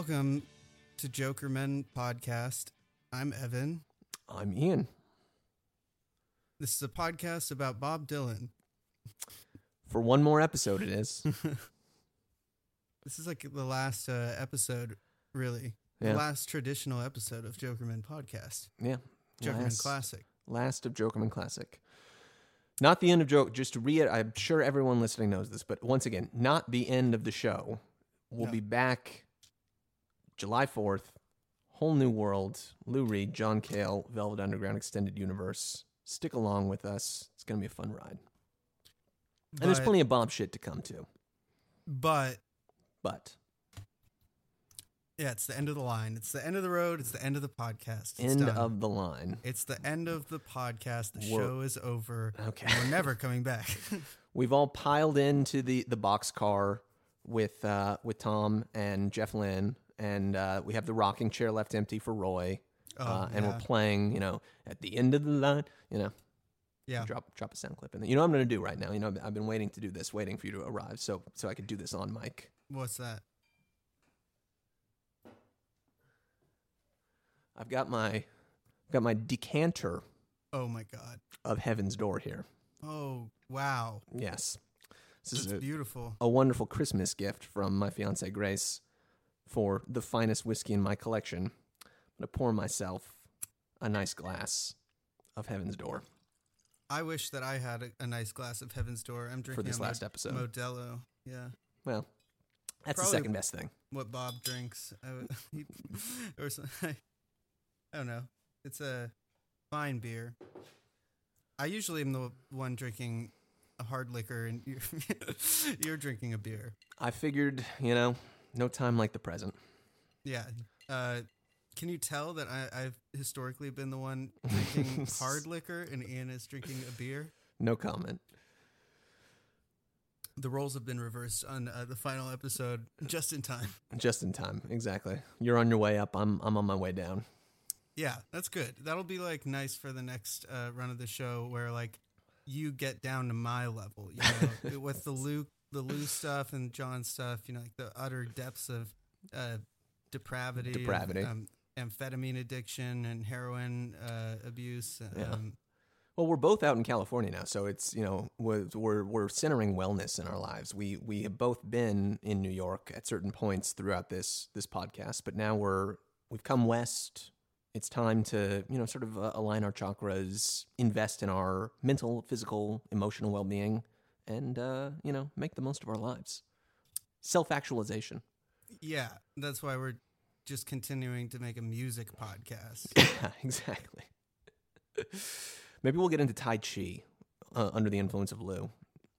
Welcome to Jokerman podcast. I'm Evan. I'm Ian. This is a podcast about Bob Dylan. For one more episode, it is. This is like the last uh, episode, really. Yeah. The last traditional episode of Jokerman podcast. Yeah. Jokerman last, Classic. Last of Jokerman Classic. Not the end of Joke. Just to read, I'm sure everyone listening knows this, but once again, not the end of the show. We'll No. be back July 4th. Whole new world. Lou Reed, John Cale, Velvet Underground Extended Universe. Stick along with us. It's going to be a fun ride. and there's plenty of Bob shit to come too. But But yeah, it's the end of the line. It's the end of the road. It's the end of the podcast. It's end done. of the line. It's the end of the podcast. The We're- show is over. Okay. We're never coming back. We've all piled into the the box car with uh, with Tom and Jeff Lynne, and uh, we have the rocking chair left empty for Roy. Oh, uh, and yeah. we're playing, you know, at the end of the line, you know, yeah. drop drop a sound clip in there. You know what I'm going to do right now. You know, I've been- waiting to do this, waiting for you to arrive, so so I could do this on mic. What's that? I've got my got my decanter Oh my God. of Heaven's Door here. Oh, wow. Yes, this It's is a, beautiful. a wonderful Christmas gift from my fiance Grace for the finest whiskey in my collection. I'm gonna pour myself a nice glass of Heaven's Door I wish that I had a, a nice glass of Heaven's Door. I'm drinking for this last episode. Modelo. Yeah. well, that's Probably- the second best thing. What Bob drinks. I, would- he, or some, I, don't know. It's a fine beer. I usually am the one drinking a hard liquor, and you're, you're drinking a beer. I figured, you know, no time like the present. Yeah. Uh, can you tell that I, I've historically been the one drinking hard liquor, and Ian is drinking a beer? No comment. The roles have been reversed on uh, the final episode, just in time. Just in time, exactly. You're on your way up. I'm I'm on my way down. Yeah, that's good. That'll be like nice for the next uh, run of the show, where like you get down to my level, you know, with the Luke, the Lou stuff and John stuff, you know, like the utter depths of uh, depravity, Depravity. um, amphetamine addiction, and heroin uh, abuse. Yeah. Um, Well, we're both out in California now, so it's you know we're we're, we're centering wellness in our lives. We we have both been in New York at certain points throughout this this podcast, but now we're we've come west. It's time to you know sort of uh, align our chakras, invest in our mental, physical, emotional well being, and uh, you know make the most of our lives. Self actualization. yeah, that's why we're just continuing to make a music podcast. Yeah, exactly. Maybe we'll get into Tai Chi uh, under the influence of Lou.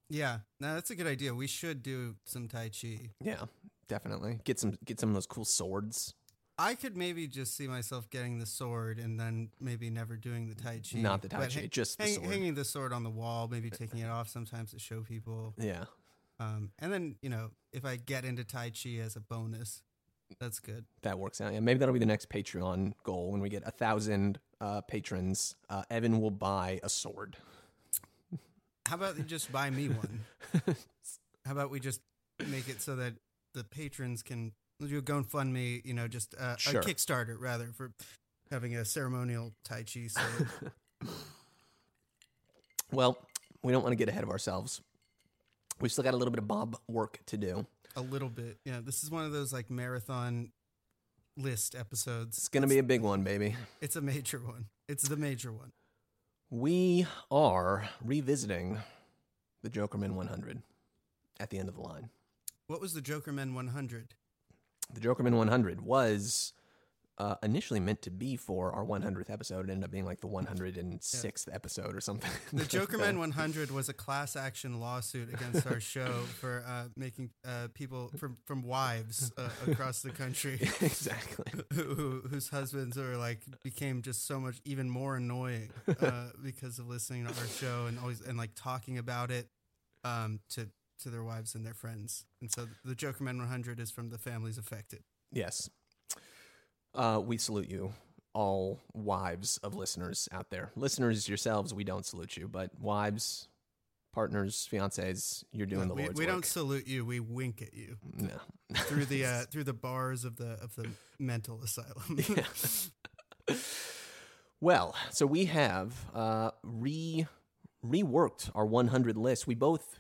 yeah, now that's a good idea. We should do some Tai Chi. Yeah, definitely. Get some get some of those cool swords. I could maybe just see myself getting the sword and then maybe never doing the Tai Chi. Not the Tai Chi, hang- just the hang- sword. hanging the sword on the wall, maybe taking it off sometimes to show people. Yeah. Um, and then, you know, if I get into Tai Chi as a bonus, that's good. That works out. Yeah, maybe that'll be the next Patreon goal. When we get a thousand uh, patrons, uh, Evan will buy a sword. How about you just buy me one? How about we just make it so that the patrons can do a GoFundMe, you know, just uh, Sure. a Kickstarter rather for having a ceremonial Tai Chi well, we don't want to get ahead of ourselves. We still got a little bit of Bob work to do. a little bit. Yeah, this is one of those like marathon list episodes. It's gonna be a big one, baby. It's a major one. It's the major one. We are revisiting the Jokerman 100 at the end of the line. What was the Joker Men 100? The Jokerman 100 was uh, initially meant to be for our 100th episode. It ended up being like the 106th episode or something. The Jokerman 100 was a class action lawsuit against our show for uh, making uh, people from from wives uh, across the country exactly. who, who, whose husbands are like became just so much even more annoying uh, because of listening to our show and always and like talking about it um, to to their wives and their friends. And so the Joker Men 100 is from the families affected. Yes. Uh, we salute you, all wives of listeners out there. Listeners yourselves, we don't salute you, but wives, partners, fiancés, you're doing the we, Lord's we work. don't salute you. We wink at you No. through the uh, through the bars of the of the mental asylum. Well, so we have uh, re reworked our 100 list. We both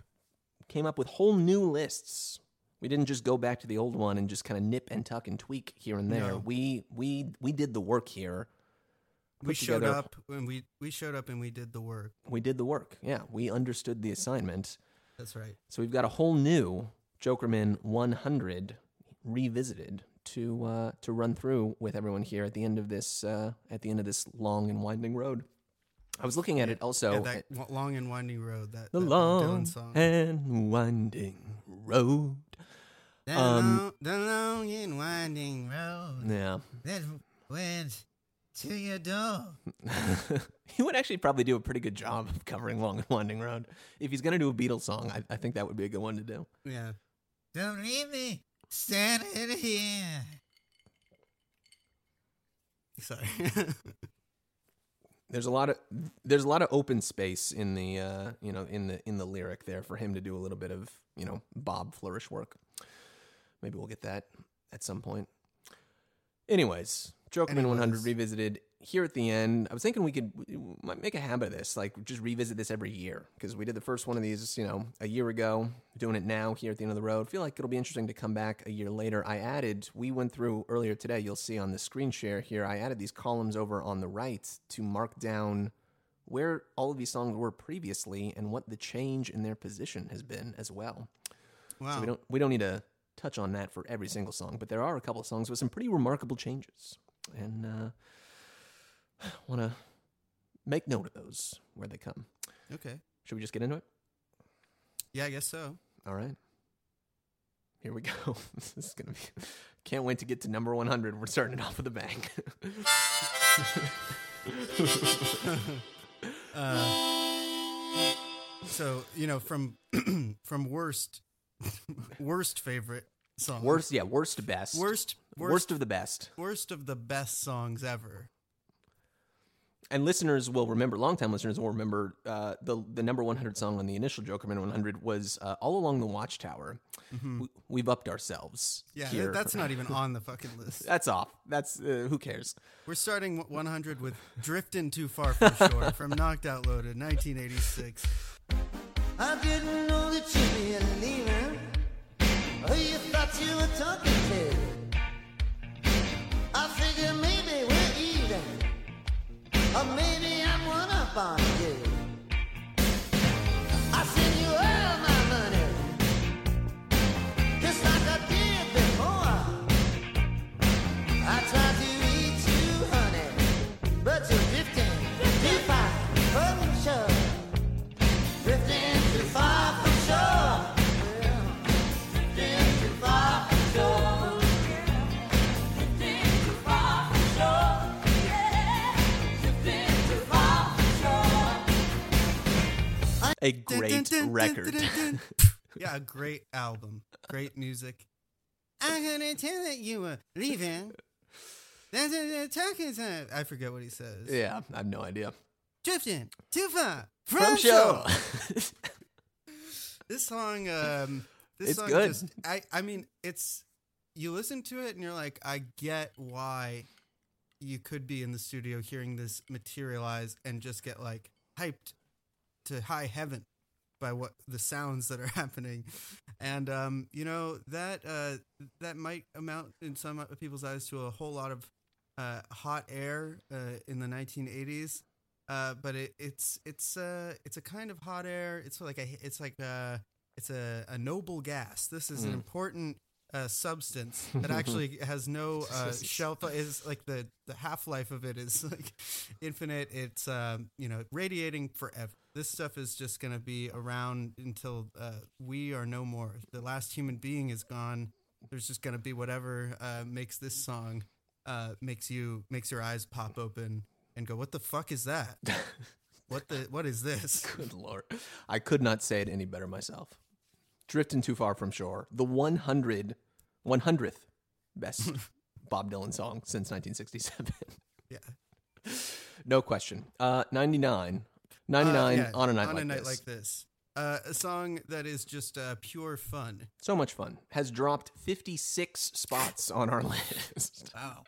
came up with whole new lists. We didn't just go back to the old one and just kind of nip and tuck and tweak here and there. No. We we we did the work here. we showed together- up and we we showed up and we did the work. We did the work. Yeah, we understood the assignment. That's right. So we've got a whole new Jokerman 100 revisited to uh, to run through with everyone here at the end of this uh, at the end of this long and winding road. I was looking at it also. yeah, that w- long and winding road. That The that long and winding road. The, um, long, the long and winding road Yeah. that went to your door. he would actually probably do a pretty good job of covering Long and Winding Road. If he's going to do a Beatles song, I, I think that would be a good one to do. Yeah. Don't leave me standing here. Sorry. There's a lot of there's a lot of open space in the uh, you know in the in the lyric there for him to do a little bit of you know Bob flourish work. Maybe we'll get that at some point. Anyways, Jokerman 100 revisited here at the end. I was thinking we could we might make a habit of this, like just revisit this every year because we did the first one of these, you know, a year ago. Doing it now here at the end of the road. Feel like it'll be interesting to come back a year later. I added, we went through earlier today. You'll see on the screen share here. I added these columns over on the right to mark down where all of these songs were previously and what the change in their position has been as well. wow. So we don't we don't need to touch on that for every single song, but there are a couple of songs with some pretty remarkable changes, and uh, want to make note of those where they come. okay. Should we just get into it? Yeah, I guess so. All right. Here we go. this is gonna be. Can't wait to get to number 100. We're starting it off with a bang. Uh, so you know from from worst worst favorite song worst, yeah, worst to best. worst worst, worst of the best. worst of the best songs ever. And listeners will remember, longtime listeners will remember, uh, the the number 100 song on the initial Jokerman 100 was uh, "All Along the Watchtower." We, we've upped ourselves. Mm-hmm. Yeah, here. that's not even on the fucking list. That's off. That's uh, who cares? We're starting 100 with "Drifting Too Far from Shore" from Knocked Out Loaded, 1986. I didn't know that you'd be leaving. Oh, you thought you were talking to. Or maybe I'm one up on you. A great record. yeah, a great album, great music. I'm gonna tell that you were leaving. That's they're talking to. I forget what he says. yeah, I have no idea. Drifting too far from, From shore. show. This song, um, this It's song good. Just, I, I mean, it's you listen to it and you're like, I get why you could be in the studio hearing this materialize and just get like hyped to high heaven by what the sounds that are happening, and um, you know that uh, that might amount in some people's eyes to a whole lot of uh, hot air uh, in the 1980s. Uh, but it, it's it's uh it's a kind of hot air. It's like a it's like a it's a, a noble gas. This is an Mm. important uh, substance that actually has no uh, shelf. Is like the the half life of it is like infinite. It's um you know radiating forever. This stuff is just gonna be around until uh, we are no more. The last human being is gone. There's just gonna be whatever uh, makes this song uh, makes you makes your eyes pop open and go, "What the fuck is that? what the what is this?" Good lord. I could not say it any better myself. Drifting too far from shore. The 100, 100th best Bob Dylan song since 1967. Yeah, no question. Uh, 99. 99 Uh, yeah, on a night on like a night this. like this. Uh, a song that is just uh, pure fun. So much fun. Has dropped 56 spots on our list. Wow.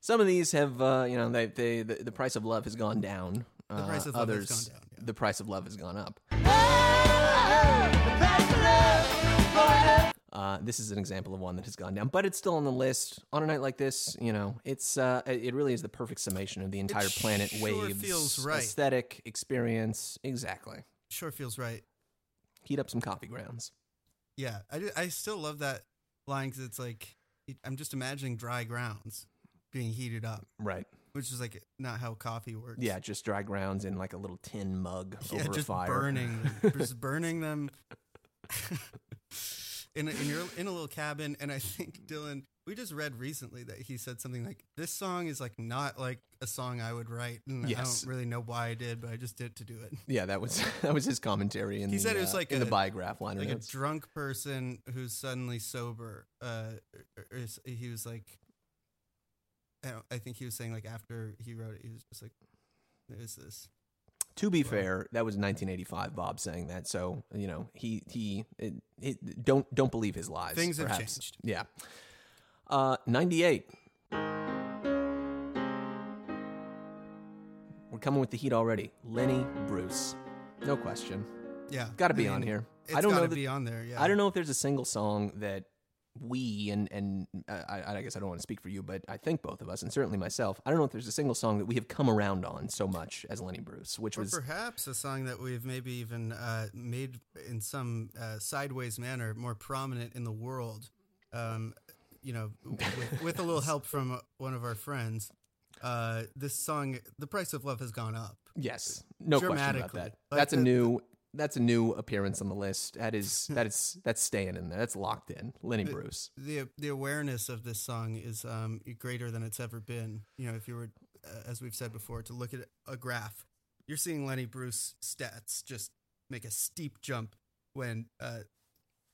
Some of these have, uh, you know, they, they, the, the price of love has gone down. The Uh, price of love has others, gone down, yeah. The price of love has gone up. Uh, this is an example of one that has gone down, but it's still on the list. On a night like this, you know, it's uh, it really is the perfect summation of the entire planet sure waves feels right. aesthetic experience. Exactly. Sure feels right. Heat up some coffee grounds. Yeah, I, I still love that line because it's like I'm just imagining dry grounds being heated up, Right. which is like not how coffee works. Yeah, just dry grounds in like a little tin mug yeah, over just a fire. burning, just burning them in a, in your in a little cabin. And I think Dylan, we just read recently that he said something like, "This song is like not like a song I would write." And I Yes. don't really know why I did, but I just did to do it. Yeah, that was that was his commentary in He the, said it was uh, like in a- the biograph liner like a drunk person who's suddenly sober. Uh, or- or is- he was like, I, I think he was saying like after he wrote it, he was just like, "What is this?" To be fair, that was 1985. Bob saying that, so you know he he it, it, don't don't believe his lies. Things have changed. Yeah. Uh, 98. We're coming with the heat already. Lenny Bruce, no question. Yeah, Got to be I on here. It's I don't know that- be on there. Yeah, I don't know if there's a single song that we and and uh, I, I guess I don't want to speak for you, but I think both of us and certainly myself. I don't know if there's a single song that we have come around on so much as Lenny Bruce, which Or was perhaps a song that we've maybe even uh, made in some uh, sideways manner more prominent in the world. Um, you know, with, with a little help from one of our friends. Uh, this song, "The Price of Love," has gone up. yes, no question about dramatically. that. Like that's a the- new that's a new appearance on the list. That is that is that's staying in there. That's locked in. Lenny Bruce. the the awareness of this song is um, greater than it's ever been. You know, if you were, uh, as we've said before, to look at a graph, you're seeing Lenny Bruce stats just make a steep jump when uh,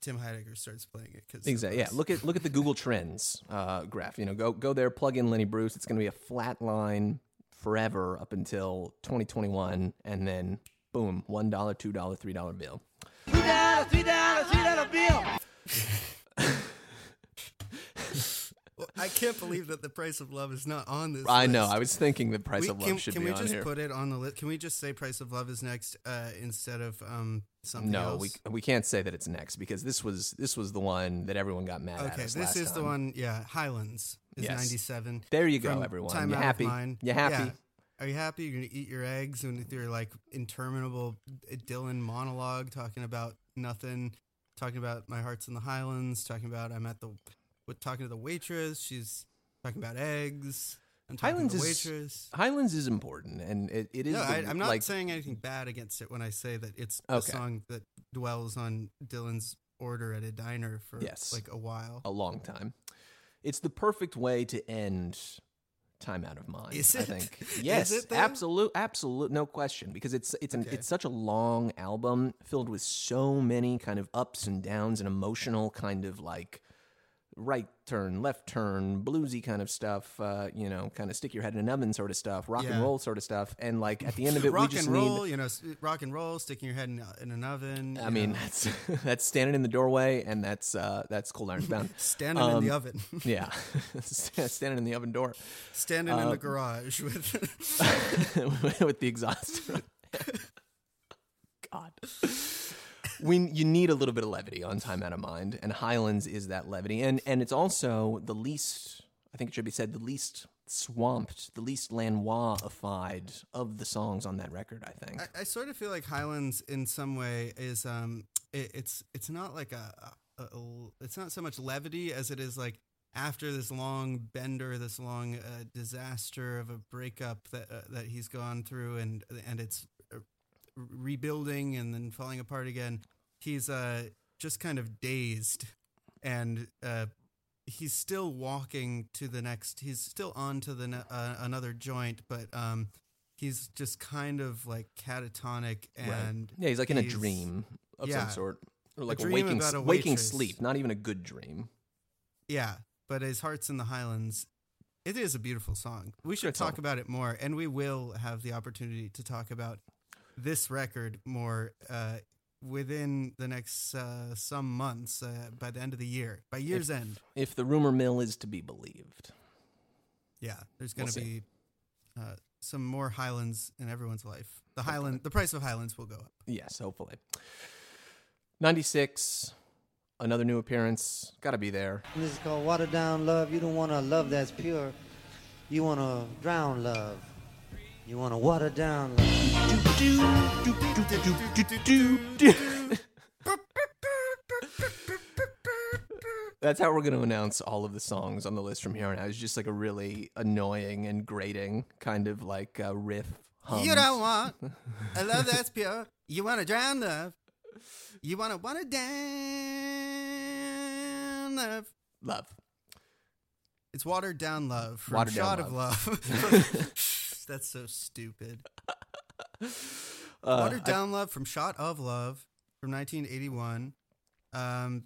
Tim Heidecker starts playing it. Cause Exactly. Yeah. Look at look at the Google Trends uh, graph. You know, go go there, plug in Lenny Bruce. It's going to be a flat line forever up until 2021, and then boom, one dollar, two dollar, three dollar bill. Three dollars, three dollars, three dollar bill. Well, I can't believe that the price of love is not on this. I know. I was thinking the price We- of love can, should can be on here. Can we just put it on the list? Can we just say price of love is next uh, instead of um, something no, else? we we can't say that it's next because this was this was the one that everyone got mad at. Okay, this is the one. Yeah, Highlands is Yes. 97. There you go, everyone. Time You happy? You happy? Yeah. Are you happy? You're gonna eat your eggs and your like interminable eh, Dylan monologue talking about nothing, talking about my heart's in the Highlands, talking about I'm at the, with talking to the waitress. She's talking about eggs. I'm Highlands to the is- Highlands is important, and it, it is. No, the- I, I'm not like saying anything bad against it when I say that it's a Okay. song that dwells on Dylan's order at a diner for Yes. like a while. a long time. It's the perfect way to end time out of mind. Is I think. Yes, it, though? absolute, absolute, no question. Because it's it's an Okay. it's such a long album filled with so many kind of ups and downs and emotional kind of like right turn, left turn, bluesy kind of stuff. Uh, you know, kind of stick your head in an oven sort of stuff, rock and roll sort of stuff. And like at the end of it, rock we just and roll, need. you know, rock and roll, sticking your head in, in an oven. I mean, know, that's that's standing in the doorway, and that's uh, that's cold iron bound. standing in the um, oven, Yeah, standing in the oven door standing in uh, the garage with. with the exhaust. God, we you need a little bit of levity on Time Out of Mind, and Highlands is that levity, and and it's also the least. I think it should be said the least swamped, the least Lanois-ified of the songs on that record. I think. I, I sort of feel like Highlands, in some way, is um, it, it's it's not like a, a, a, it's not so much levity as it is like after this long bender, this long uh, disaster of a breakup that uh, that he's gone through, and and it's uh, rebuilding and then falling apart again. He's uh just kind of dazed, and uh, he's still walking to the next. He's still on to the ne- uh, another joint, but um, he's just kind of like catatonic and yeah, he's like in a dream of yeah, some sort, or like a, waking a waking sleep, not even a good dream. Yeah, but his heart's in the Highlands. It is a beautiful song. We should Good talk song. about it more, and we will have the opportunity to talk about this record more uh, within the next uh, some months uh, by the end of the year, by year's end. If the rumor mill is to be believed. Yeah, there's going We'll to be uh, some more Highlands in everyone's life. The Highland, the price of Highlands will go up. Yes, hopefully. 96, another new appearance. Got to be there. This is called watered down love. You don't want a love that's pure. You want to drown love. You want to water down. That's how we're going to announce all of the songs on the list from here on out. It's just like a really annoying and grating kind of like uh, riff. Hums. You don't want a love that's pure. You want to drown love. You want to want to down love. love. It's watered down love from Watered Down Shot of Love. That's so stupid. Uh, watered I- down love from Shot of Love from 1981. Um,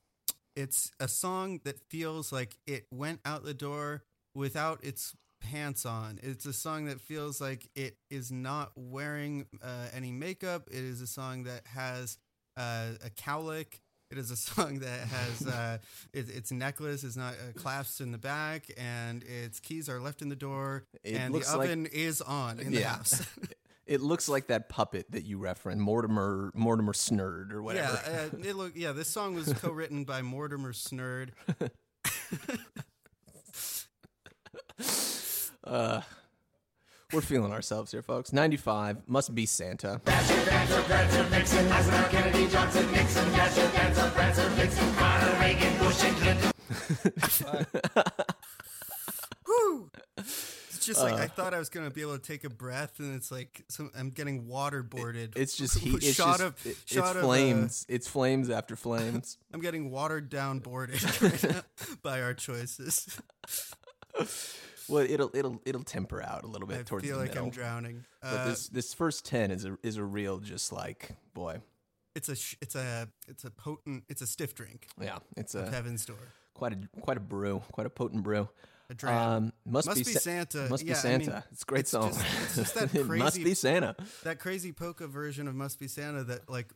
it's a song that feels like it went out the door without its pants on. It's a song that feels like it is not wearing uh, any makeup. It is a song that has uh, a cowlick. It is a song that has uh, it, its necklace is not uh, clasped in the back, and its keys are left in the door, It and the looks like- oven is on in the house. It looks like that puppet that you referenced, Mortimer Mortimer Snerd or whatever. Yeah, uh, it look, yeah. This song was co-written by Mortimer Snerd. Uh, we're feeling ourselves here, folks. 95 must be Santa. Woo! Thought I was gonna be able to take a breath, and it's like some, I'm getting waterboarded. It's just heat. It's shot just of it- shot it's of, uh, flames. it's flames after flames. I'm getting watered down boarded right by our choices. well, it'll it'll it'll temper out a little bit I towards feel the like middle. I'm drowning. but Uh, this this first ten is a is a real just like boy. it's a sh- it's a it's a potent it's a stiff drink Yeah, it's of a Heaven's Door. quite a quite a brew, quite a potent brew. Um, must, Must be, be Sa- Santa. Must be Yeah, I Santa. mean, it's a great it's song. just- it's just that it must crazy- be Santa. that crazy polka version of Must Be Santa that like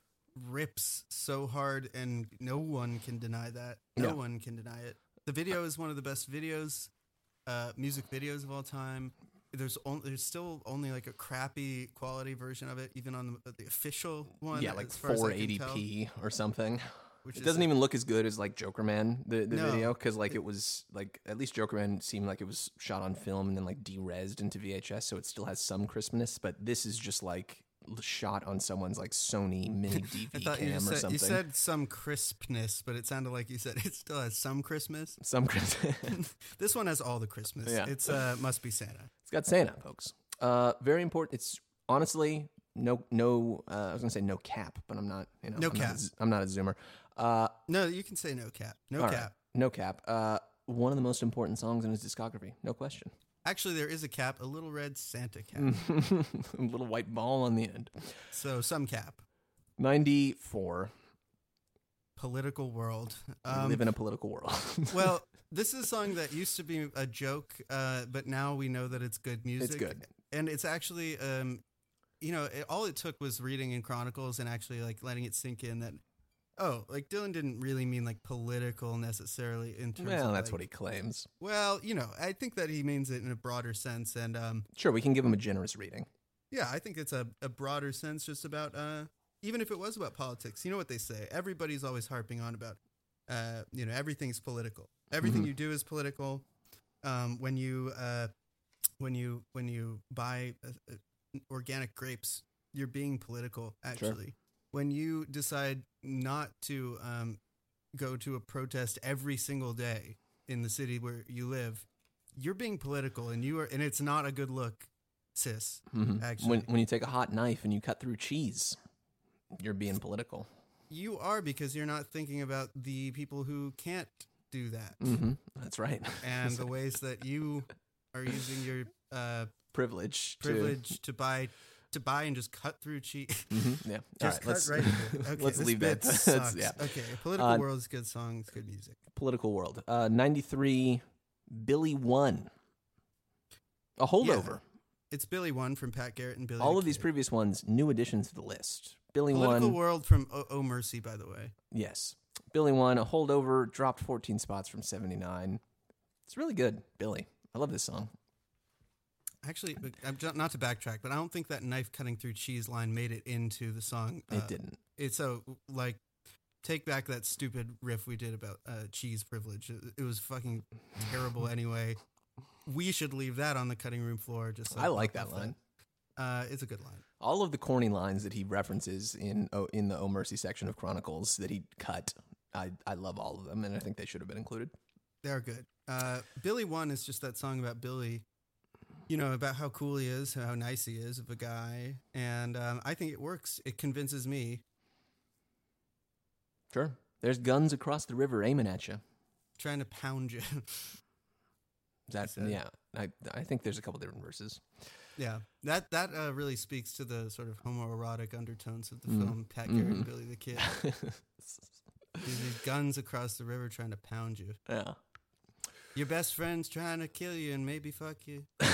rips so hard and no one can deny that. No Yeah. one can deny it. The video is one of the best videos, uh, music videos of all time. There's only there's still only like a crappy quality version of it, even on the, the official one. Yeah, like as far as I can tell, 480p or something. Which It doesn't even look as good as like Joker Man the, the No. video because like it was like at least Joker Man seemed like it was shot on film and then like derezzed into VHS, so it still has some crispness. But this is just like shot on someone's like Sony mini DV cam you, or said, something. you said some crispness, but it sounded like you said it still has some Christmas. some Christmas. This one has all the Christmas. Yeah. It's uh, Must Be Santa. it's got Santa, folks. Uh, very important. It's honestly no no. Uh, I was gonna say no cap, but I'm not. You know, No I'm Not cap. a, z- I'm not a zoomer. Uh, No, you can say no cap. No all right, cap. No cap. Uh, one of the most important songs in his discography, no question. Actually, there is a cap, a little red Santa cap. A little white ball on the end. So some cap. 94. Political world. we Um, live in a political world. well, this is a song that used to be a joke, uh, but now we know that it's good music. It's good. and it's actually, um, you know, it, all it took was reading in Chronicles and actually like letting it sink in that. Oh, like Dylan didn't really mean like political necessarily in terms. well, of, that's like- what he claims. Well, you know, I think that he means it in a broader sense, and um, Sure, we can give him a generous reading. Yeah, I think it's a, a broader sense just about uh even if it was about politics. You know what they say. Everybody's always harping on about uh you know, everything's political. Everything Mhm. you do is political. Um when you uh when you when you buy uh, uh, organic grapes, you're being political actually. When you decide not to um go to a protest every single day in the city where you live, you're being political and you are and it's not a good look, sis. Mhm. Actually. when when you take a hot knife and you cut through cheese, you're being political. You are because you're not thinking about the people who can't do that hmm That's right. and the ways that you are using your uh, privilege. to- privilege to, buy to buy and just cut through cheese. Mhm, Yeah. Just right. cut Let's right. Okay, let's leave that. Sucks. yeah. Okay, political Uh, world is good songs, good music. Political world. Uh, 93. Billy one. A holdover. it's Billy One from Pat Garrett and Billy. All of these previous ones, new additions to the list. Billy One Political World from Oh, oh Mercy, by the way. yes. Billy one, a holdover, dropped 14 spots from 79. It's really good, Billy. I love this song. Actually, I'm not to backtrack, but I don't think that knife cutting through cheese line made it into the song. It Uh, didn't. It's so like take back that stupid riff we did about uh, cheese privilege. It, it was fucking terrible anyway. We should leave that on the cutting room floor. Just so I like that line. Uh, it's a good line. All of the corny lines that he references in oh, in the Oh Mercy section of Chronicles that he cut, I, I love all of them, and I think they should have been included. They're good. Uh, Billy One is just that song about Billy, you know, about how cool he is, how nice he is of a guy. And um, I think it works. It convinces me. Sure. There's guns across the river aiming at you. Trying to pound you. Is that said. yeah? I I think there's a couple different verses. yeah, that that uh, really speaks to the sort of homoerotic undertones of the Mm. film Pat Garrett and. Billy the Kid. These guns across the river trying to pound you. yeah. Your best friend's trying to kill you and maybe fuck you.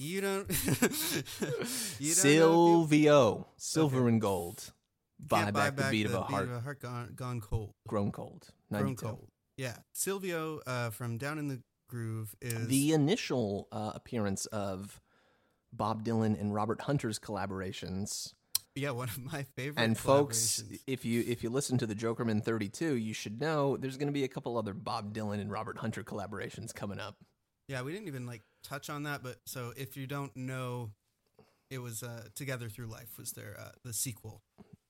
You don't. you don't Silvio, silver and gold. if you Buy back, the beat of a heart gone, gone cold. grown cold. Grown cold. Yeah, Silvio uh, from Down in the Groove is The initial uh, appearance of Bob Dylan and Robert Hunter's collaborations. Yeah one of my favorite. And folks, if you if you listen to the Jokerman 32, you should know there's going to be a couple other Bob Dylan and Robert Hunter collaborations coming up. Yeah, we didn't even like touch on that, but so if you don't know, it was uh, "Together Through Life" was their uh, the sequel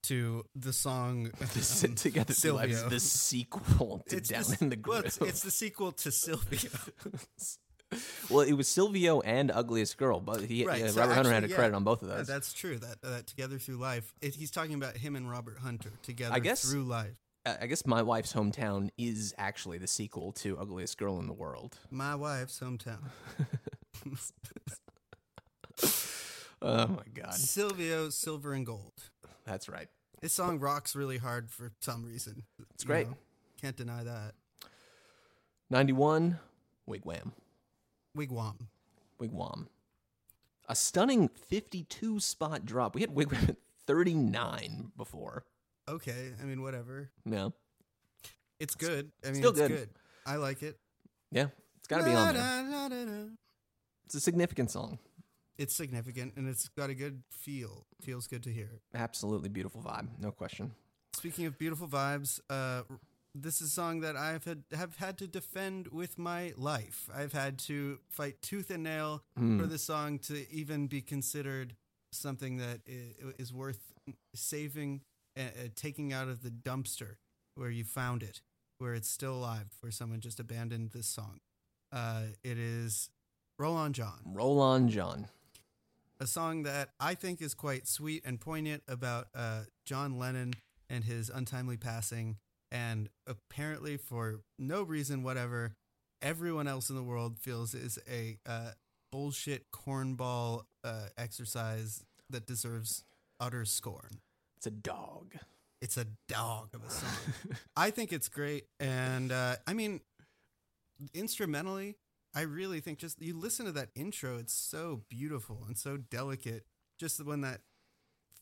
to the song The um, Together Through Life is the sequel to Down the, in the well, Groove. it's, it's the sequel to Silvio. well, it was Silvio and Ugliest Girl, but he Right, uh, so Robert Hunter had a actually, credit on both of those. that's true. That uh, "Together Through Life," it, he's talking about him and Robert Hunter together I guess- through life. I guess my wife's hometown is actually the sequel to Ugliest Girl in the World. My wife's hometown. Oh my god, Silvio, Silver and Gold. that's right. This song rocks really hard for some reason. It's you great. know. Can't deny that. Ninety-one, Wigwam, Wigwam. Wigwam, a stunning fifty-two spot drop. We had Wigwam at thirty-nine before. Okay, I mean whatever. No, It's good. I mean, still it's good. good. I like it. yeah, it's got to be on there. Da-da-da-da-da. It's a significant song. It's significant and it's got a good feel. Feels good to hear. Absolutely beautiful vibe, no question. Speaking of beautiful vibes, uh, this is a song that I've had have had to defend with my life. I've had to fight tooth and nail Hmm. for this song to even be considered something that is worth saving, uh, uh, taking out of the dumpster where you found it, where it's still alive, where someone just abandoned this song. Uh, it is "Roll On John." Roll on, John. a song that I think is quite sweet and poignant about uh, John Lennon and his untimely passing. And apparently, for no reason whatever, everyone else in the world feels is a uh, bullshit cornball uh, exercise that deserves utter scorn. It's a dog. It's a dog of a song. I think it's great, and uh, I mean, instrumentally, I really think just you listen to that intro, it's so beautiful and so delicate. Just when that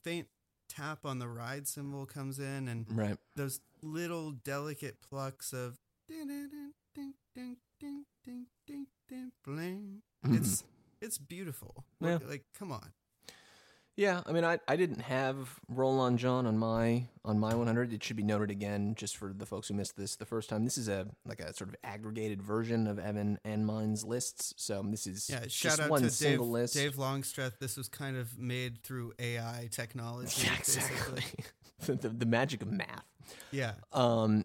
faint tap on the ride cymbal comes in, and Right. those little delicate plucks of mm-hmm. it's it's beautiful. Yeah. Like, come on. Yeah, I mean, I, I didn't have Roll on John on my on my 100. It should be noted again, just for the folks who missed this the first time. This is a like a sort of aggregated version of Evan and mine's lists. So this is yeah, shout out one to single Dave, list. Dave Longstreth. This was kind of made through AI technology. Yeah, exactly. the, the, the magic of math. Yeah. Um,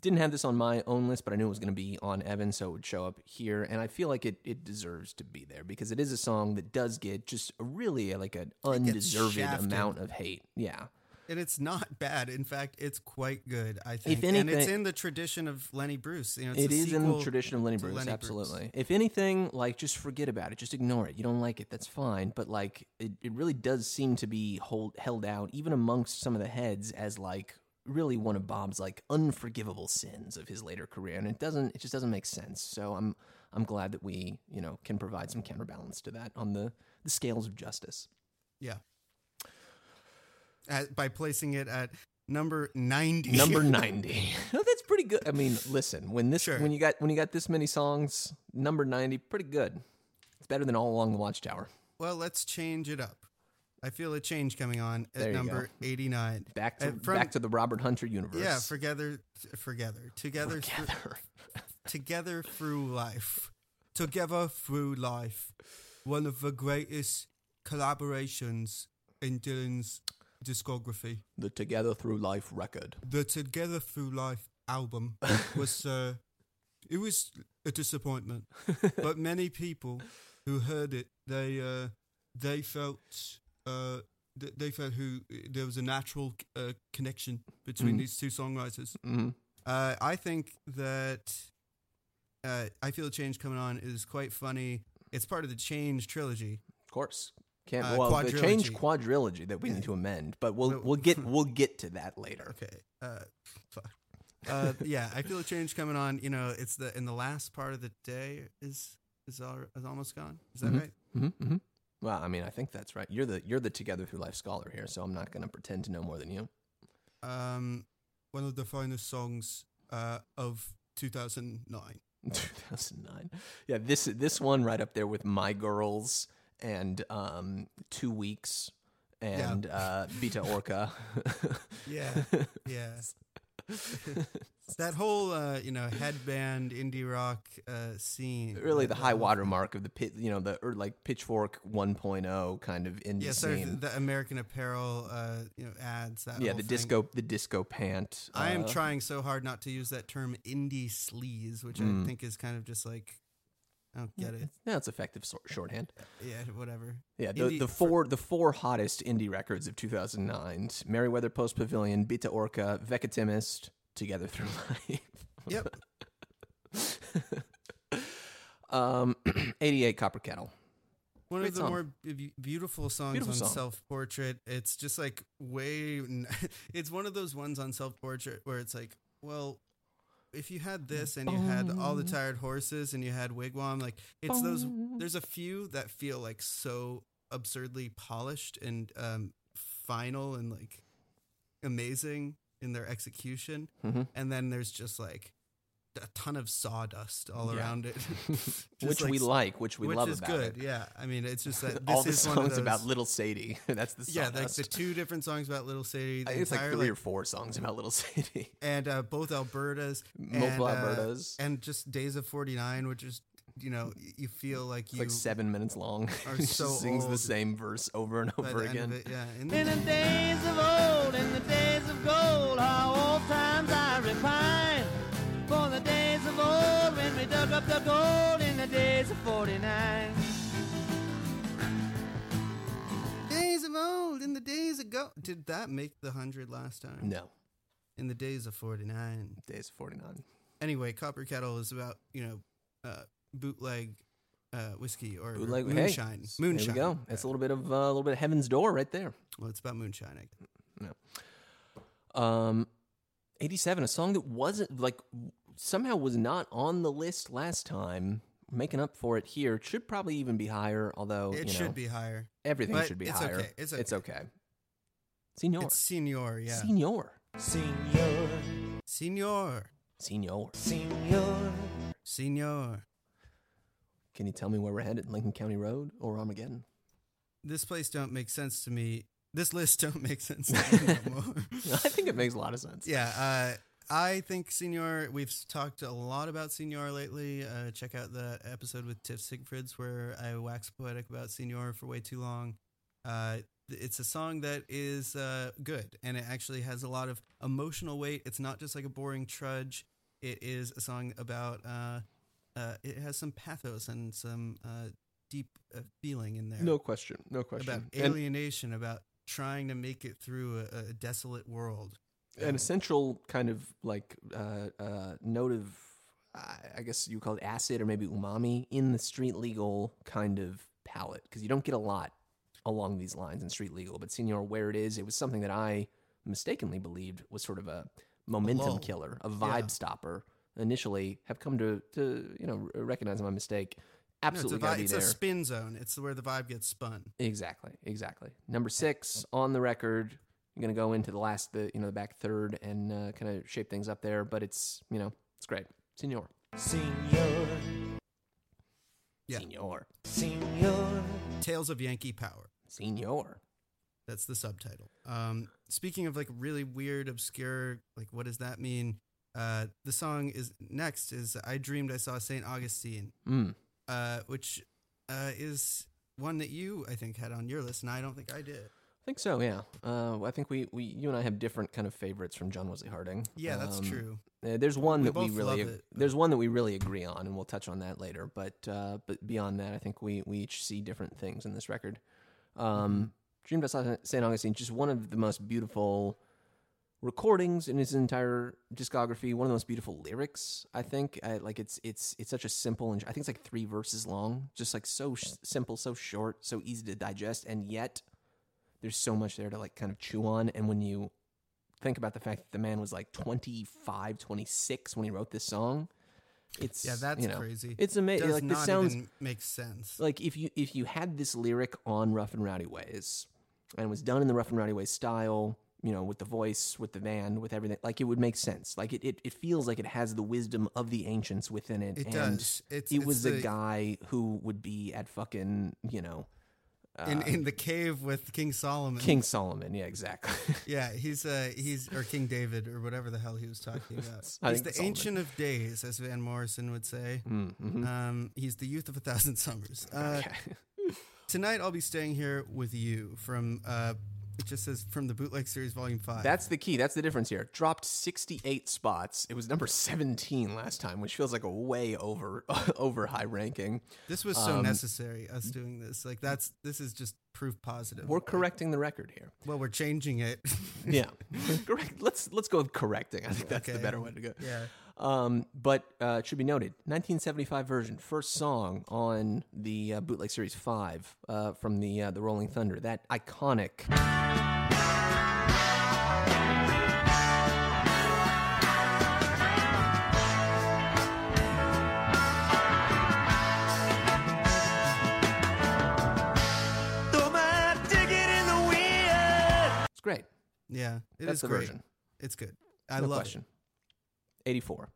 didn't have this on my own list, but I knew it was going to be on Evan, so it would show up here. And I feel like it, it deserves to be there because it is a song that does get just a really like an undeserved amount of hate. Yeah. And it's not bad. In fact, it's quite good, I think. If and it's in the tradition of Lenny Bruce. You know, it's It in the tradition of Lenny Bruce, Lenny Bruce. absolutely. If anything, like just forget about it, just ignore it. You don't like it, that's fine. But like, it, it really does seem to be hold held out, even amongst some of the heads, as like really one of Bob's like unforgivable sins of his later career, and it doesn't it just doesn't make sense. So I'm I'm glad that we you know can provide some counterbalance to that on the the scales of justice. Yeah. At, by placing it at number 90. Number ninety. no, that's pretty good. I mean, listen, when this Sure. when you got when you got this many songs, number ninety, pretty good. It's better than all along the Watchtower. well, let's change it up. I feel a change coming on at number 89. Back to Uh, from- back to the Robert Hunter universe. Yeah, together, together, together. together through life, together through life. One of the greatest collaborations in Dylan's discography. the Together Through Life record. The Together Through Life album was uh, it was a disappointment, but many people who heard it they uh, they felt uh, felt who there was a natural uh, connection between Mhm. these two songwriters. hmm Uh, I think that uh, I feel a change coming on is quite funny. It's part of the Change trilogy. Of course. Can't Uh, well the change quadrilogy. that we need to amend, but we'll Well- get we'll get to that later. Okay. Uh, fuck. Uh, yeah, I feel a change coming on. You know, it's the in the last part of the day is is, al- is almost gone. Is that Mhm. right? hmm hmm Well, I mean, I think that's right. You're the you're the Together Through Life scholar here, so I'm not going to pretend to know more than you. Um, one of the finest songs uh, of 2009. 2009. Yeah, this this one right up there with My Girls and um, Two Weeks and uh, Bitte Orca. Yeah, yeah. That whole uh, you know headband indie rock uh, scene. really, the high whole water mark of the pit, you know, the or like Pitchfork 1.0 kind of indie Yeah, sort scene. of the American Apparel, uh, you know, ads. That yeah, the thing. disco, the disco pant. I am uh, trying so hard not to use that term indie sleaze, which Mm. I think is kind of just like I don't get it. Yeah, it's effective shorthand. Yeah, whatever. Yeah, the, Indie- the four the four hottest indie records of 2009: Merriweather Post Pavilion, Bitte Orca, Veckatimest, Together Through Life. Yep. um, 88 Copper Kettle. One Great of the song. more beautiful songs Beautiful on song. Self Portrait. It's just like way. It's one of those ones on Self Portrait where it's like, well, if you had this and you had all the tired horses and you had Wigwam, like it's those. There's a few that feel like so absurdly polished and um, final and like amazing in their execution, Mhm. and then there's just like a ton of sawdust all Yeah. around it, Just which we like, which we which love is about good. it. Yeah, I mean, it's just that All this the is one of songs about Little Sadie. That's the song. yeah, like the two different songs about Little Sadie. I The think it's like entire, three or four songs about Little Sadie. and uh, both Albertas, Multiple and, uh, Albertas. and just Days of Forty Nine, which is you know you feel like It's you like seven minutes long. are just so sings the same verse over and over again. it, yeah. And In the days of old, in the days dug up the gold in the days of 49. days of old, in the days ago. Did that make the hundred last time? No, In the days of forty nine. Days of 49. Anyway, Copper Kettle is about you know uh, bootleg uh, whiskey or Bootleg- hey, moonshine. moonshine. There we go. It's a little bit of uh, a little bit of Heaven's Door right there. Well, it's about moonshine. I Um, 87, a song that wasn't like somehow was not on the list last time. Making up for it here should probably even be higher. Although It you should be higher. everything but should be it's higher. okay, it's okay. It's okay. Senor, It's Senor, yeah. Senor, Senor, Senor. Senor. senor. Senor. Can you tell me where we're headed? Lincoln County Road or Armageddon? This place don't make sense to me. This list don't make sense to me no. I think it makes a lot of sense. yeah, uh, I think Senor. We've talked a lot about Senor lately. Uh, check out the episode with Tiff Sigfrids where I wax poetic about Senor for way too long. Uh, it's a song that is uh, good and it actually has a lot of emotional weight. It's not just like a boring trudge. It is a song about. Uh, uh, it has some pathos and some uh, deep uh, feeling in there No question. No question. about And- alienation, about trying to make it through a, a desolate world. An essential kind of like uh, uh, note of, I I guess you call it acid or maybe umami in the street legal kind of palette because you don't get a lot along these lines in street legal. But Senor, where it is, it was something that I mistakenly believed was sort of a momentum lull. killer, a vibe Yeah. stopper, initially have come to to you know r- recognize my mistake. No, it's a, Absolutely gotta be it's there. a spin zone. It's where the vibe gets spun. Exactly, exactly. Number six on the record. I'm gonna go into the last, the you know, the back third and uh, kind of shape things up there, but it's you know, it's great. Senor, Senor, Yeah. senor, senor. Tales of Yankee Power. senor. That's the subtitle. Um, speaking of like really weird, obscure, like what does that mean? Uh, the song is next is "I Dreamed I Saw Saint Augustine," Mm. uh, which uh, is one that you I think had on your list, and I don't think I did. I think so. Yeah. Uh, I think we, we, you and I have different kind of favorites from John Wesley Harding. Yeah, that's Um, true. Uh, there's one We that we really it, there's one that we really agree on, and we'll touch on that later. But uh, but beyond that, I think we we each see different things in this record. Mm-hmm. Um, Dream by Saint Augustine, just one of the most beautiful recordings in his entire discography. One of the most beautiful lyrics, I think. I, like it's it's it's such a simple and I think it's like three verses long, just like so sh- simple, so short, so easy to digest, and yet there's so much there to like kind of chew on. And when you think about the fact that the man was like 25, 26 when he wrote this song, it's Yeah, that's you know, crazy. It's amazing. Like this sounds even make sense. like if you if you had this lyric on Rough and Rowdy Ways and it was done in the Rough and Rowdy Ways style, you know, with the voice, with the band, with everything, like it would make sense. Like it, it, it feels like it has the wisdom of the ancients within it. It and does. It's it it's was a guy who would be at fucking, you know, in in the cave with King Solomon. King Solomon. Yeah, exactly. Yeah, he's uh he's or King David or whatever the hell he was talking about. He's the Solomon. ancient of days, as Van Morrison would say. Mm, mhm. Um, he's the youth of a thousand summers. Uh, Okay. tonight I'll be staying here with you from uh, it just says from the bootleg series volume five. That's the key. That's the difference here. Dropped 68 spots. It was number 17 last time, which feels like a way over over high ranking. this was so um, necessary us doing this. Like that's this is just proof positive. We're correcting the record here. well, we're changing it. Yeah, correct. Let's let's go with correcting. I think that's the better way to go. yeah. Um, but uh, it should be noted, 1975 version, first song on the uh, bootleg series five uh, from the uh, the Rolling Thunder. That iconic. Throw my ticket in the wind. It's great. Yeah. it is That's the great. version. It's good. I no love question. it. 84.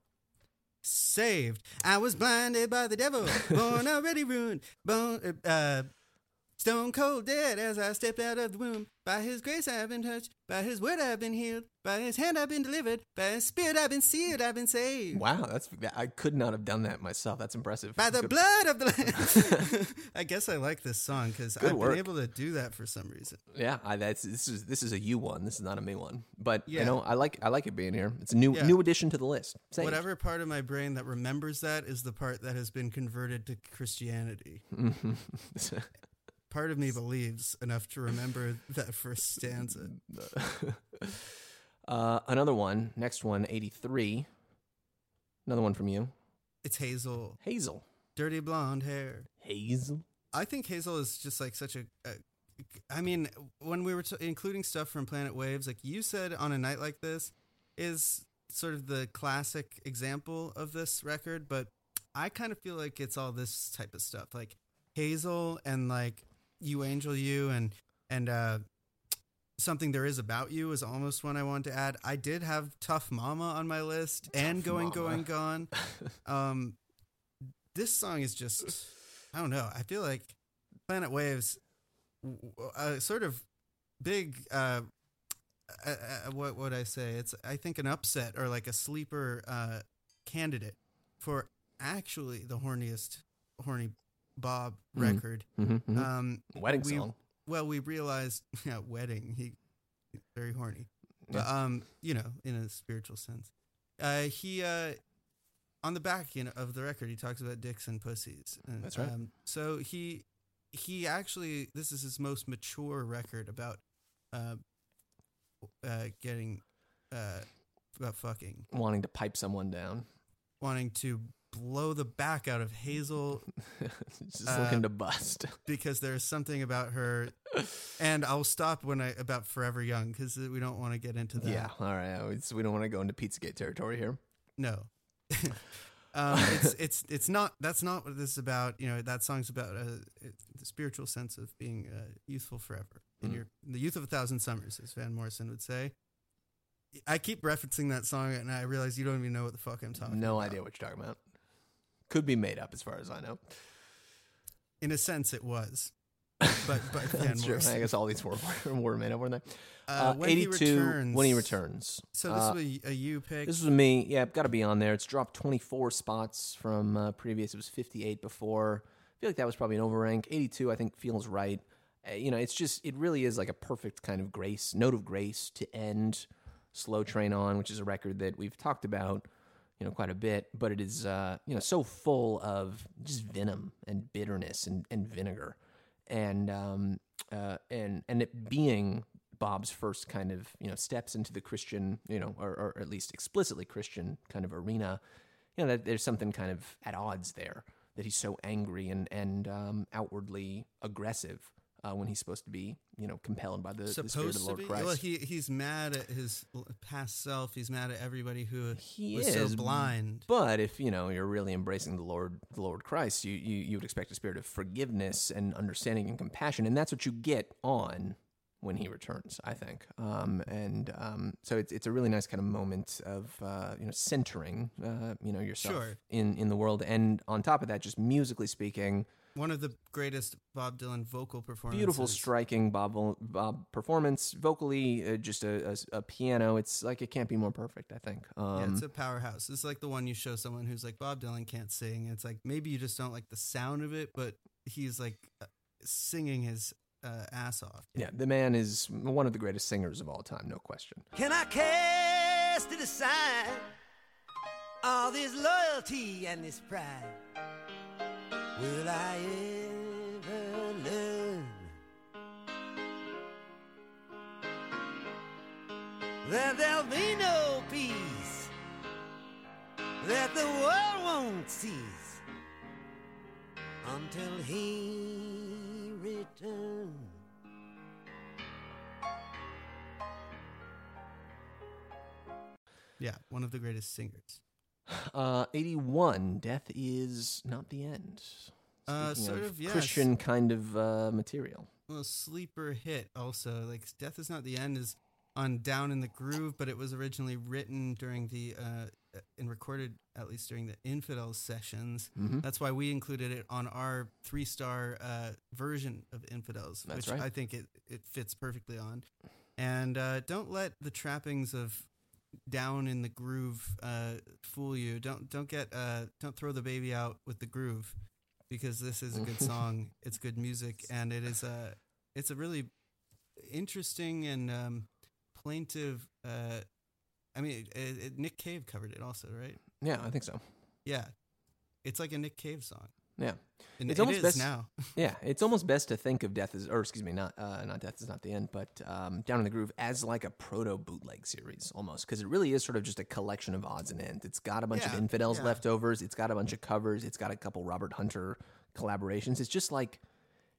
Saved. I was blinded by the devil, born already ruined, born uh, stone cold dead as I stepped out of the womb. By His grace I've been touched, by His word I've been healed, by His hand I've been delivered, by His spirit I've been sealed, I've been saved. Wow, that's I could not have done that myself. That's impressive. By the Good- blood of the Lamb. I guess I like this song because I've work. been able to do that for some reason. Yeah, I, that's this is this is a you one. This is not a me one. But you know, I like I like it being here. It's a new Yeah. new addition to the list. Saved. Whatever part of my brain that remembers that is the part that has been converted to Christianity. Mm-hmm. Part of me believes enough to remember that first stanza. uh, another one. Next one. 83. Another one from you. It's Hazel, Hazel. dirty blonde hair. Hazel. I think Hazel is just like such a. a I mean, when we were t- including stuff from Planet Waves, like you said on a night like this, is sort of the classic example of this record. But I kind of feel like it's all this type of stuff, like Hazel and like You Angel You and and uh, something there is about you is almost one I want to add. I did have Tough Mama on my list and Going Mama. Going Gone. Um, this song is just I don't know. I feel like Planet Waves, a sort of big. Uh, uh, uh, what would I say? It's I think an upset or like a sleeper uh, candidate for actually the horniest horny Bob Mhm. record. Mm-hmm, Um, Wedding we- song. well, we realized, yeah, wedding. He he's very horny, but Yeah. um, you know, in a spiritual sense. Uh, he uh, on the back, you know, of the record, he talks about dicks and pussies. And, That's right. Um, so he he actually, this is his most mature record about uh, uh, getting uh, about fucking, Wanting to pipe someone down. wanting to blow the back out of Hazel Just Uh, looking to bust. because there's something about her, and I'll stop when I about Forever Young because we don't want to get into that. Yeah. All right. We don't want to go into Pizzagate territory here. No. um, it's it's it's not. That's not what this is about. You know, that song's about uh, it, the spiritual sense of being uh, youthful forever in Mm. your the youth of a thousand summers, as Van Morrison would say. I keep referencing that song, and I realize you don't even know what the fuck I'm talking. No about. idea what you're talking about. Could be made up, as far as I know. In a sense, it was, but but Van That's true. I guess all these were, were made up, weren't they? Uh, when he 82 returns, when he returns. So this Uh, was a, a you pick. This was me. Yeah, got to be on there. It's dropped 24 spots from uh, previous. It was 58 before. I feel like that was probably an overrank. 82, I think, feels right. Uh, you know, it's just, it really is like a perfect kind of grace, note of grace to end Slow Train Coming, which is a record that we've talked about, you know, quite a bit, but it is, uh, you know, so full of just venom and bitterness and, and vinegar. And, um, uh, and, and it being Bob's first kind of you know steps into the Christian you know or, or at least explicitly Christian kind of arena, you know that there's something kind of at odds there that he's so angry and and um, outwardly aggressive uh, when he's supposed to be you know compelled by the, the spirit of the Lord be. Christ. Well, he he's mad at his past self. He's mad at everybody who He was is, so blind. But if you know you're really embracing the Lord, the Lord Christ, you, you you would expect a spirit of forgiveness and understanding and compassion, and that's what you get on when he returns. I think, um, and um, so it's it's a really nice kind of moment of uh, you know centering uh, you know yourself Sure. in in the world, and on top of that, just musically speaking, One of the greatest Bob Dylan vocal performances. beautiful, striking Bob Bob performance vocally, uh, just a, a, a piano. It's like it can't be more perfect. I think. Um, Yeah, it's a powerhouse. It's like the one you show someone who's like Bob Dylan can't sing. It's like maybe you just don't like the sound of it, but he's like uh, singing his uh, ass off. yeah, the man is one of the greatest singers of all time, no question. Can I cast it aside? All this loyalty and this pride. Will I ever learn that there'll be no peace? That the world won't cease until he returns. Yeah, one of the greatest singers. Uh, 81, Death is Not the End. Uh, Speaking sort of, of, yes. Christian kind of uh, material. Well, sleeper hit also. Like Death is Not the End is on Down in the Groove, but it was originally written during the uh, and recorded at least during the Infidels sessions. Mhm. That's why we included it on our three star uh, version of Infidels, That's which right. I think it, it fits perfectly on. And uh, don't let the trappings of down in the groove uh, fool you. Don't don't get uh, don't throw the baby out with the groove because this is a good song. It's good music, and it is a it's a really interesting and um, plaintive. Uh, I mean, it, it, Nick Cave covered it also, right? Yeah, I think so. Yeah, it's like a Nick Cave song. Yeah. And It's it almost is best- now. Yeah, it's almost best to think of Death as, or excuse me, not uh, not Death is not the end, but um, Down in the Groove as like a proto bootleg series almost, because it really is sort of just a collection of odds and ends. It's got a bunch of infidels yeah. leftovers. It's got a bunch of covers. It's got a couple Robert Hunter collaborations. It's just like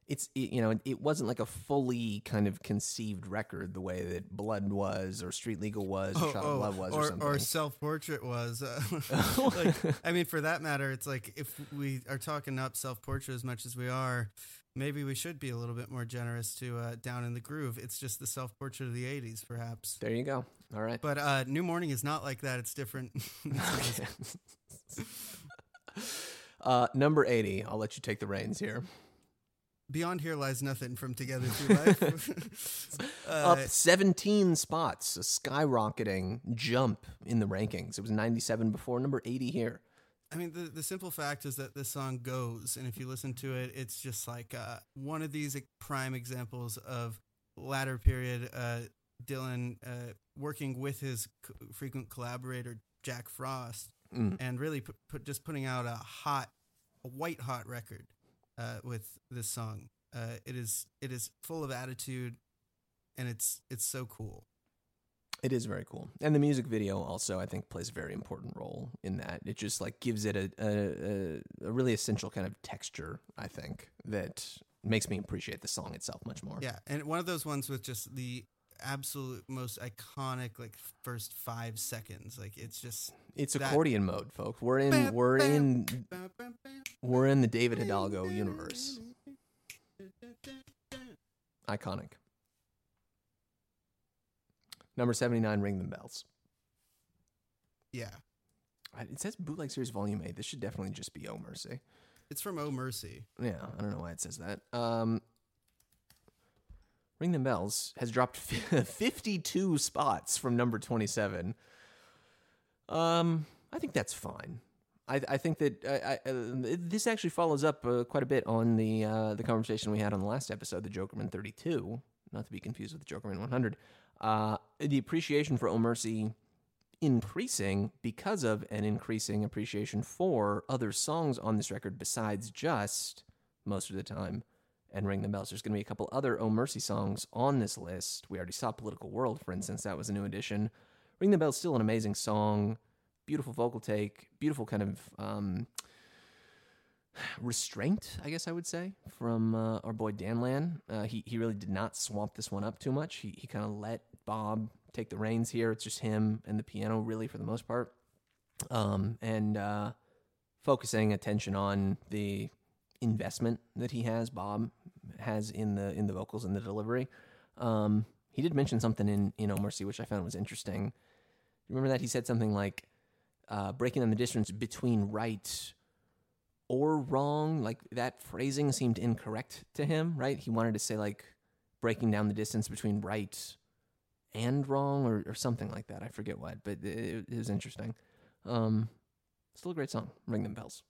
it's it, you know it wasn't like a fully kind of conceived record the way that Blood was or Street Legal was or Shot of Love was or, or, something. self portrait was. Uh, like, I mean, for that matter, it's like if we are talking up self portrait as much as we are, maybe we should be a little bit more generous to uh, Down in the Groove. It's just the self portrait of the 80s, perhaps. there you go. All right. But uh, New Morning is not like that. It's different. uh, number eighty. I'll let you take the reins here. Beyond Here Lies Nothing from Together Through Life. uh, up 17 spots, a skyrocketing jump in the rankings. It was 97 before, number 80 here. I mean, the, the simple fact is that this song goes, and if you listen to it, it's just like uh, one of these prime examples of latter period uh, Dylan uh, working with his frequent collaborator Jack Frost, Mm. and really put, put just putting out a hot, a white hot record uh, with this song. Uh, it is it is full of attitude, and it's it's so cool. It is very cool, and the music video also, I think, plays a very important role in that. It just like gives it a a, a, really essential kind of texture. I think that makes me appreciate the song itself much more. Yeah, and one of those ones with just the absolute most iconic like first five seconds. Like it's just It's That- accordion mode, folks. We're in we're in we're in the David Hidalgo universe. Iconic. Number 79 Ring the Bells. Yeah, It says bootleg series volume 8. This should definitely just be Oh Mercy. it's from Oh Mercy. Yeah, I don't know why it says that. Um, Ring the Bells has dropped 52 spots from number 27. Um, I think that's fine. I, I think that I, I, uh, this actually follows up uh, quite a bit on the uh, the conversation we had on the last episode, the Jokerman 32, not to be confused with the Jokerman 100. Uh, the appreciation for Oh Mercy increasing because of an increasing appreciation for other songs on this record besides just most of the time and ring the bells. There's going to be a couple other oh mercy songs on this list. We already saw political world for instance. That was a new addition. Ring the bells still an amazing song beautiful vocal take beautiful kind of um, restraint i guess i would say from uh, our boy dan lan. Uh, he, he really did not swamp this one up too much. He, he kind of let bob take the reins here. It's just him and the piano really for the most part. Um, and uh, focusing attention on the investment that he has bob has in the in the vocals and the delivery. Um, he did mention something in in mercy which i found was interesting. Remember that he said something like uh, breaking down the distance between right or wrong like that phrasing seemed incorrect to him right he wanted to say like breaking down the distance between right and wrong or, or something like that i forget what but it, it was interesting um, still a great song ring them bells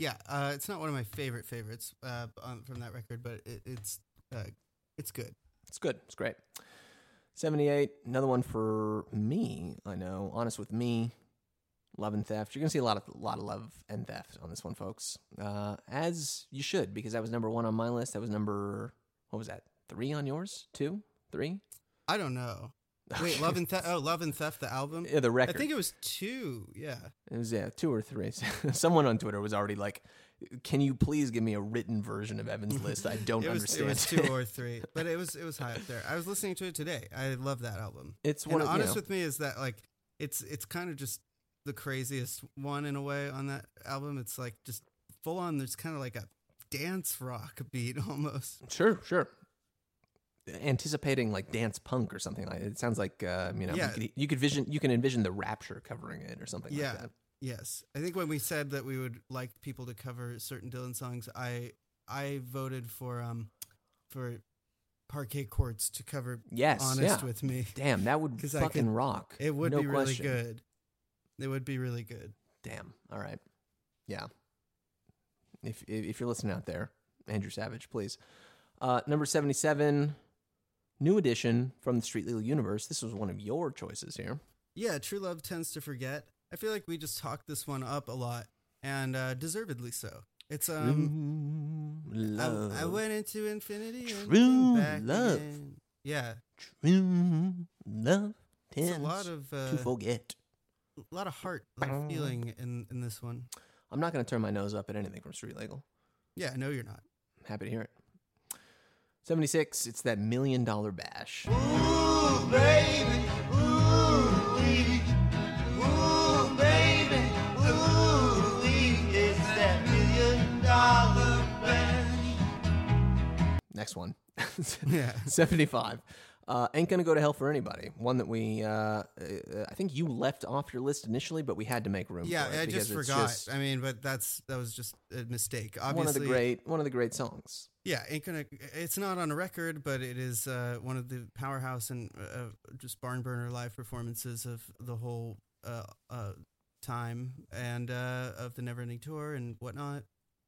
Yeah, uh, it's not one of my favorite favorites uh, on, from that record, but it, it's uh, it's good. It's good. It's great. 78, another one for me, I know. Honest with me, love and theft. You're going to see a lot of lot of love and theft on this one, folks. Uh, as you should, because that was number one on my list. That was number, what was that? Three on yours? Two? Three? I don't know. Wait, Love and Theft. Oh, Love and Theft, the album. Yeah, the record. I think it was two. Yeah. It was yeah, two or three. Someone on Twitter was already like, "Can you please give me a written version of Evan's list? I don't It was, understand." it was two or three, but it was it was high up there. I was listening to it today. I love that album. it's And one of you honest know, with me is that like it's it's kind of just the craziest one in a way on that album. It's like just full on. There's kind of like a dance rock beat almost. Sure, sure. Anticipating like dance punk or something like it sounds like uh, you know Yeah. you, could, you could vision you can envision the Rapture covering it or something Yeah. like that. Yes, I think when we said that we would like people to cover certain Dylan songs, I I voted for um for Parquet Courts to cover Yes, Honest yeah. with Me. Damn, that would fucking could- rock. It would No be really good. It would be really good. Damn. All right. Yeah. If if if you're listening out there, Andrew Savage, please. Uh, number seventy-seven, new edition from the Street Legal universe. This was one of your choices here. Yeah, True Love tends to forget. I feel like we just talked this one up a lot, and uh, deservedly so. It's um, True I, love. I went into infinity True came back love. again. Yeah, True love it's a lot of uh, to forget. a lot of heart, a lot of feeling in in this one. I'm not going to turn my nose up at anything from Street Legal. Yeah, no, you're not. Happy to hear it. 76, it's that million dollar bash. Ooh, baby, Next one. Yeah. 75. Uh, ain't gonna go to hell for anybody. One that we, uh, uh, I think you left off your list initially, but we had to make room. Yeah, for it I just forgot. just I mean, but that's that was just a mistake. Obviously, one of the great, one of the great songs. Yeah, ain't gonna. It's not on a record, but it is uh, one of the powerhouse and uh, just barn burner live performances of the whole uh, uh, time and uh, of the Neverending Tour and whatnot.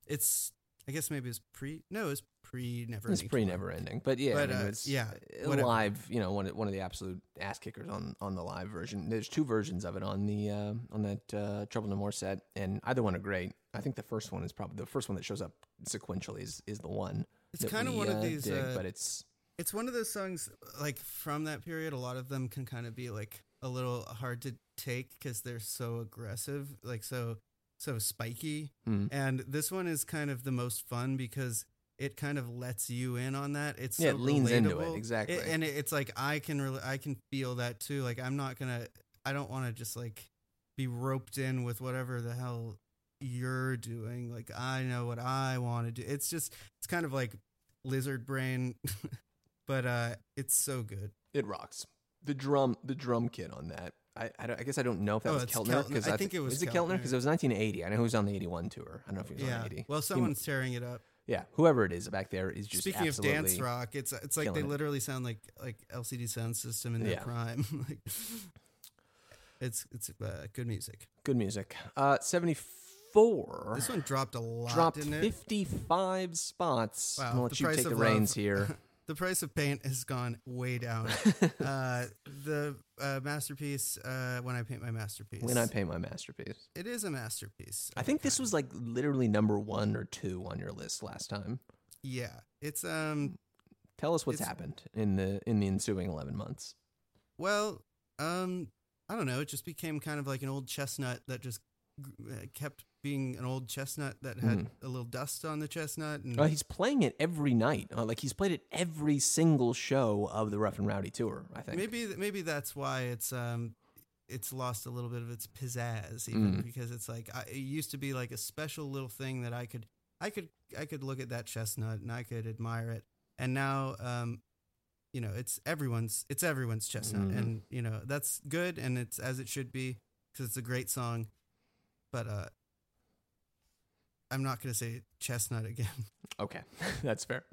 It's, I guess maybe it's pre. No, it's pre never. It's pre never ending, but yeah, But, I mean, uh, it's yeah, uh, whatever. live. You know, one of- one of the absolute ass kickers on on the live version. There's two versions of it on the uh, on that uh, Trouble No More set, and either one are great. I think the first one is probably the first one that shows up sequentially is is the one. It's kind of one of uh, these. dig, uh, but it's it's one of those songs like from that period. A lot of them can kind of be like a little hard to take because they're so aggressive, like so so spiky. Mm. And this one is kind of the most fun because it kind of lets you in on that. It's Yeah, so it leans into it, relatable. exactly. and it, it's like I can really I can feel that too. Like I'm not gonna I don't want to just like be roped in with whatever the hell you're doing. Like I know what I want to do. It's just it's kind of like lizard brain, but uh, it's so good. It rocks. The drum, the drum kit on that. I, I, don't- I guess I don't know if that Oh, was Keltner Keltner. I thi- think it was is it Keltner because it was 1980. I know he was on the 81 tour. I don't know if he was Yeah. on 80. Well, He- someone's tearing it up. yeah, whoever it is back there is just Speaking of dance rock, it's it's like they it. literally sound like like LCD Sound System in their Yeah. prime. like, it's it's uh, good music. good music. Uh, 74 This one dropped a lot, dropped didn't 55 spots. Wow, gonna let you take the of reins here. the price of paint has gone way down. uh, the uh, masterpiece, uh, when I paint my masterpiece, when I paint my masterpiece. it is a masterpiece. I think this was like literally number one or two on your list last time. yeah. It's um Tell us what's It's- happened in the in the ensuing 11 months. well um I don't know. It just became kind of like an old chestnut that just uh, kept being an old chestnut that had Mhm. a little dust on the chestnut. And Uh, he's playing it every night. Uh, like he's played it every single show of the Rough and Rowdy tour. I think. maybe maybe that's why it's um it's lost a little bit of its pizzazz even Mm. because it's like I, it used to be like a special little thing that I could I could I could look at that chestnut and I could admire it and now um you know it's everyone's it's everyone's chestnut Mhm. and you know that's good and it's as it should be because it's a great song but uh I'm not gonna say chestnut again Okay, that's fair.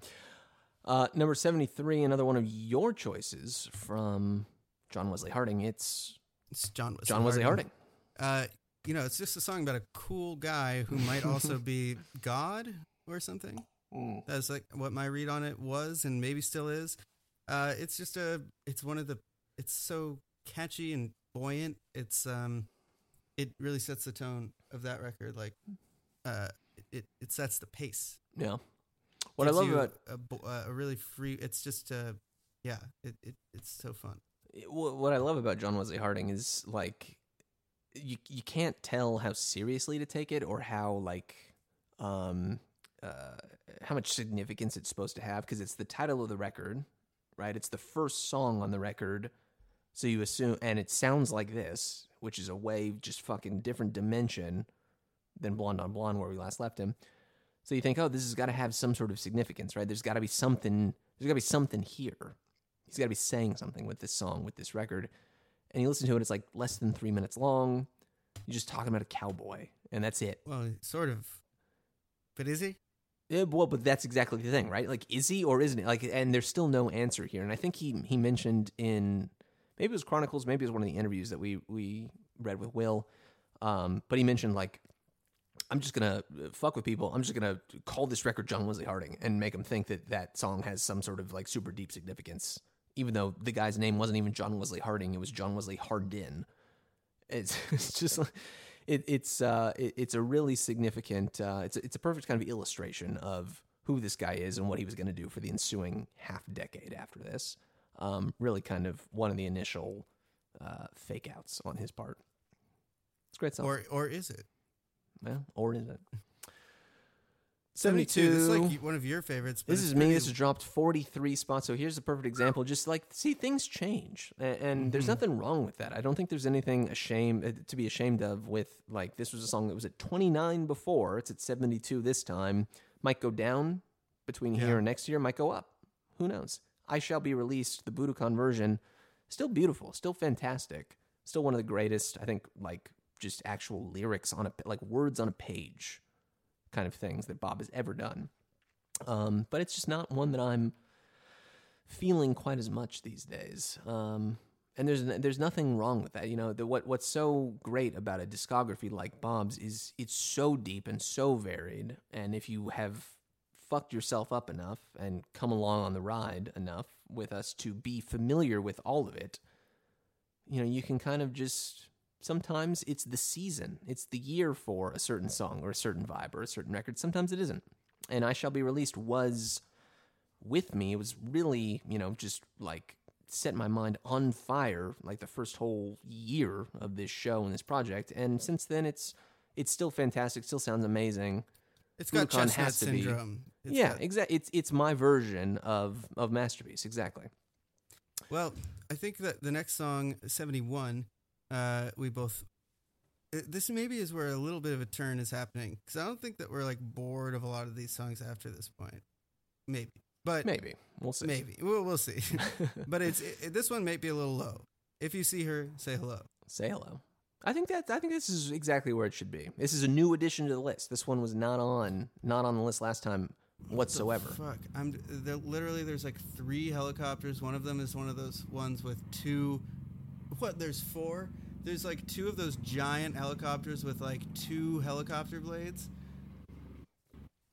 Uh, number seventy-three, another one of your choices from John Wesley Harding. It's it's John Wesley John Wesley Harding. uh, you know, it's just a song about a cool guy who might also be God or something. That's like what my read on it was, and maybe still is. Uh, it's just a, it's one of the, it's so catchy and buoyant. It's um, it really sets the tone of that record. Like, uh, it it sets the pace. Yeah. What I love about a, bo- a really free. It's just uh, yeah, it, it it's so fun. Wh- what I love about John Wesley Harding is like you you can't tell how seriously to take it or how like um uh how much significance it's supposed to have because it's the title of the record, right? It's the first song on the record. So you assume and it sounds like this, which is a way just fucking different dimension than Blonde on Blonde where we last left him. So you think, "Oh, this has got to have some sort of significance, right? There's got to be something there's got to be something here." He's got to be saying something with this song, with this record. And you listen to it, it's like less than three minutes long. You're just talking about a cowboy, and that's it. Well, sort of, but is he? Yeah, well, but that's exactly the thing, right? Like, is he or isn't he? Like, and there's still no answer here. And I think he he mentioned in maybe it was Chronicles, maybe it was one of the interviews that we we read with Will. Um, but he mentioned like, I'm just gonna uh, fuck with people. I'm just gonna call this record John Wesley Harding and make them think that that song has some sort of like super deep significance, even though the guy's name wasn't even John Wesley Harding. It was John Wesley Hardin. It's, it's just it, it's uh, it, it's a really significant. Uh, it's it's a perfect kind of illustration of who this guy is and what he was going to do for the ensuing half decade after this. Um, really, kind of one of the initial uh, fake outs on his part. It's great song. Or or is it? Well, or is it? 72. This is like one of your favorites. This is me. This has dropped 43 spots. So here's a perfect example. Just like, see, things change. And, there's Mm-hmm. nothing wrong with that. I don't think there's anything ashamed uh, to be ashamed of with, like, this was a song that was at 29 before. It's at 72 this time. Might go down between Yeah. here and next year, might go up. Who knows? I Shall Be Released, the Budokan version, still beautiful, still fantastic. Still one of the greatest, I think, like, just actual lyrics on a, like, words on a page kind of things that Bob has ever done. Um, but it's just not one that I'm feeling quite as much these days. Um, and there's there's nothing wrong with that. You know, the, what what's so great about a discography like Bob's is it's so deep and so varied. And if you have fucked yourself up enough and come along on the ride enough with us to be familiar with all of it, you know, you can kind of just sometimes it's the season, it's the year for a certain song or a certain vibe or a certain record. Sometimes it isn't. And I Shall Be Released was with me. It was really, you know, just like set my mind on fire like the first whole year of this show and this project. And since then, it's it's still fantastic. Still sounds amazing. It's got Rubicon chestnut has to be- syndrome. It's yeah, exactly. It's it's my version of of masterpiece. Exactly. Well, I think that the next song, 71, uh, we both. This maybe is where a little bit of a turn is happening because I don't think that we're like bored of a lot of these songs after this point. Maybe, but Maybe we'll see. maybe we'll, we'll see. but it's it, this one might be a little low. If you see her, say hello. Say hello. I think that I think this is exactly where it should be. This is a new addition to the list. This one was not on not on the list last time whatsoever. Fuck, I'm there, literally there's like three helicopters. One of them is one of those ones with two. What? There's four. There's like two of those giant helicopters with like two helicopter blades.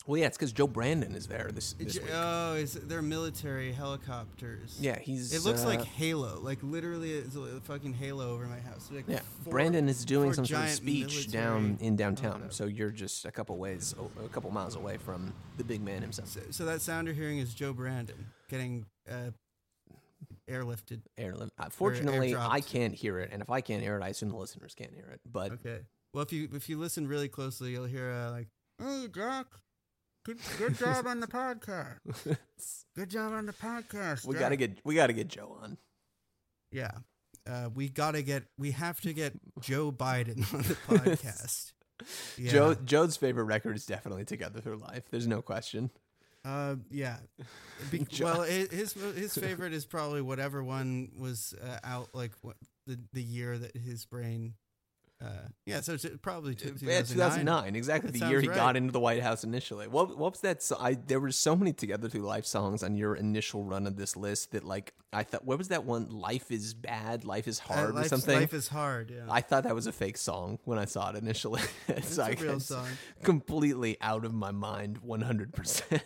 Well, yeah, it's because Joe Brandon is there this, this week. Oh, is they're military helicopters. yeah, he's. It looks uh, like Halo. Like literally, it's a fucking Halo over my house. Like Yeah, four- Brandon is doing some sort of speech down in downtown, so you're just a couple ways, a couple miles away from the big man himself. So, so that sound you're hearing is Joe Brandon getting uh, airlifted. Airlift. Fortunately, airdropped. I can't hear it, and if I can't hear it, I assume the listeners can't hear it. But Okay. Well, if you if you listen really closely, you'll hear uh, like, "Oh, Jack, good good job on the podcast. Good job on the podcast. we Jack." gotta get we gotta get Joe on. yeah. Uh, we gotta get we have to get Joe Biden on the podcast. Yeah. Joe Joe's favorite record is definitely "Together Through Life." There's no question. Uh, yeah. Be- well, hi- his his favorite is probably whatever one was uh, out like what, the the year that his brain. Uh, yeah, so it's probably two, Yeah, 2009, exactly That the year he right. got into the White House initially. What what was that? So I there were so many "Together Through Life" songs on your initial run of this list that like I thought. What was that one? "Life is bad, life is Uh, hard" or something. Life is hard. Yeah, I thought that was a fake song when I saw it initially. it's it's like a real song. completely out of my mind, 100. percent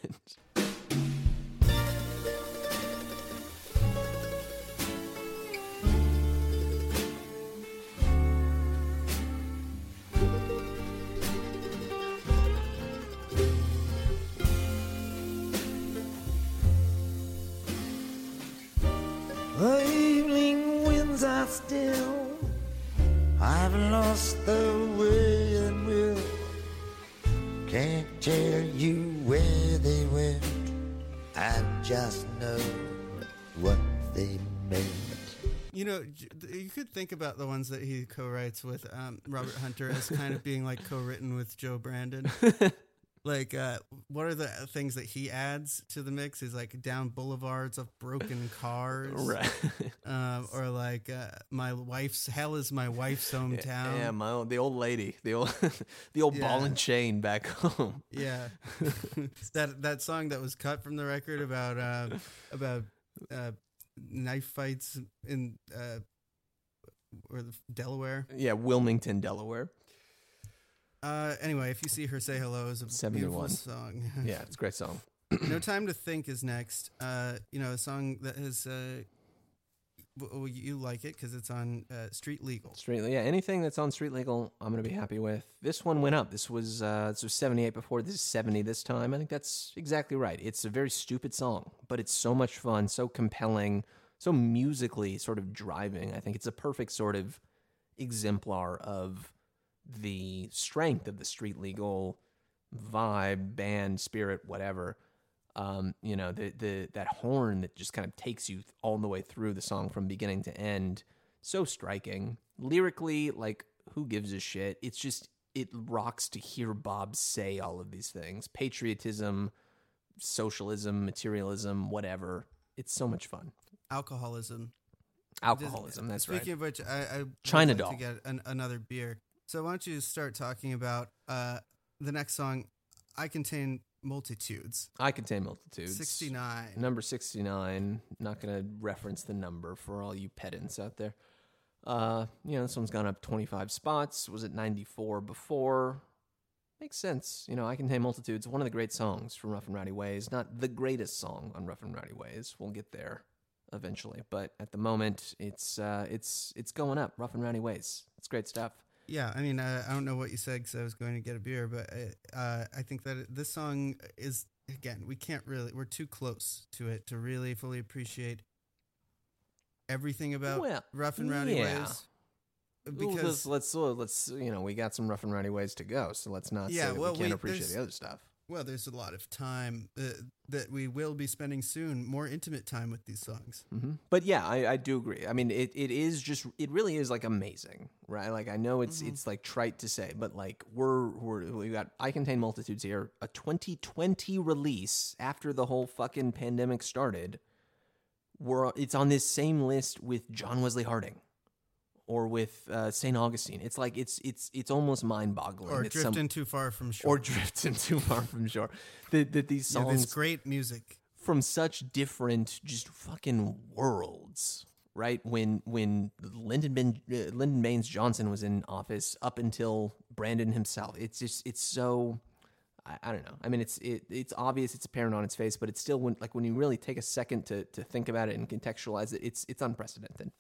evening winds are still. I've lost the way and will. Can't tell you where they went. I just know what they meant. You know, you could think about the ones that he co-writes with um, Robert Hunter as kind of being like co-written with Joe Brandon. like, uh, what are the things that he adds to the mix? Is like down boulevards of broken cars, right. Um, or like uh, my wife's hell is my wife's hometown. Yeah, my old, the old lady, the old the old ball and chain back home. Yeah, that that song that was cut from the record about uh, about uh, knife fights in uh, or the Delaware. Yeah, Wilmington, Delaware. Uh, anyway, if you see her say hello is a 71. beautiful song. Yeah, it's a great song. no time to think is next. Uh, you know, a song that has uh, w- w- you like it because it's on uh, Street Legal. Street, Legal, yeah, anything that's on Street Legal, I'm gonna be happy with. This one went up. This was uh, this was 78 before. This is 70 this time. I think that's exactly right. It's a very stupid song, but it's so much fun, so compelling, so musically sort of driving. I think it's a perfect sort of exemplar of the strength of the Street Legal vibe, band, spirit, whatever. Um, you know, the the that horn that just kind of takes you all the way through the song from beginning to end. So striking. Lyrically, like who gives a shit? It's just it rocks to hear Bob say all of these things. Patriotism, socialism, materialism, whatever. It's so much fun. Alcoholism. Alcoholism, that's right. Speaking of which, I, I China like Doll. to get an, another beer. So why don't you start talking about uh, the next song? I contain multitudes. I contain multitudes. Sixty nine. Number 69. Not going to reference the number for all you pedants out there. Uh, you know, this one's gone up 25 spots. Was it 94 before? Makes sense. You know, I Contain Multitudes, one of the great songs from Rough and Rowdy Ways. Not the greatest song on Rough and Rowdy Ways. We'll get there eventually, but at the moment, it's uh, it's it's going up. Rough and Rowdy Ways. It's great stuff. Yeah, I mean, uh, I don't know what you said because I was going to get a beer, but uh, uh, I think that this song is again, we can't really. We're too close to it to really fully appreciate everything about Well, Rough and Rowdy yeah. Ways. Well, Because let's, let's let's you know we got some rough and rowdy ways to go, so let's not Yeah, say well, we can't we- appreciate the other stuff. Well, there's a lot of time uh, that we will be spending soon, more intimate time with these songs. hmm But yeah, I, I do agree. I mean, it, it is just it really is like amazing, right? Like I know it's it's like trite to say, but like we're we're we got I contain multitudes here, a 2020 release after the whole fucking pandemic started. We're it's on this same list with John Wesley Harding. Or with uh, Saint Augustine, it's like it's it's it's almost mind boggling. Or drifting too far from shore. or drifting too far from shore. That, that these Yeah, songs this great music. from such different, just fucking worlds, right? When when Lyndon ben, uh, Lyndon Baines Johnson was in office, up until Brandon himself, it's just it's so. I, I don't know. I mean, it's it, it's obvious, it's apparent on its face, but it's still when like when you really take a second to to think about it and contextualize it, it's it's unprecedented.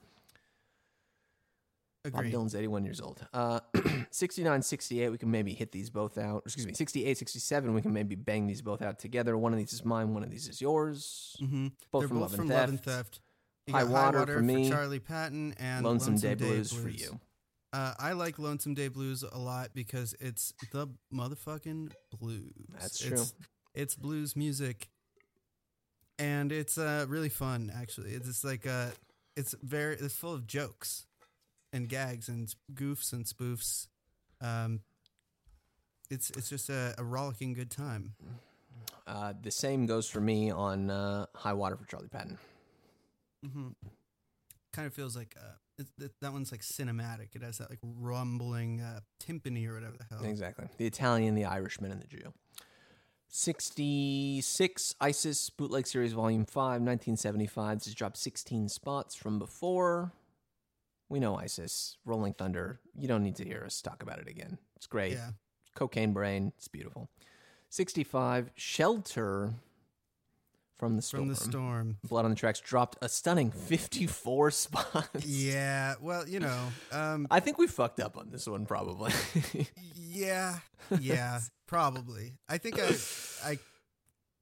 Bob Dylan's 81 years old. Uh, 69, 68, we can maybe hit these both out. Excuse me, 68, 67, we can maybe bang these both out together. One of these is mine, one of these is yours. Mm-hmm. Both They're from both Love from and Love and Theft. Theft. You High got Water for me. Charlie Patton and Lonesome, Day, Blues, for you. Uh, I like Lonesome Day Blues a lot because it's the motherfucking blues. That's It's, it's blues music, and it's uh, really fun. Actually, it's just like uh, it's very it's full of jokes and gags and goofs and spoofs. Um, it's it's just a, a rollicking good time. Uh, the same goes for me on uh, High Water for Charlie Patton. Mm-hmm. Kind of feels like uh, it, it, that one's like cinematic. It has that like rumbling uh, timpani or whatever the hell. Exactly. The Italian, the Irishman, and the Jew. 66 ISIS Bootleg Series Volume 5, 1975. This has dropped 16 spots from before. We know ISIS, Rolling Thunder. You don't need to hear us talk about it again. It's great. Yeah. Cocaine Brain. It's beautiful. 65 Shelter from the Storm. From the storm. Blood on the Tracks dropped a stunning 54 spots. Yeah. Well, you know. Um, I think we fucked up on this one, probably. yeah. Yeah. probably. I think I. I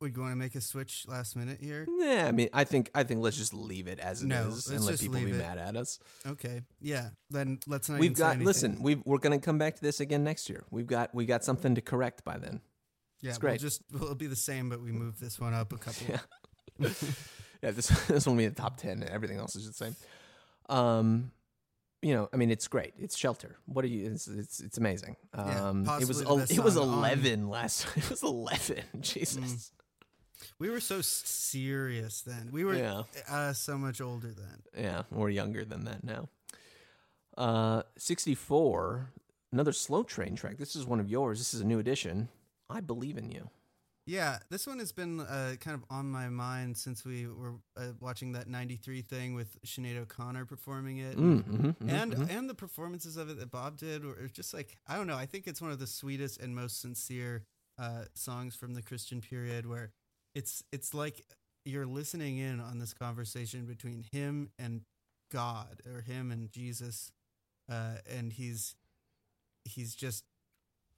would you want to make a switch last minute here? Yeah, I mean, I think I think let's just leave it as it is No, and let's let people be it. mad at us. Okay. Yeah. Then let's not. We've got listen, we we're gonna come back to this again next year. We've got we got something to correct by then. Yeah. it's We'll great. just we'll be the same, but we move this one up a couple. Yeah. yeah, this this one will be the top ten. and Everything else is the same. Um, you know, I mean, it's great. It's shelter. What are you? It's it's, it's amazing. Yeah, Um, it was possibly the el- best it was song on- eleven last. It was eleven. Jesus. We were so serious then. We were Yeah. uh, so much older then. Yeah, we're younger than that now. Uh, 64, another slow train track. This is one of yours. This is a new edition. I believe in you. Yeah, this one has been uh, kind of on my mind since we were uh, watching that '93 thing with Sinead O'Connor performing it, Mm, mhm, mhm, and mhm. and the performances of it that Bob did were just like I don't know. I think it's one of the sweetest and most sincere uh, songs from the Christian period, where it's it's like you're listening in on this conversation between him and God, or him and Jesus, uh, and he's he's just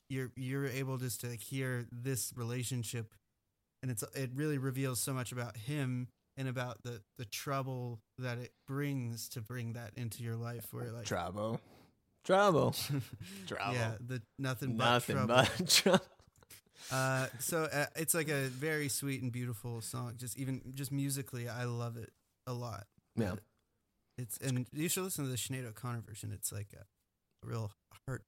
you're you're able just to hear this relationship and it's it really reveals so much about him and about the the trouble that it brings to bring that into your life where like Trouble. Trouble. Trouble. yeah the nothing but Nothing trouble. but trouble. uh so uh, it's like a very sweet and beautiful song. Just even just musically i love it a lot. Yeah. It's and you should listen to the Sinead O'Connor version. It's like a, real heart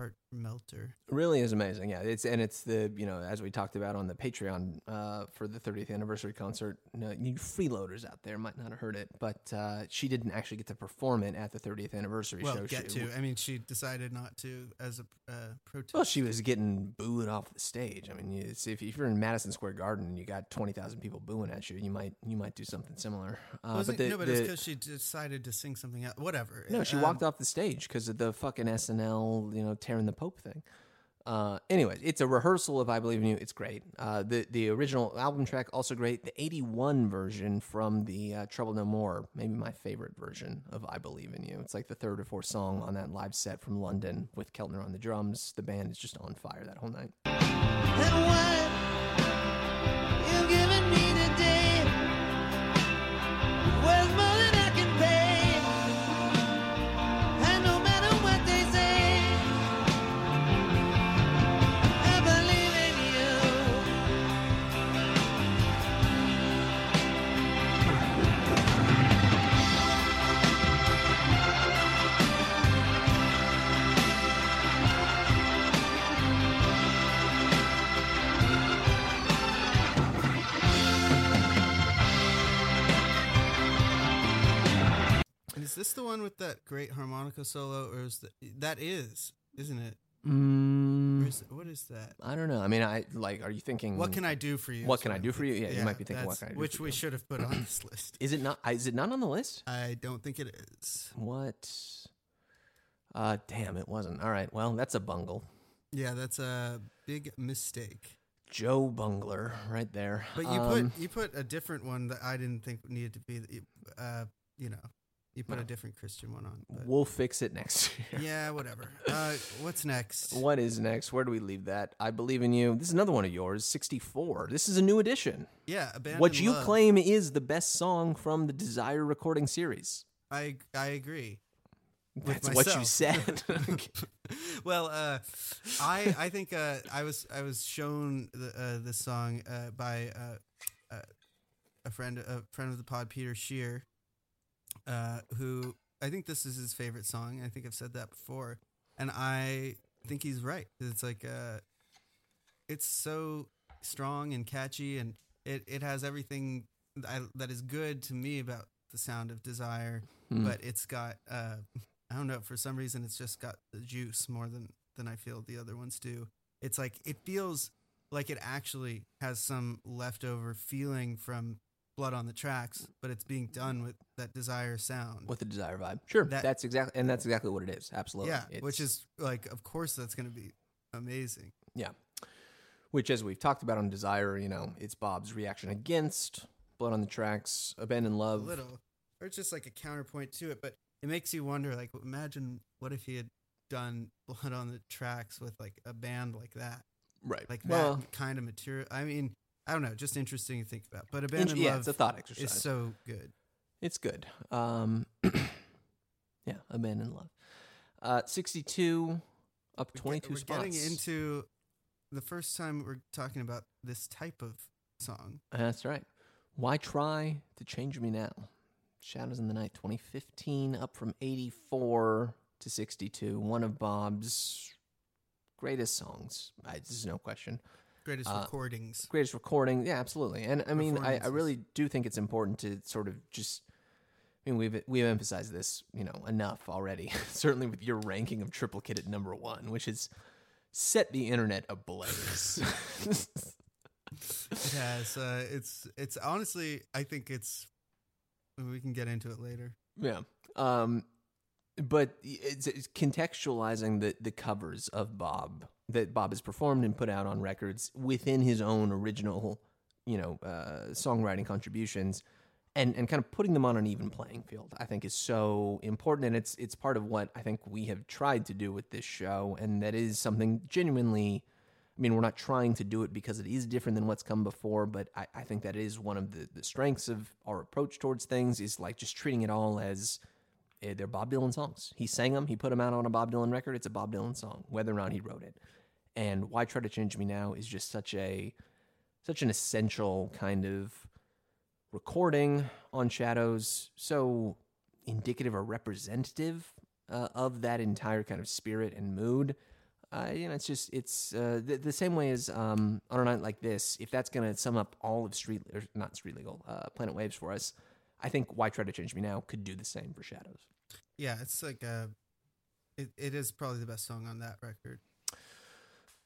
heart melter really is amazing. Yeah, it's and it's the you know as we talked about on the Patreon uh, for the 30th anniversary concert. You, know, you freeloaders out there might not have heard it, but uh, she didn't actually get to perform it at the 30th anniversary well show. get She- to i mean she decided not to as a uh, protest Well, she was getting booed off the stage. I mean, if, if you're in Madison Square Garden and you got 20,000 people booing at you, you might you might do something similar. Uh, but the, no, but the- it's because she decided to sing something else. Whatever. No, she Um, walked off the stage because of the fucking SNL, you know, tearing the Pope thing. Uh, anyways, it's a rehearsal of "I Believe in You." It's great. Uh, the the original album track also great. The '81 version from the uh, Trouble No More, maybe my favorite version of "I Believe in You." It's like the third or fourth song on that live set from London with Keltner on the drums. The band is just on fire that whole night. One with that great harmonica solo, or is that that is, isn't it? Mm, is, what is that? I don't know. I mean, I like. Are you thinking? What can I do for you? What can I do for you? thinking. Yeah, you might be thinking, what can I do Which we you? should have put on this list. Is it not? Is it not on the list? I don't think it is. What? Uh, damn, it wasn't. All right. Well, that's a bungle. Yeah, that's a big mistake. Joe Bungler, right there. But you Um, put you put a different one that I didn't think needed to be. Uh, you know, you put No. a different Christian one on. But We'll fix it next year. yeah, whatever. Uh, what's next? What is next? Where do we leave that? I believe in you. This is another one of yours, 64. This is a new edition. Yeah, what you Love. claim is the best song from the Desire recording series. I I agree. That's what you said. well, uh, I I think uh, I was I was shown the uh, this song uh, by uh, uh, a friend a friend of the pod Peter Shear, uh, who I think this is his favorite song. I think I've said that before, and I think he's right. It's like uh, it's so strong and catchy, and it it has everything I, that is good to me about the sound of Desire Hmm. but it's got uh I don't know for some reason it's just got the juice more than than I feel the other ones do. It's like it feels like it actually has some leftover feeling from Blood on the Tracks, but it's being done with that desire sound. with the Desire vibe. Sure. That- that's exactly and that's exactly what it is. Absolutely. yeah, which is like of course that's going to be amazing. Yeah. Which, as we've talked about on Desire, you know, it's Bob's reaction against Blood on the Tracks, Abandoned A Love. little or it's just like a counterpoint to it, but it makes you wonder like imagine what if he had done Blood on the Tracks with like a band like that. Right. like well, that kind of material. I mean, I don't know, just interesting to think about. But Abandoned yeah, Love it's a thought exercise. is so good. It's good. Um, yeah, Abandoned Love. Uh, 62, up 22 we're spots. getting into the first time we're talking about this type of song. That's right. Why try to change me now? Shadows in the Night 2015, up from 84 to 62. One of Bob's greatest songs. I, there's no question. Greatest Uh, recordings. Greatest recording. Yeah, absolutely. And I mean, I, I really do think it's important to sort of just. I mean, we've we've emphasized this, you know, enough already. Certainly with your ranking of Triple Kid at number one, which has set the internet ablaze. It has. Uh, it's it's honestly, I think it's. We can get into it later. Yeah. Um, but it's, it's contextualizing the the covers of Bob that Bob has performed and put out on records within his own original, you know, uh, songwriting contributions, and and kind of putting them on an even playing field. I think is so important, and it's it's part of what I think we have tried to do with this show, and that is something genuinely. I mean, we're not trying to do it because it is different than what's come before, but I, I think that is one of the, the strengths of our approach towards things is like just treating it all as eh, they're Bob Dylan songs. He sang them, he put them out on a Bob Dylan record. It's a Bob Dylan song, whether or not he wrote it. And why try to change me now is just such a such an essential kind of recording on Shadows, so indicative or representative uh, of that entire kind of spirit and mood. Uh, you know, it's just it's uh, the, the same way as um, on a night like this. If that's going to sum up all of Street or not Street Legal, uh, Planet Waves for us, I think Why Try to Change Me Now could do the same for Shadows. Yeah, it's like a. It, it is probably the best song on that record.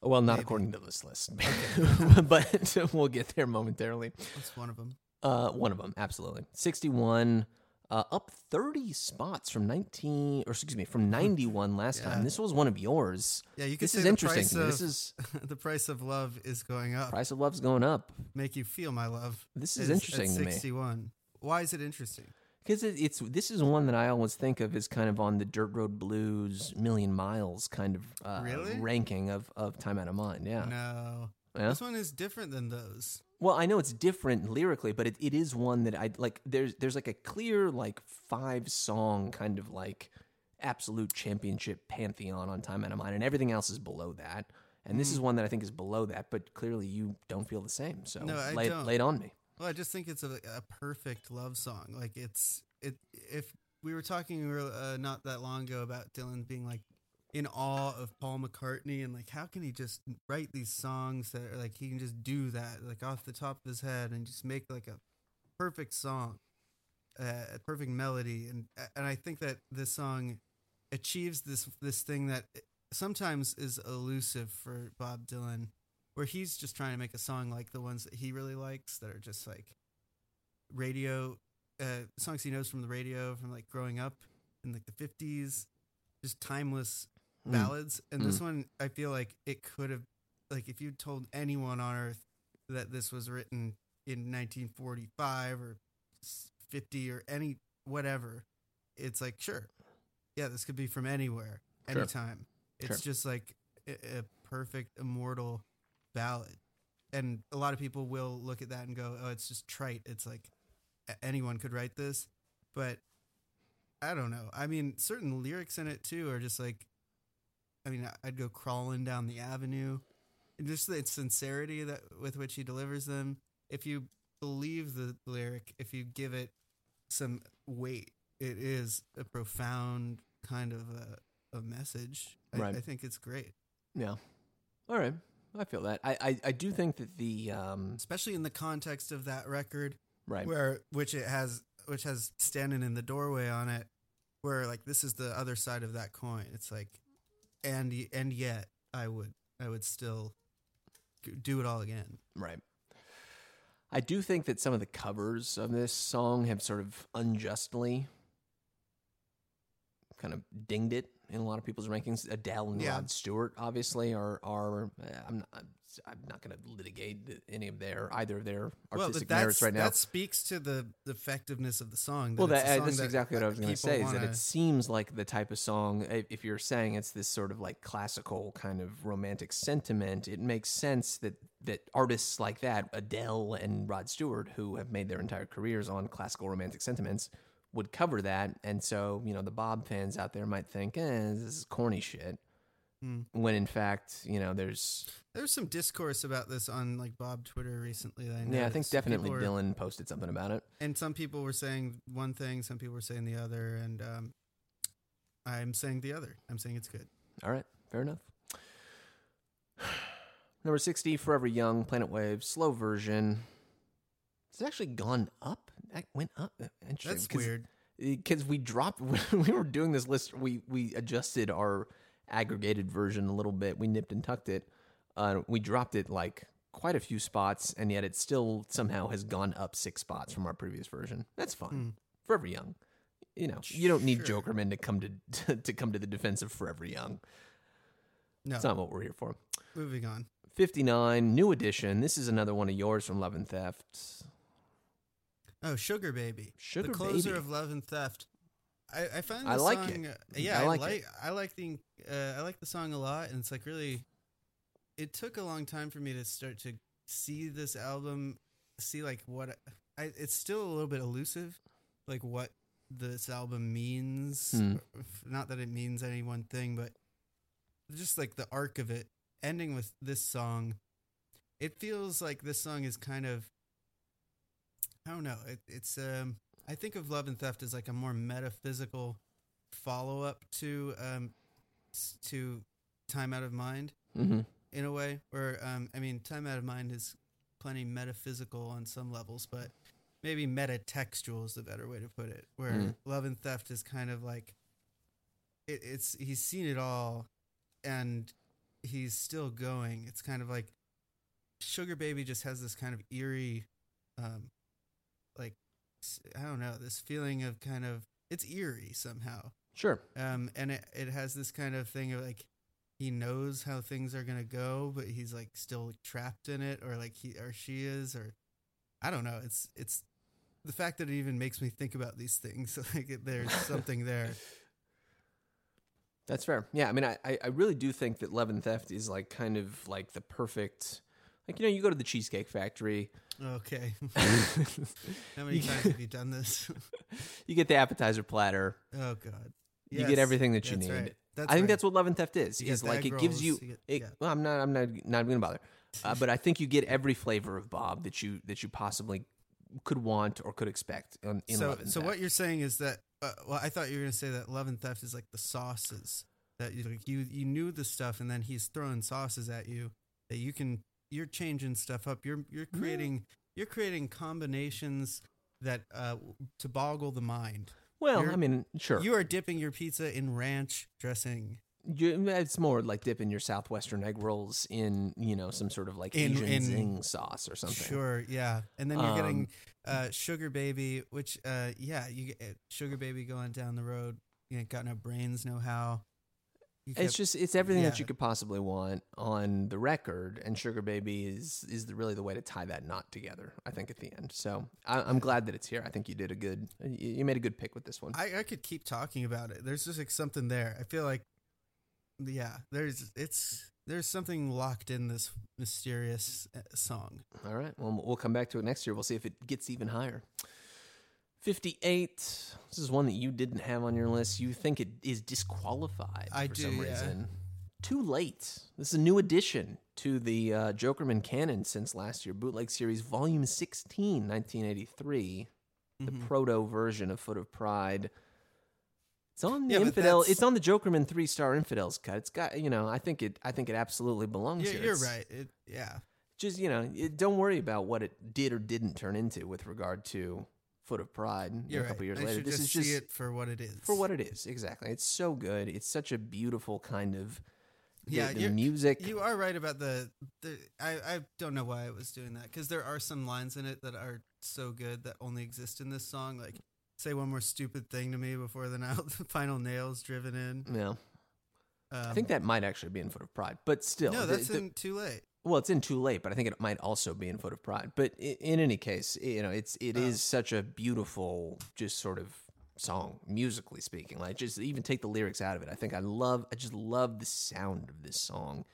Well, not Maybe. according to this list, but we'll get there momentarily. That's one of them. Uh, one of them, absolutely. 61, uh, up 30 spots from 19, or excuse me, from 91 last Yeah. time. This was one of yours. Yeah, you could This is interesting. of This is the price of love is going up. price of love's going up. Make you feel my love. This is interesting at to me. Sixty-one. Why is it interesting? Because it, it's this is one that I always think of as kind of on the Dirt Road Blues Million Miles kind of uh, Really? ranking of, of Time Out of Mind. Yeah. No, Yeah? this one is different than those. Well, I know it's different lyrically, but it, it is one that I like. There's there's like a clear like five song kind of like absolute championship pantheon on Time Out of Mind, and everything else is below that. And this is one that I think is below that, but clearly you don't feel the same. So No, lay, lay it on me. Well, I just think it's a, a perfect love song. Like it's it. If we were talking uh, not that long ago about Dylan being like in awe of Paul McCartney and like how can he just write these songs that are like he can just do that like off the top of his head and just make like a perfect song. uh, perfect melody, and and I think that this song achieves this this thing that sometimes is elusive for Bob Dylan, where he's just trying to make a song like the ones that he really likes that are just like radio uh, songs he knows from the radio from like growing up in like the fifties, just timeless Mm. ballads. And this one, I feel like it could have, like, if you told anyone on earth that this was written in 1945 or 50 or any whatever, it's like, sure, yeah, this could be from anywhere, Sure. anytime. It's Sure. just like a, a perfect immortal ballad. And a lot of people will look at that and go, oh, it's just trite. It's like anyone could write this. But I don't know. I mean, certain lyrics in it too are just like, I mean, I'd go crawling down the avenue. And just the sincerity that with which he delivers them. If you believe the lyric, if you give it some weight, it is a profound kind of a, a message. I, Right. I think it's great, Yeah. All right. I feel that. I, I, I do think that the um especially in the context of that record. right. where which it has which has standing in the doorway on it where like this is the other side of that coin it's like and and yet i would i would still do it all again Right. I do think that some of the covers of this song have sort of unjustly kind of dinged it in a lot of people's rankings. Adele and Yeah. Rod Stewart, obviously, are are. uh, I'm not. I'm not going to litigate any of their either of their well artistic but merits right now. that speaks to the, effectiveness of the song Well, that, uh, song that's that, exactly what I was going to say. Is that it seems like the type of song. If you're saying it's this sort of like classical kind of romantic sentiment, it makes sense that that artists like that, Adele and Rod Stewart, who have made their entire careers on classical romantic sentiments, would cover that. And so, you know, the Bob fans out there might think, "Eh, this is corny shit." Hmm. When in fact, you know, there's there's some discourse about this on like bob twitter recently I yeah, I think. Definitely were- Dylan posted something about it. and some people were saying one thing some people were saying the other and um i'm saying the other i'm saying it's good All right, fair enough. Number 60, Forever Young, Planet Waves, slow version. It's actually gone up. That went up. Interesting. that's weird Because we dropped, when we were doing this list, we, we adjusted our aggregated version a little bit. We nipped and tucked it. Uh, we dropped it like quite a few spots, and yet it still somehow has gone up six spots from our previous version. That's fun. Hmm. Forever Young. You know, you don't need Sure. Jokerman to come to to come to the defense of Forever Young. no That's not what we're here for. moving on 59, new edition. This is another one of yours from Love and Theft. Oh, Sugar Baby. Sugar the closer Baby. of Love and Theft. I, I find I the like song, it. uh, yeah, I I like like, it. I like the uh, I like the song a lot, and it's like really. It took a long time for me to start to see this album, see like what I. It's still a little bit elusive, like what this album means. Hmm. Not that it means any one thing, but just like the arc of it, ending with this song. It feels like this song is kind of I don't know. It, it's um, I think of Love and Theft as like a more metaphysical follow up to um, to Time Out of Mind Mm-hmm. in a way. Where um, I mean, Time Out of Mind is plenty metaphysical on some levels, but maybe metatextual is the better way to put it. Where Mm. Love and Theft is kind of like it, it's he's seen it all, and he's still going. It's kind of like Sugar Baby just has this kind of eerie, um, I don't know, this feeling of kind of it's eerie somehow. Sure. Um, and it it has this kind of thing of like he knows how things are gonna go, but he's like still trapped in it, or like he or she is, or I don't know. It's it's the fact that it even makes me think about these things. Like there's something there. That's fair. Yeah, I mean, I, I I really do think that Love and Theft is like kind of like the perfect. Like you know, you go to the Cheesecake Factory, Okay. How many times have you done this? you get the appetizer platter, Oh God. you get everything that you need. right. I think right. that's what Love and Theft is. You Is like it gives rolls, you. you get- it, yeah. Well, I'm not. I'm not. Not going to bother. Uh, but I think you get every flavor of Bob that you that you possibly could want or could expect in, in so Love and so Theft. what you're saying is that uh, well I thought you were going to say that love and theft is like the sauces that you like you you knew the stuff and then he's throwing sauces at you that you can you're changing stuff up you're you're creating you're creating combinations that uh, to boggle the mind. Well, You're- I mean, sure. You are dipping your pizza in ranch dressing. You, it's more like dipping your southwestern egg rolls in, you know, some sort of like In- Asian in- zing sauce or something. Sure, yeah. And then you're Um, getting uh, sugar baby, which uh, yeah, you get uh, sugar baby going down the road. You ain't got no brains, no how. It's just it's everything that you could possibly want on the record, and Sugar Baby is is the, really the way to tie that knot together. I think at the end. So I, I'm glad that it's here. I think you did a good, you you made a good pick with this one. I, I could keep talking about it. There's just like something there. I feel like, yeah, there's it's there's something locked in this mysterious uh, song. All right. Well, we'll come back to it next year. We'll see if it gets even higher. 58. This is one that you didn't have on your list. You think it is disqualified I for do, some yeah. reason. Too late. This is a new addition to the uh, Jokerman canon since last year. Bootleg Series Volume 16, 1983. The Mhm. proto version of Foot of Pride. It's on the Yeah, infidel. It's on the Jokerman three star infidels cut. It's got you know. I think it. I think it absolutely belongs Yeah, here. you're It's- right. It, yeah, just you know it, don't worry about what it did or didn't turn into with regard to foot of pride you're a couple right. years I later this just is just see it for what it is. for what it is exactly it's so good it's such a beautiful kind of the, Yeah, the music You are right about the. the I, I don't know why I was doing that because there are some lines in it that are so good that only exist in this song. Like, say one more stupid thing to me before the, nail, the final nails driven in. yeah Um, i think that might actually be in foot of pride but still no, that's the- in too late. Well it's in too late but i think it might also be in foot of pride but in any case you know it's it is Oh. such a beautiful just sort of song musically speaking like just even take the lyrics out of it i think i love i just love the sound of this song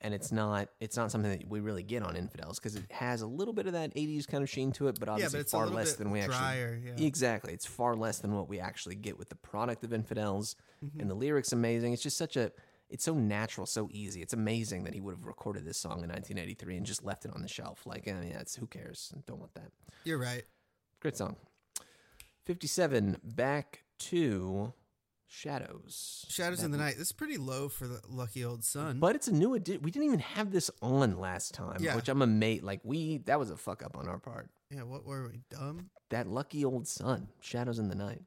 and it's not it's not something that we really get on infidels because it has a little bit of that 80s kind of sheen to it but Yeah, obviously but it's far less than we actually. Yeah. exactly it's far less than what we actually get with the product of infidels Mm-hmm. and the lyrics amazing it's just such a it's so natural so easy it's amazing that he would have recorded this song in 1983 and just left it on the shelf like i mean that's who cares don't want that You're right. great song 57 back to shadows Shadows in Back the Night. This is pretty low for the lucky old sun. but it's a new edition. We didn't even have this on last time, Yeah. which I'm amazed. Like we, that was a fuck up on our part. yeah, what were we dumb? That lucky old sun, Shadows in the Night,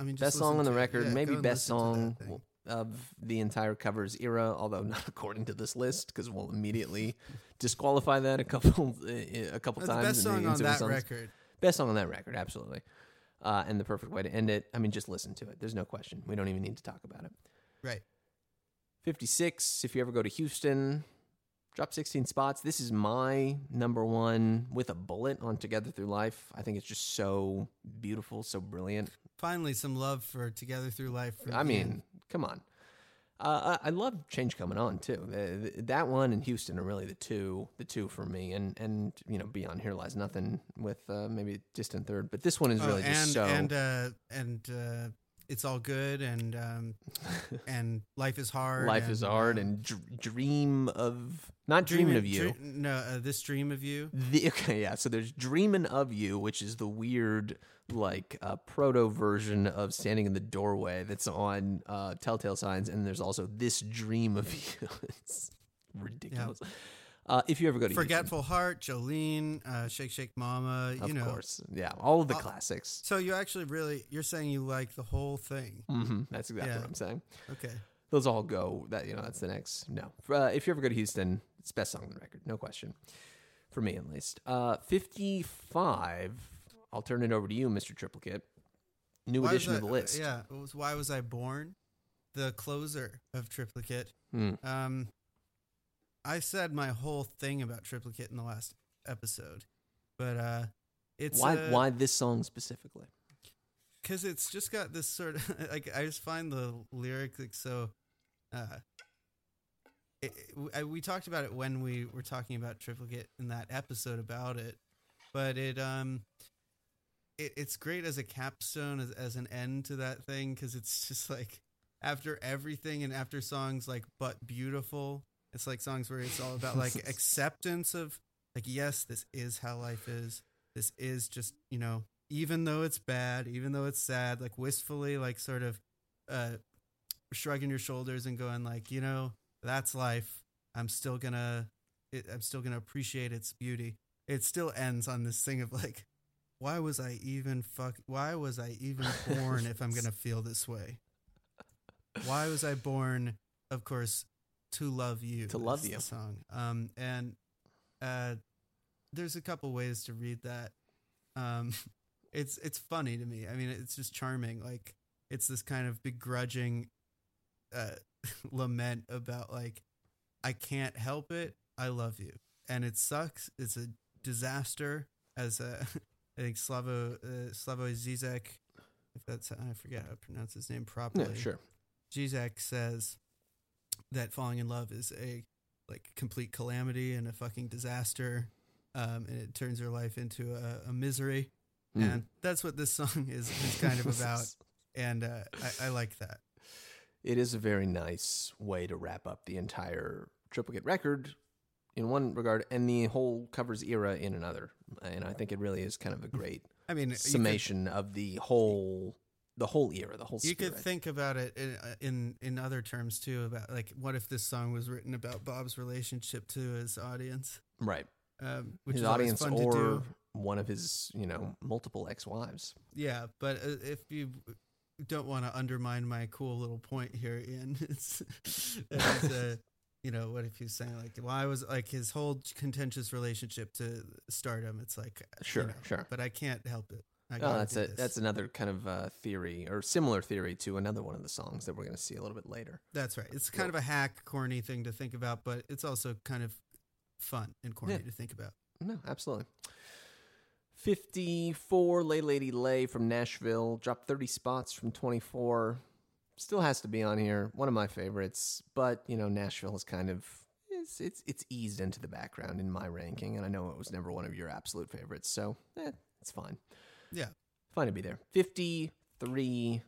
I mean, just best song on the it. record, Yeah, maybe best listen to that song of the entire covers era. Although not according to this list, because we'll immediately disqualify that a couple a couple That's times. best song on that songs. record. Best song on that record, absolutely. Uh, and the perfect way to end it. I mean, just listen to it. There's no question. We don't even need to talk about it. Right. 56. If you ever go to Houston, drop 16 spots. This is my number one with a bullet on Together Through Life. I think it's just so beautiful, so brilliant. Finally, some love for Together Through Life. I mean, come on. Uh, I, I love Change Coming On too. The- that one and Houston are really the two, the two for me. And and you know, beyond here lies nothing with uh, maybe distant third. But this one is Oh, really and just so. and uh, and uh, it's all good, and um, and life is hard. Life is hard, uh, and dr- dream of not dreaming of you. no, uh, this dream of you. The, okay, yeah. So there's "Dreaming of You," which is the weird, like, uh, proto version of "Standing in the Doorway" that's on uh, Telltale Signs, and there's also "This Dream of You." it's ridiculous. Uh, if you ever go to Houston, Forgetful Heart, Jolene, uh, Shake Shake Mama. You of know. course, yeah, all of the Uh, classics. So you actually really you're saying you like the whole thing. hmm that's exactly yeah. what I'm saying. Okay. Those all go. That you know, that's the next. No, uh, if you ever go to Houston, it's best song on the record, no question. For me, at least. Uh, Fifty-five. I'll turn it over to you, Mr. Triplicate. New Why edition of the list. Yeah. It was Why Was I Born? The closer of Triplicate. Hmm. Um, I said my whole thing about Triplicate in the last episode, but uh, it's why? uh, why this song specifically? because it's just got this sort of like I just find the lyric like so. Uh, it, it- we talked about it when we were talking about triplicate in that episode about it, but it um, it, it's great as a capstone as as an end to that thing because it's just like after everything and after songs like but beautiful, it's like songs where it's all about like acceptance of like yes, this is how life is. This is just you know even though it's bad, even though it's sad, like wistfully, like sort of uh, shrugging your shoulders and going like, you know, that's life. I'm still gonna, it, I'm still gonna appreciate its beauty. it still ends on this thing of like, why was I even fuck? Why was I even born if I'm gonna feel this way? Why was I born? Of course, to love you. To love you. song. Um, and uh, there's a couple ways to read that. Um, it's it's funny to me. I mean, it's just charming. Like it's this kind of begrudging uh, lament about like I can't help it. I love you, and it sucks. It's a disaster. As a, I think Slavo uh, Slavoj Zizek, if that's I forget how to pronounce his name properly. Yeah, sure. Zizek says that falling in love is a like complete calamity and a fucking disaster, um, and it turns your life into a, a misery. Mm. And that's what this song is, is kind of about. And uh, I, I like that. It is a very nice way to wrap up the entire triplicate record in one regard and the whole covers era in another. And I think it really is kind of a great I mean, you could- summation of the whole the whole era, the whole You spirit. could think about it in, uh, in in other terms too. About like, what if this song was written about Bob's relationship to his audience, right. um, which his is audience fun or to do. one of his, you know, multiple ex-wives. Yeah, but uh, if you don't want to undermine my cool little point here, Ian, it's, it's uh, you know, what if he's saying like, well, I was like his whole contentious relationship to stardom. It's like, you Sure, know, sure. but I can't help it. I Oh, that's a this. that's another kind of uh, theory or similar theory to another one of the songs that we're going to see a little bit later. That's right. It's kind of a hack, corny thing to think about, but it's also kind of fun and corny Yeah. to think about. No, absolutely. 54, Lay Lady Lay from Nashville, dropped 30 spots from 24. Still has to be on here. One of my favorites, but you know, Nashville is kind of it's it's it's eased into the background in my ranking, and I know it was never one of your absolute favorites, so eh, it's fine. Yeah. Fine to be there. 53.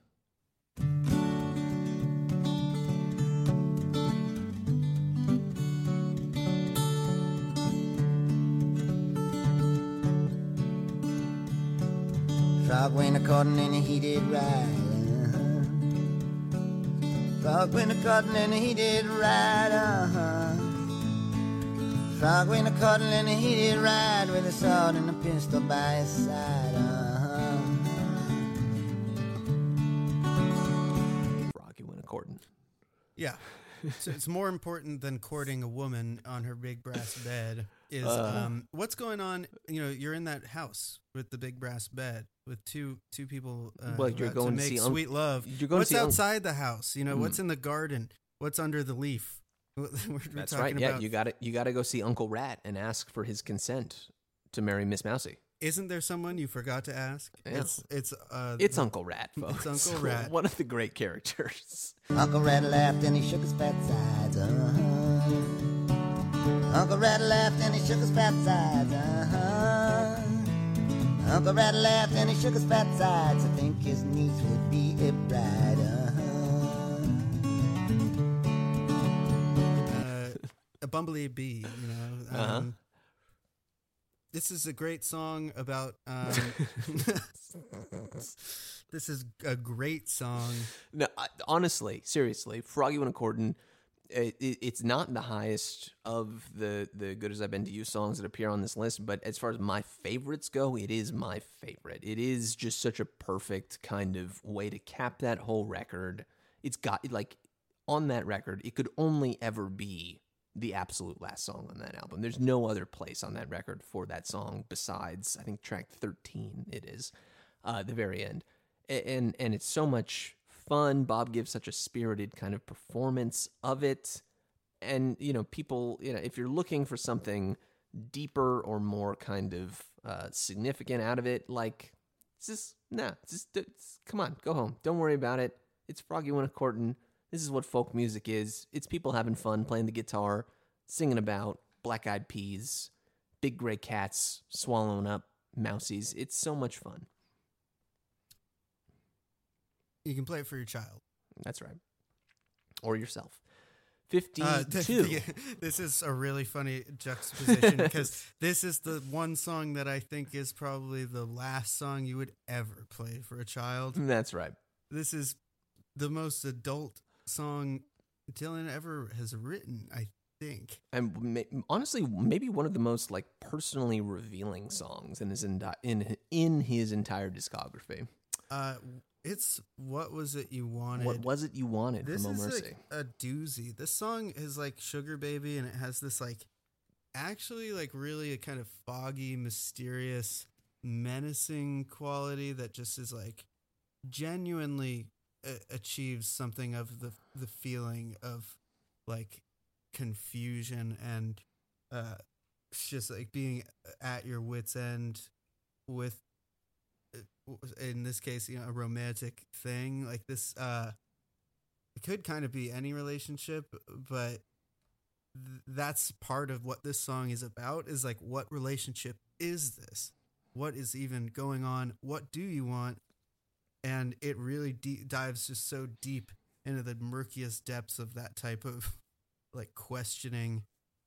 Frog went a cotton and he did right. Uh-huh. Frog went a cotton and he did right. Uh-huh. Frog went a cotton and he did right with a sword and a pistol by his side. Uh-huh. Froggie Went A-Courtin'. Yeah. so it's more important than courting a woman on her big brass bed is Uh. um, what's going on. You know, you're in that house with the big brass bed with two two people. Uh, Well, you're going to to make see Unc- sweet love. you're going to what's see Unc- outside the house? You know, what's in the garden? What's under the leaf? We're, we're That's right. Yeah, about- you got to You got to go see Uncle Rat and ask for his consent to marry Miss Mousy. Isn't there someone you forgot to ask? Yeah. It's it's uh, It's Uncle Rat, folks. It's Uncle Rat. One of the great characters. Uncle Rat laughed and he shook his fat sides. Uh-huh. Uncle Rat laughed and he shook his fat sides. Uh-huh. Uncle Rat laughed and he shook his fat sides. I think his niece would be a bride. Uh-huh. uh, a bumblebee bee. You know. Um, Uh-huh. This is a great song about. Um, this is a great song. No, honestly, seriously, Froggie Went A-Courtin', it, it, it's not the highest of the the good as I've been to you songs that appear on this list, but as far as my favorites go, it is my favorite. It is just such a perfect kind of way to cap that whole record. It's got like on that record, it could only ever be the absolute last song on that album. There's no other place on that record for that song besides I think track 13 it is. Uh the very end. And and it's so much fun. Bob gives such a spirited kind of performance of it. And you know, people, you know, if you're looking for something deeper or more kind of uh significant out of it, like it's just nah, it's just it's, come on, go home. Don't worry about it. It's Froggie Went A-Courtin'. This is what folk music is. It's people having fun, playing the guitar, singing about black eyed peas, big gray cats swallowing up mousies. It's so much fun. You can play it for your child. That's right. Or yourself. 52. Uh, this is a really funny juxtaposition because this is the one song that I think is probably the last song you would ever play for a child. That's right. This is the most adult song Dylan ever has written. I think. And honestly, maybe one of the most like personally revealing songs in his enti- in in his entire discography. Uh, it's what was it you wanted? What was it you wanted this from is Mercy? like a doozy. This song is like Sugar Baby, and it has this like actually like really a kind of foggy, mysterious, menacing quality that just is like genuinely a- achieves something of the the feeling of like confusion and uh it's just like being at your wits end with uh, in this case you know a romantic thing like this uh it could kind of be any relationship but th- that's part of what this song is about is like what relationship is this? What is even going on? What do you want? And it really de- dives just so deep into the murkiest depths of that type of like questioning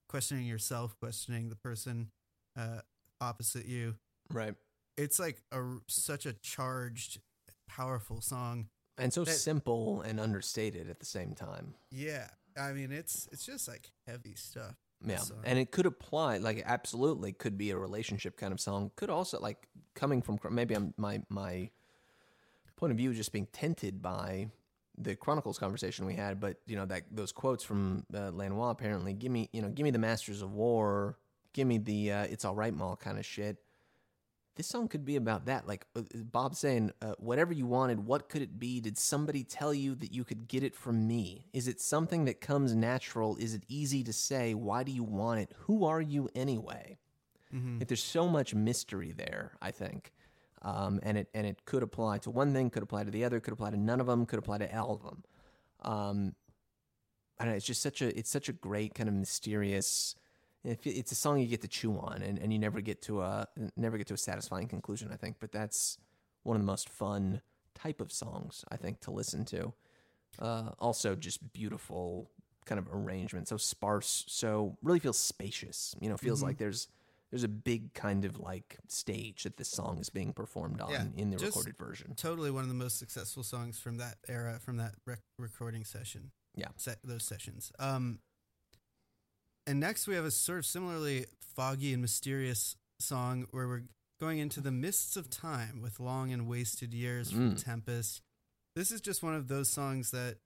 questioning yourself questioning the person uh opposite you. Right. It's like a such a charged powerful song And so that- simple and understated at the same time. yeah i mean it's it's just like heavy stuff Yeah. song. And it could apply, like, absolutely could be a relationship kind of song. Could also, like, coming from maybe I'm, my, my point of view just being tinted by the Chronicles conversation we had, but, you know, that those quotes from uh, Lanois apparently give me, you know, give me the Masters of War, give me the uh, It's Alright, Ma kind of shit. This song could be about that. Like uh, Bob saying, uh, whatever you wanted, what could it be? Did somebody tell you that you could get it from me? Is it something that comes natural? Is it easy to say? Why do you want it? Who are you anyway? Mm-hmm. Like, there's so much mystery there, I think. Um, and it and it could apply to one thing, could apply to the other, could apply to none of them, could apply to all of them. Um, I don't know. It's just such a it's such a great kind of mysterious. If it's a song you get to chew on, and, and you never get to a never get to a satisfying conclusion. I think, but that's one of the most fun type of songs I think to listen to. Uh, also, just beautiful kind of arrangement, so sparse, so really feels spacious. You know, feels like there's there's a big kind of like stage that this song is being performed on Yeah, in the recorded version. totally one of the most successful songs from that era from that rec- recording session Yeah. set those sessions um and next we have a sort of similarly foggy and mysterious song where we're going into the mists of time with long and wasted years from Mm. tempest this is just one of those songs that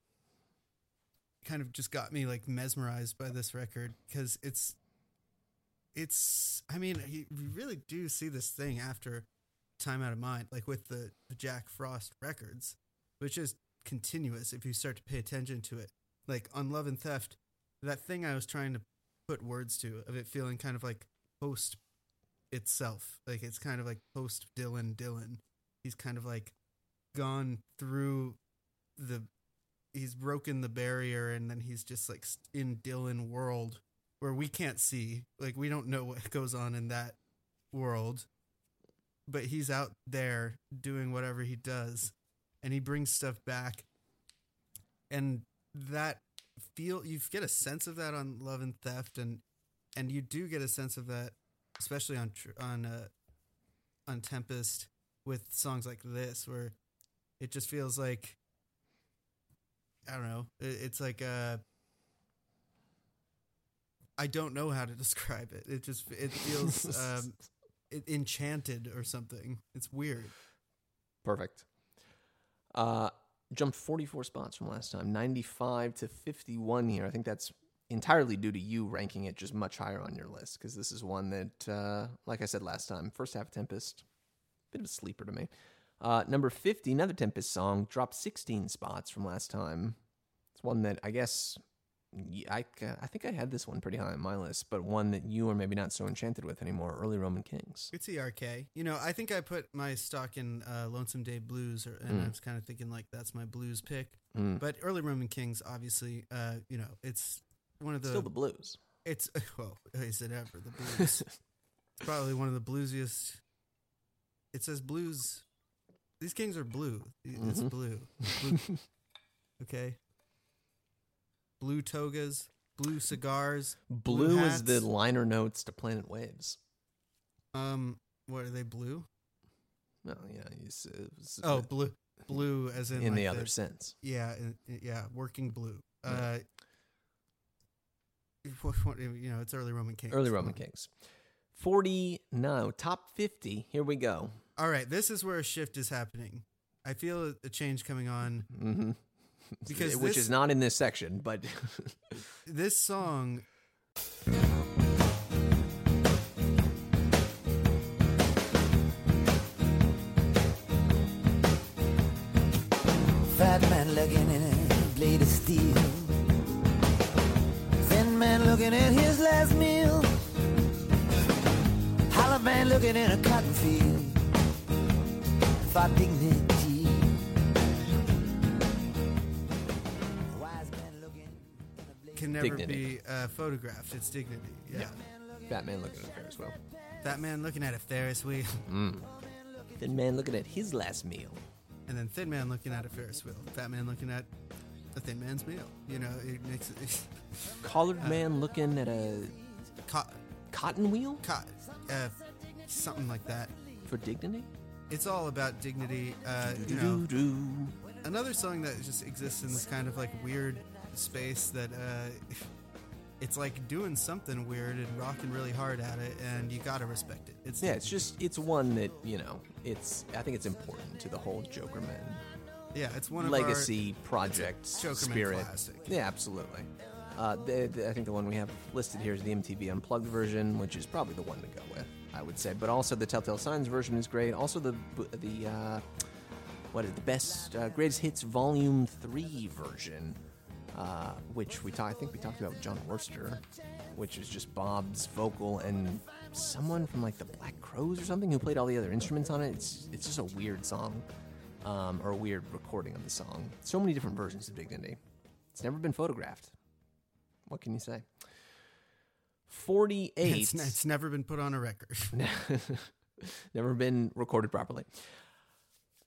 kind of just got me like mesmerized by this record because it's it's i mean you really do see this thing after time out of mind like with the, the jack frost records which is continuous if you start to pay attention to it like on love and theft that thing i was trying to put words to of it feeling kind of like post itself. Like it's kind of like post dylan dylan. He's kind of like gone through the he's broken the barrier and then he's just like in dylan world where we can't see. Like we don't know what goes on in that world. But he's out there doing whatever he does and he brings stuff back. And that feel you get a sense of that on love and theft and and you do get a sense of that especially on on uh on tempest with songs like this where it just feels like i don't know it, it's like uh i don't know how to describe it. It just it feels um it, enchanted or something. It's weird. Perfect. Uh, jumped 44 spots from last time, 95 to 51 here. I think that's entirely due to you ranking it just much higher on your list because this is one that, uh, like I said last time, first half Tempest, bit of a sleeper to me. Uh, number 50, another Tempest song, dropped 16 spots from last time. It's one that I guess I, I think I had this one pretty high on my list, but one that you are maybe not so enchanted with anymore. Early Roman Kings. It's ERK. You know, I think I put my stock in uh, Lonesome Day Blues, or, and I was kind of thinking like that's my blues pick. Mm. But Early Roman Kings, obviously, uh, you know, it's one of the. Still the blues. it's well, is it ever the blues? it's probably one of the bluesiest. It says blues. These kings are blue. It's Mhm. blue. blue. Okay. Blue togas, blue cigars. Blue is the liner notes to Planet Waves. Um, what are they blue? No, yeah, it's, it's Oh, blue, blue as in in the like other sense. Yeah, yeah, working blue. Uh, you know, it's early Roman Kings. Early Roman kings. 40, no, top 50. Here we go. All right, this is where a shift is happening. I feel a change coming on hmm because Which this, is not in this section, but this song. Fat man looking in a blade of steel. Thin man looking at his last meal. Hollow man looking in a cotton field. For dignity. Can never Dignity. be uh, photographed. It's dignity. Yeah. Batman looking at a Ferris wheel. That man looking at a Ferris wheel, Thin man looking at his last meal. and then thin man looking at a Ferris wheel. Fat man looking at a thin man's meal. You know, it makes it. Collared man looking at a co- cotton wheel co- uh, something like that. for dignity. It's all about dignity. Uh, you know, another song that just exists in this kind of like weird space that uh, it's like doing something weird and rocking really hard at it, and you gotta respect it. It's Yeah, it's just it's one that you know. It's I think it's important to the whole Joker Man. yeah, it's one of legacy project Jokerman spirit. classic. Yeah, absolutely. Uh, the, the, I think the one we have listed here is the MTV Unplugged version, which is probably the one to go with, I would say. But also the Telltale Signs version is great. Also the the uh, what is the best uh, greatest hits Volume Three version, uh, which we talk, I think we talked about John Worster, which is just Bob's vocal and someone from like the Black Crowes or something who played all the other instruments on it. It's it's just a weird song, um, or a weird recording of the song. So many different versions of Dignity. It's never been photographed. What can you say? Forty-eight. It's, it's never been put on a record. Never been recorded properly.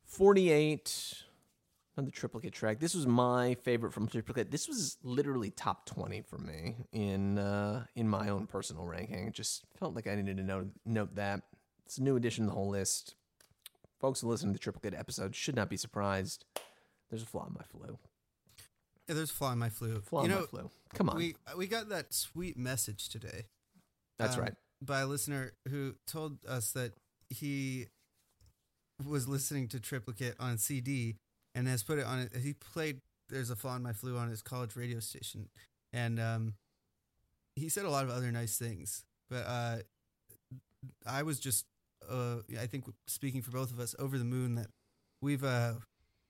48 on the triplicate track. This was my favorite from triplicate. This was literally top 20 for me in uh, in my own personal ranking. It just felt like I needed to note, note that. It's a new addition to the whole list. Folks who listen to the triplicate episode should not be surprised. There's a flaw in my flue. Yeah, there's a flaw in my flue. Flaw you in know, my flue. Come on. we we got that sweet message today. That's um, right. By a listener who told us that he was listening to Triplicate on CD and has put it on it. He played "There's a Flaw in My Flue" on his college radio station, and um, he said a lot of other nice things. But uh, I was just, uh, I think, speaking for both of us, over the moon that we've uh,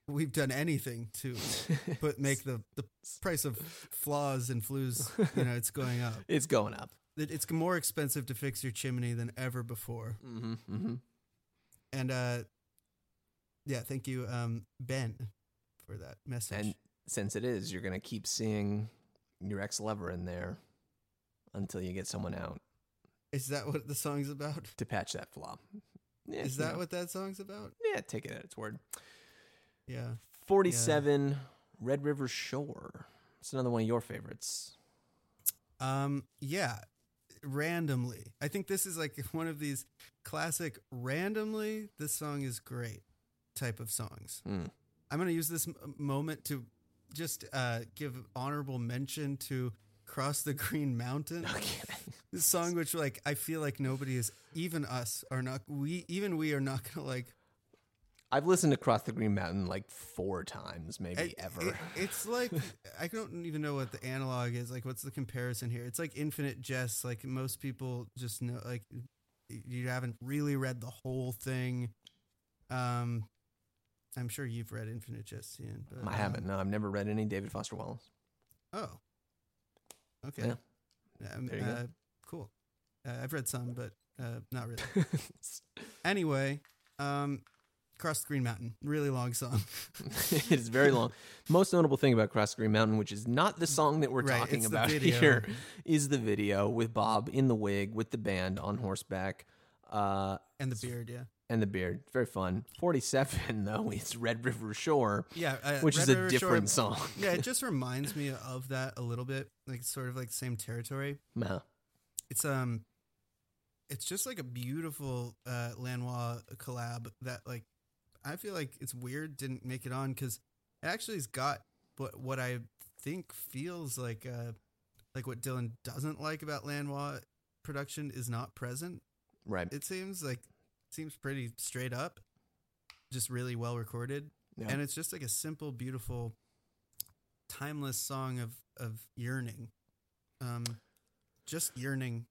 we've done anything to put make the the price of flaws and flues. You know, it's going up. It's going up. It- It's more expensive to fix your chimney than ever before. hmm hmm And uh, yeah, thank you, um, Ben, for that message. And since it is, you're going to keep seeing your ex lover in there until you get someone out Is that what the song's about? to patch that flaw. Yeah, Is that know. what that song's about? Yeah, take it at its word. Yeah. 47, Red River Shore. It's another one of your favorites. Um, yeah, randomly. I think this is like one of these classic randomly. This song is great type of songs. Hmm. I'm going to use this m- moment to just uh, give honorable mention to "Cross the Green Mountain." Okay. This song, which like I feel like nobody is, even us, are not. We even we are not going to like. I've listened to Cross the Green Mountain like four times, maybe it- ever. it- it's like I don't even know what the analog is. Like, what's the comparison here? It's like Infinite Jest. Like most people just know. Like you haven't really read the whole thing. Um, I'm sure you've read Infinite Jest, Ian. But, I haven't. um, No, I've never read any David Foster Wallace. oh. Okay. Yeah. Um, There you go. uh, Cool. Uh, I've read some, but uh, not really. Anyway, um, Cross the Green Mountain, really long song. it is very long. Most notable thing about Cross the Green Mountain, which is not the song that we're Right, talking about here, is the video with Bob in the wig with the band on horseback. Uh, and the beard, yeah. And the beard. Very fun. 47, though, it's Red River Shore, Yeah, uh, which Red is a different Shore- song. yeah, it just reminds me of that a little bit, like sort of like same territory. Nah. It's um, it's just like a beautiful uh Lanois collab that like I feel like it's weird didn't make it on because it actually has got what what I think feels like uh like what Dylan doesn't like about Lanois production is not present. Right. It seems like seems pretty straight up, just really well recorded, Yeah. and it's just like a simple, beautiful, timeless song of of yearning, um, just yearning,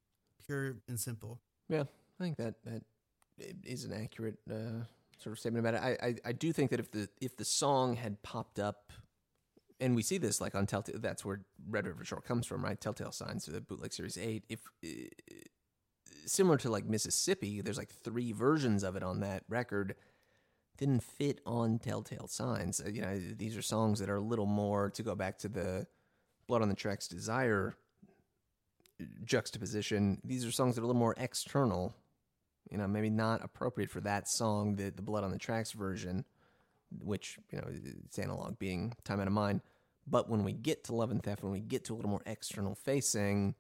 pure and simple. Yeah. I think that that is an accurate uh, sort of statement about it. I, I I do think that if the if the song had popped up, and we see this like on Telltale, that's where Red River Shore comes from, right? Telltale Signs, the bootleg series eight. If uh, similar to like Mississippi, there's like three versions of it on that record. Didn't fit on Telltale Signs. Uh, You know, these are songs that are a little more to go back to the Blood on the Tracks Desire juxtaposition. These are songs that are a little more external, you know, maybe not appropriate for that song, the the Blood on the Tracks version, which you know it's analog being time out of mind. But when we get to Love and Theft, when we get to a little more external facing,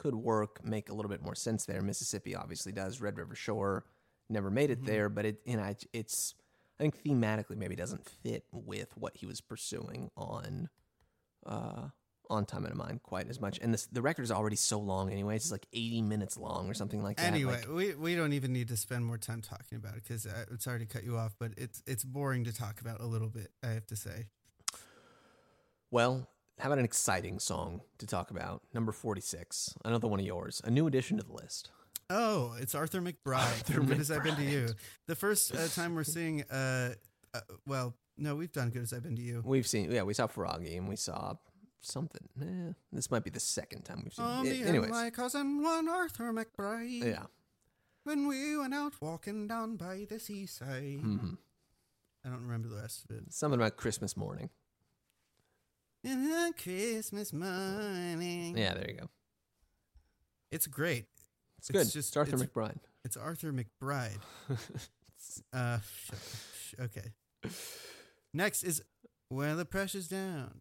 could work, make a little bit more sense there. Mississippi obviously does. Red River Shore never made it there, but it you know it- it's I think thematically maybe doesn't fit with what he was pursuing on uh on time out of mind quite as much. And this the record is already so long anyway. It's like 80 minutes long or something like that. Anyway, Like, we, we don't even need to spend more time talking about it because it's sorry to cut you off, but it's it's boring to talk about a little bit. I have to say. well, how about an exciting song to talk about? Number 46, another one of yours, a new addition to the list. Oh, it's Arthur McBride. Arthur Good as I've been to you. The first uh, time we're seeing, uh, uh, well, no, we've done Good as I've been to you. We've seen, yeah, we saw Froggy and we saw something. Eh, this might be the second time we've seen. Oh, it. me Anyways, and my cousin, one Arthur McBride. yeah. When we went out walking down by the seaside. hmm I don't remember the rest of it. Something about Christmas morning. Christmas morning. Yeah, there you go. It's great. It's good. It's just- it's Arthur it's- McBride. It's Arthur McBride. Uh. Okay. Next is Where the Pressure's Down.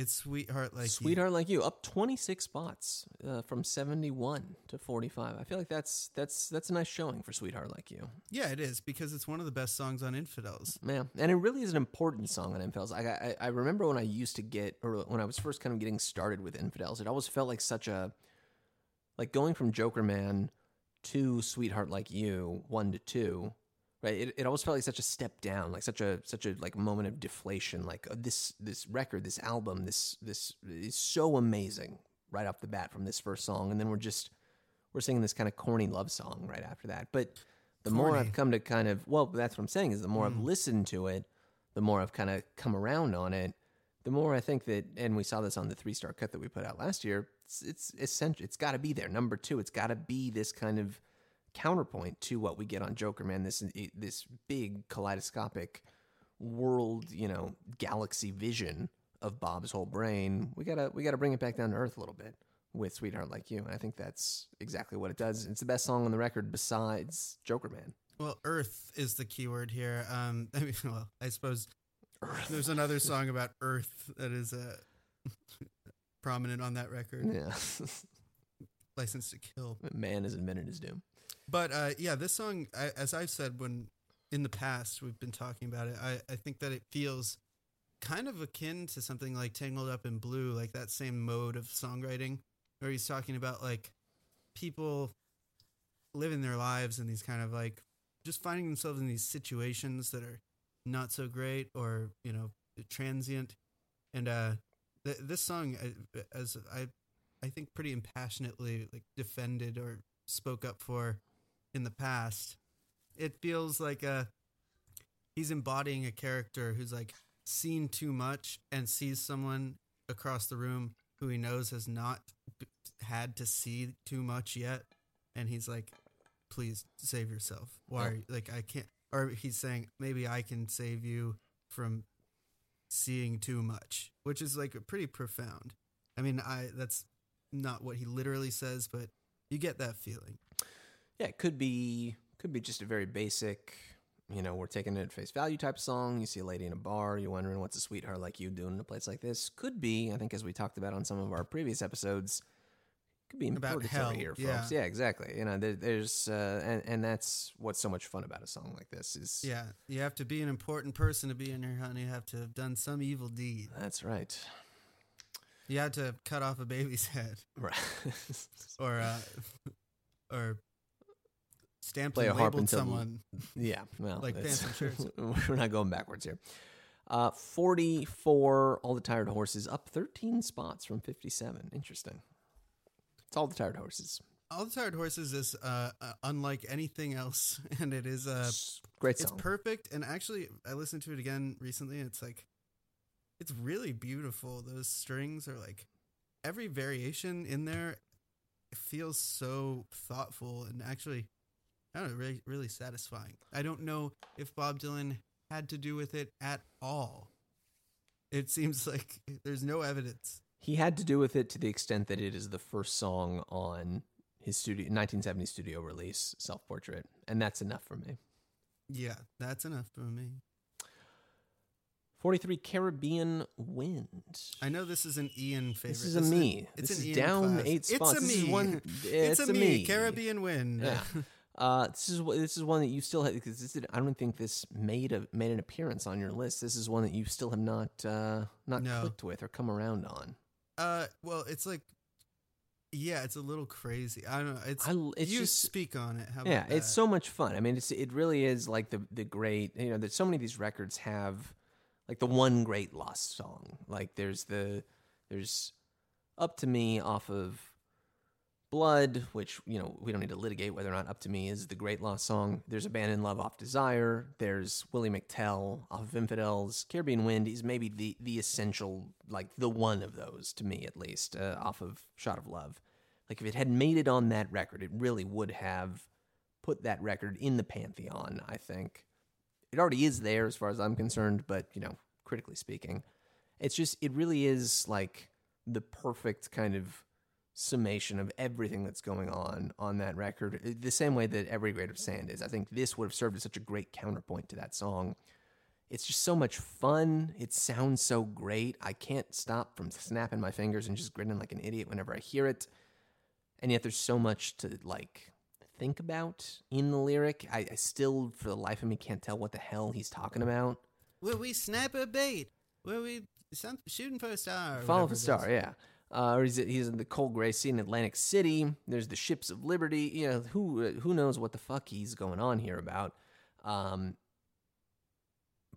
It's Sweetheart Like You. Sweetheart like you, up 26 spots uh, from 71 to 45. I feel like that's that's that's a nice showing for Sweetheart like you. Yeah, it is because it's one of the best songs on Infidels. Yeah, and it really is an important song on Infidels. I, I I remember when I used to get, or when I was first kind of getting started with Infidels, it always felt like such a, like going from Jokerman to Sweetheart Like You, one to two, right? It, it always felt like such a step down, like such a such a like moment of deflation. Like uh, this this record, this album, this this is so amazing right off the bat from this first song, and then we're just we're singing this kind of corny love song right after that. But the more I've come to kind of well, that's what I'm saying is the more I've Mm. listened to it, the more I've kind of come around on it. The more I think that, and we saw this on the three star cut that we put out last year. It's, it's essential. It's got to be there. Number two, it's got to be this kind of counterpoint to what we get on Jokerman. This this big kaleidoscopic world, you know, galaxy vision of Bob's whole brain. We gotta we gotta bring it back down to earth a little bit with Sweetheart Like You, and I think that's exactly what it does. It's the best song on the record besides Jokerman. Well, Earth is the key word here. Um, I mean, well, I suppose Earth. there's another song about Earth that is uh, prominent on that record, Yeah, License to Kill. man has invented his doom. But uh, yeah, this song, I, as I've said when in the past we've been talking about it, I, I think that it feels kind of akin to something like Tangled Up in Blue, like that same mode of songwriting where he's talking about like people living their lives and these kind of like just finding themselves in these situations that are not so great or you know transient. And uh th- this song as i i think pretty impassionately like defended or spoke up for in the past it feels like uh he's embodying a character who's like seen too much and sees someone across the room who he knows has not had to see too much yet. And he's like please save yourself. Why are you, like i can't or he's saying maybe i can save you from seeing too much which is like pretty profound. I mean i that's not what he literally says but you get that feeling Yeah, it could be could be just a very basic, you know, we're taking it at face value type song. You see a lady in a bar, you're wondering what's a sweetheart like you doing in a place like this. Could be, I think, as we talked about on some of our previous episodes, could be About hell, here, folks. yeah. Yeah, exactly. You know, there, there's uh, and and that's what's so much fun about a song like this is yeah you have to be an important person to be in here honey you have to have done some evil deed That's right. You had to cut off a baby's head, Right. or uh, or stamped Play and a harp labeled until- someone. yeah. Well, Like pants shirts. we're not going backwards here. Uh, 44, All the Tired Horses, up 13 spots from 57. Interesting. It's All the Tired Horses. All the Tired Horses is uh, uh, unlike anything else, and it is uh, Great Song. it's perfect. And actually, I listened to it again recently. And it's like, it's really beautiful. Those strings are like, every variation in there feels so thoughtful and actually, I don't know, really, really satisfying. I don't know if Bob Dylan had to do with it at all. It seems like there's no evidence. he had to do with it to the extent that it is the first song on his studio 1970 studio release, Self Portrait. And that's enough for me. Yeah, that's enough for me. 43, Caribbean Wind. I know this is an Ian favorite. This is a me. It's this an is Ian down class. eight spots. It's a me. one- it's, it's a, a me. me. Caribbean wind. Yeah. Uh, this is this is one that you still have because this did, I don't think this made a made an appearance on your list. This is one that you still have not uh, not No. clicked with or come around on. Uh, well, it's like, yeah, it's a little crazy. I don't know. It's, I it's you just- speak on it. How yeah, about it's so much fun. I mean, it's it really is like the the great you know. that so many of these records have like the one great lost song. Like there's the there's up to me off of Blood, which you know we don't need to litigate whether or not Up to Me is the great lost song. There's Abandoned Love off Desire. There's Willie McTell off of Infidels. Caribbean Wind is maybe the the essential like the one of those to me at least uh, off of Shot of Love. Like if it had made it on that record, it really would have put that record in the pantheon. I think it already is there as far as I'm concerned, but you know, critically speaking, it's just it really is like the perfect kind of summation of everything that's going on on that record. Uh, The same way that Every Grain of Sand is. I think this would have served as such a great counterpoint to that song. It's just so much fun. It sounds so great. I can't stop from snapping my fingers and just grinning like an idiot whenever I hear it. And yet there's so much to like think about in the lyric. I, I still, for the life of me, can't tell what the hell he's talking about. Will we snap a bait? Will we some, shooting for a star? or Follow whatever the star, yeah. Uh, or he's, he's in the cold gray sea in Atlantic City. There's the ships of liberty. You know who uh, who knows what the fuck he's going on here about. Um,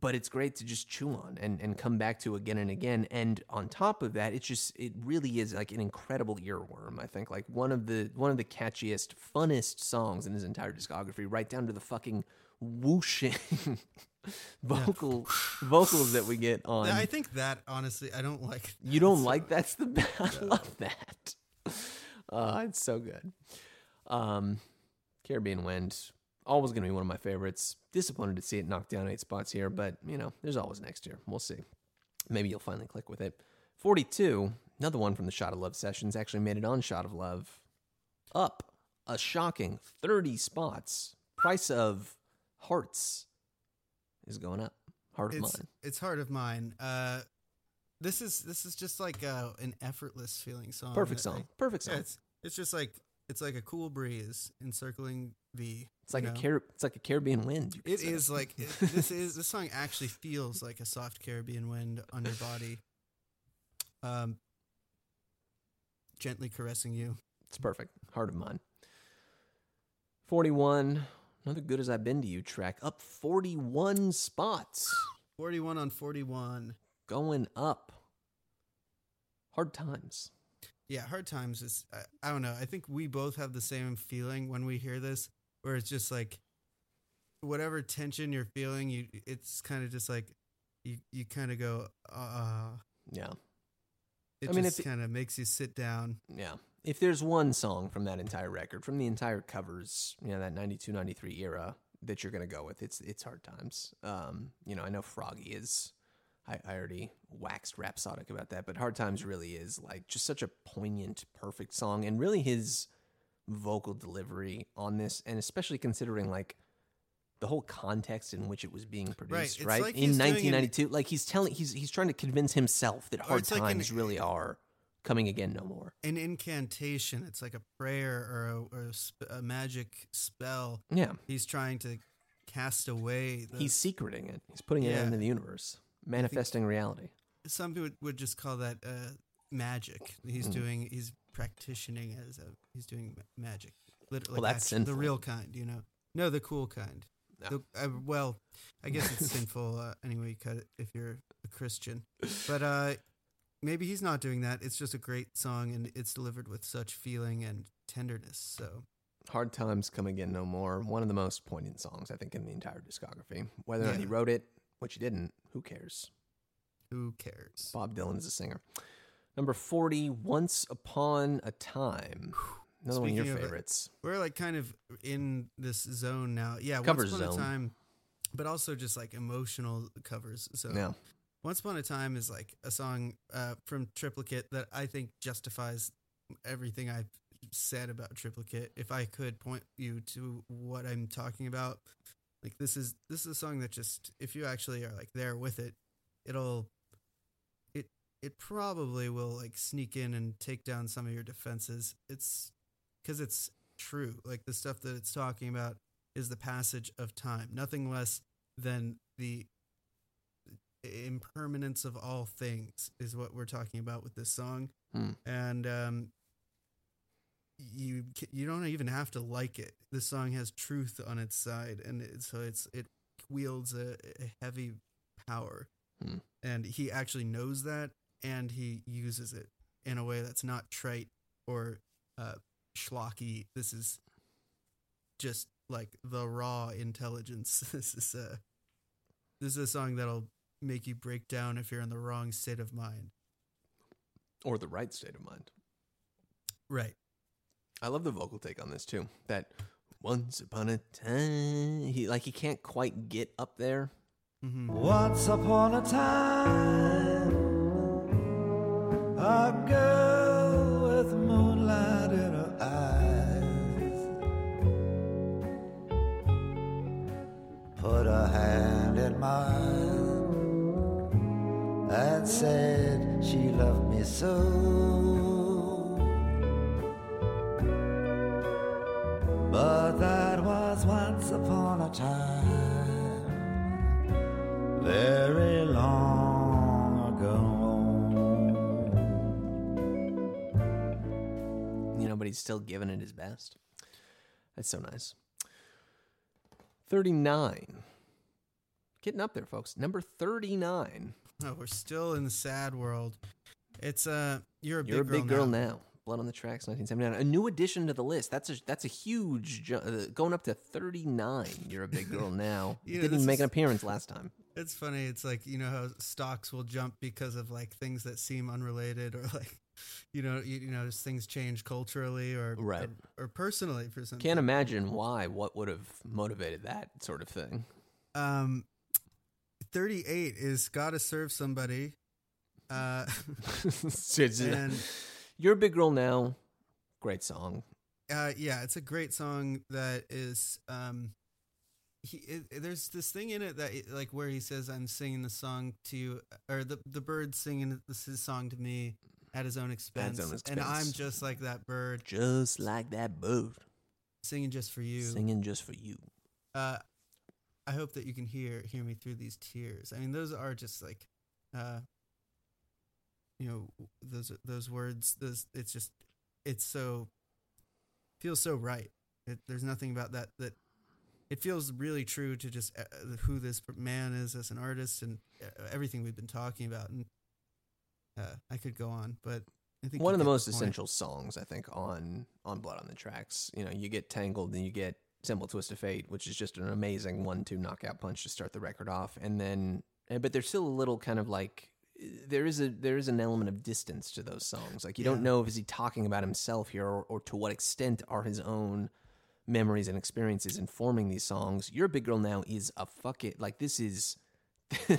but it's great to just chew on and, and come back to again and again. And on top of that, it's just it really is like an incredible earworm. I think like one of the one of the catchiest, funnest songs in his entire discography, right down to the fucking whooshing vocal vocals that we get on. I think that honestly, I don't like. You don't like that's the best. I love that. Uh, it's so good. Um, Caribbean Wind, always going to be one of my favorites. Disappointed to see it knocked down eight spots here, but you know, there's always next year. We'll see. Maybe you'll finally click with it. 42, another one from the Shot of Love sessions, actually made it on Shot of Love. Up a shocking 30 spots. Price of Hearts is going up. Heart of It's Mine. it's heart of mine. Uh, this is this is just like uh, an effortless feeling song. Perfect song. Perfect song. Yeah, it's it's just like it's like a cool breeze encircling the. It's like you a know? Car- it's like a Caribbean wind. It say. is like it, this is this song actually feels like a soft Caribbean wind on your body, um, gently caressing you. It's perfect. Heart of mine. Forty-one. Another good as I've been to you track up forty-one spots, Forty-one on forty-one. going up. Hard times. Yeah, hard times is I, I don't know. I think we both have the same feeling when we hear this, where it's just like whatever tension you're feeling, you it's kind of just like you you kind of go, uh, Yeah, it I mean, just kind of makes you sit down. yeah. If there's one song from that entire record, from the entire covers, you know, that 92, 93 era that you're gonna go with, it's it's hard times. Um, you know, I know Froggy is. I, I already waxed rhapsodic about that, but Hard Times really is like just such a poignant, perfect song, and really his vocal delivery on this, and especially considering like the whole context in which it was being produced, it's right? like in he's doing an- 1992, like he's telling, he's he's trying to convince himself that Hard it's like an- Times really are coming again no more. An incantation. It's like a prayer or a, or a, sp- a magic spell. Yeah, He's trying to cast away. The, he's secreting it. He's putting it Yeah. into the universe, manifesting reality. some people would just call that uh, magic. He's Mm. doing he's practicing as a he's doing magic. Lit- Well, that's actu- the real kind, you know. No, the cool kind. No. The, uh, well, I guess it's sinful uh, anyway. You cut it if you're a Christian, but uh, maybe he's not doing that. It's just a great song, and it's delivered with such feeling and tenderness. So Hard Times Come Again No More, one of the most poignant songs, I think, in the entire discography. Whether or not he wrote it, which he didn't, who cares? who cares? Bob Dylan is a singer. Number 40, Once Upon a Time. Another one of your Speaking of favorites. We're like kind of in this zone now. Yeah, Cover once upon zone. a time, but also just like emotional covers. So Yeah. Once Upon a Time is like a song uh, from Triplicate that I think justifies everything I've said about Triplicate. If I could point you to what I'm talking about, like this is this is a song that just if you actually are like there with it, it'll it it probably will like sneak in and take down some of your defenses. It's because it's true. Like the stuff that it's talking about is the passage of time, nothing less than the impermanence of all things is what we're talking about with this song. Hmm. and um you you don't even have to like it. This song has truth on its side and it, so it's it wields a, a heavy power. Hmm. and he actually knows that and he uses it in a way that's not trite or uh schlocky. This is just like the raw intelligence. This is a this is a song that'll make you break down if you're in the wrong state of mind Or the right state of mind. right I love the vocal take on this too. That once upon a time, he like he can't quite get up there. hmm Once upon a time, a said she loved me so. But that was once upon a time very long ago. you know, but he's still giving it his best. That's so nice. 39. Getting up there, folks. Number 39. Oh we're still in the sad world it's uh you're a big You're a big girl now. now. Blood on the Tracks, 1979. A new addition to the list. That's a that's a huge ju- uh, going up to 39. You're a big girl now. You know, Didn't make an appearance last time. It's funny. It's like you know how stocks will jump because of like things that seem unrelated, or like you know you, you know just things change culturally or Right. or, or personally for some. Can't imagine why. What would have motivated that sort of thing? Um, thirty eight is gotta serve somebody. Uh, and You're a big girl now. Great song. uh, yeah, it's a great song that is um. He, it, there's this thing in it that like where he says I'm singing the song to you or the the bird singing this his song to me at his own expense, own and I'm just like that bird Just like that bird singing just for you. singing just for you. Uh, I hope that you can hear hear me through these tears. I mean, those are just like, uh, you know, those those words. Those it's just it's so feels so right. It, there's nothing about that that it feels really true to just uh, who this man is as an artist and uh, everything we've been talking about. And uh, I could go on, but I think One of the most point. essential songs, I think, on on Blood on the Tracks. You know, you get Tangled and you get Simple Twist of Fate, which is just an amazing one-two knockout punch to start the record off, and then, but there's still a little kind of like there is a there is an element of distance to those songs. Like you don't know if is he talking about himself here, or, or to what extent are his own memories and experiences informing these songs. Your big girl now is a fuck it. Like this is.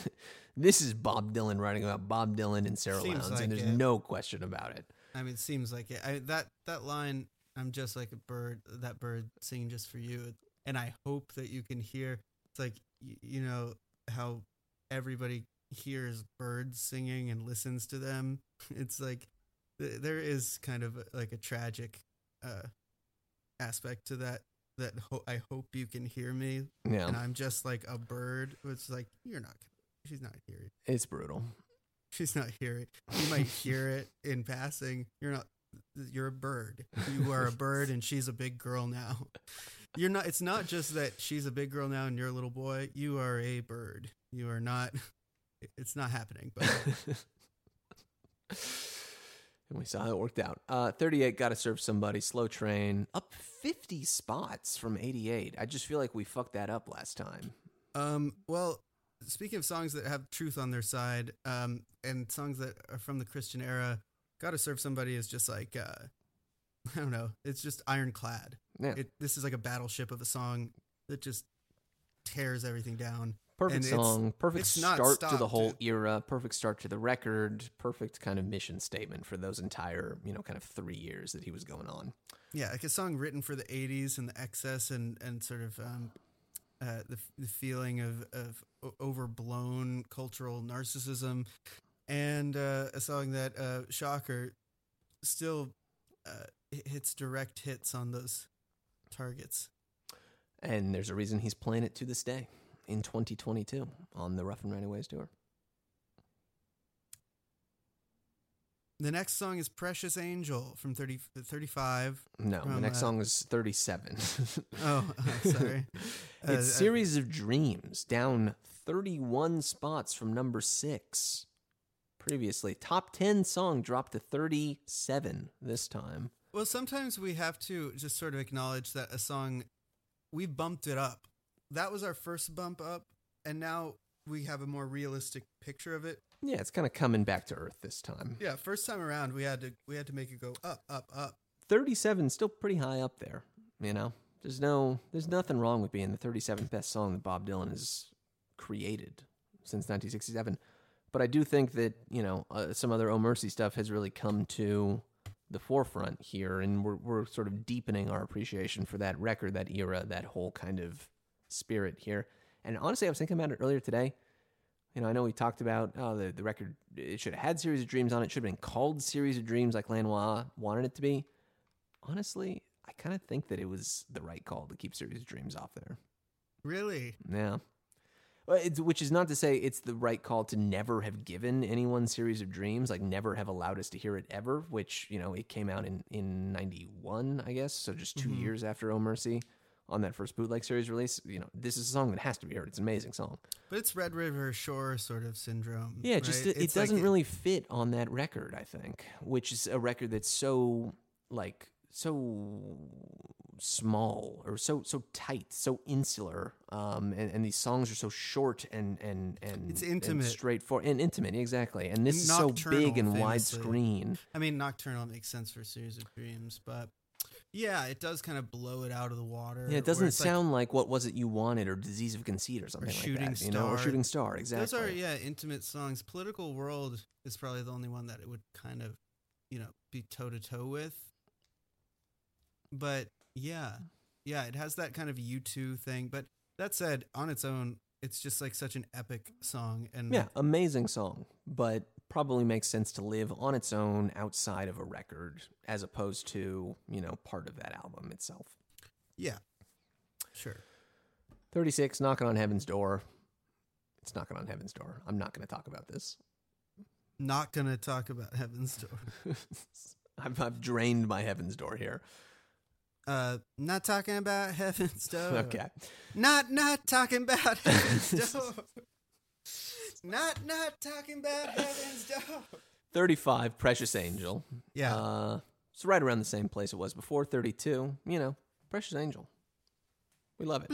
this is Bob Dylan writing about Bob Dylan and Sarah Seems Lownds, like and there's it. no question about it. I mean, it seems like it. I, that that line, "I'm just like a bird." That bird singing just for you, and I hope that you can hear. It's like you know how everybody hears birds singing and listens to them. It's like there is kind of like a tragic uh, aspect to that. That ho- I hope you can hear me, Yeah, and I'm just like a bird. It's like you're not. She's not hearing. it's brutal. she's not hearing. You might hear it in passing. You're not. You're a bird. You are a bird, and she's a big girl now. You're not. It's not just that she's a big girl now, and you're a little boy. You are a bird. You are not. It's not happening. But and we saw how it worked out. Uh, 38, got to serve somebody. Slow train up 50 spots from 88. I just feel like we fucked that up last time. Um, well, speaking of songs that have truth on their side, um, and songs that are from the Christian era, "Gotta Serve Somebody" is just like uh, I don't know. It's just ironclad. Yeah. It, this is like a battleship of a song that just tears everything down. Perfect and it's- song, perfect it's start to the whole era, perfect start to the record, perfect kind of mission statement for those entire, you know, kind of three years that he was going on. Yeah, like a song written for the '80s and the excess and and sort of um, uh, the the feeling of of overblown cultural narcissism, and uh, a song that uh, shocker still uh, hits direct hits on those targets. And there's a reason he's playing it to this day in 2022 on the Rough and Rowdy Ways tour. The next song is "Precious Angel" from 30, 35. No, the next uh, song is 37. Oh, sorry. Uh, it's uh, Series of Dreams, down 31 spots from number six previously. Top 10 song dropped to 37 this time. Well, sometimes we have to just sort of acknowledge that a song, we bumped it up. That was our first bump up, and now we have a more realistic picture of it. Yeah, it's kind of coming back to earth this time. Yeah, first time around, we had to we had to make it go up, up, up. 37 still pretty high up there, you know. There's no there's nothing wrong with being the 37th best song that Bob Dylan has created since 1967. But I do think that, you know, uh, some other Oh Mercy stuff has really come to the forefront here and we're we're sort of deepening our appreciation for that record, that era, that whole kind of spirit here. And honestly, I was thinking about it earlier today. You know, I know we talked about oh the, the record it should have had Series of Dreams on it, should have been called Series of Dreams like Lanois wanted it to be honestly, I kind of think that it was the right call to keep Series of Dreams off there. Really? Yeah. Which is not to say it's the right call to never have given anyone Series of Dreams, like never have allowed us to hear it ever, which, you know, it came out in, in 91, I guess. So just 2 mm-hmm. years after Oh Mercy on that first bootleg series release. You know, this is a song that has to be heard. It's an amazing song. But it's Red River Shore sort of syndrome. Yeah, it just right? it, doesn't really fit on that record, I think, which is a record that's so like so small or so so tight, so insular, um, and, and these songs are so short and and and It's and intimate. straightforward, and intimate, exactly. And this is so big and famously. widescreen. I mean, Nocturnal makes sense for Series of Dreams, but yeah, it does kind of blow it out of the water. Yeah, it doesn't it's like- sound like, what was it you wanted or disease of conceit or something like Shooting that, you know, or Star. shooting star, exactly. Those are yeah intimate songs. Political World is probably the only one that it would kind of, you know, be toe to toe with. But yeah, mm. yeah, it has that kind of U two thing. But that said, on its own, it's just like such an epic song. And Yeah, amazing song, but probably makes sense to live on its own outside of a record as opposed to, you know, part of that album itself. yeah, sure. 36, Knocking on Heaven's Door. It's knocking on Heaven's Door. I'm not going to talk about this. Not gonna talk about Heaven's Door. I've, I've drained my Heaven's Door here. Uh, not talking about Heaven's Door. Okay. Not not talking about Heaven's Door. Not not talking about Heaven's Door. 35, Precious Angel. Yeah. Uh, it's right around the same place it was before. 32, you know, Precious Angel. We love it.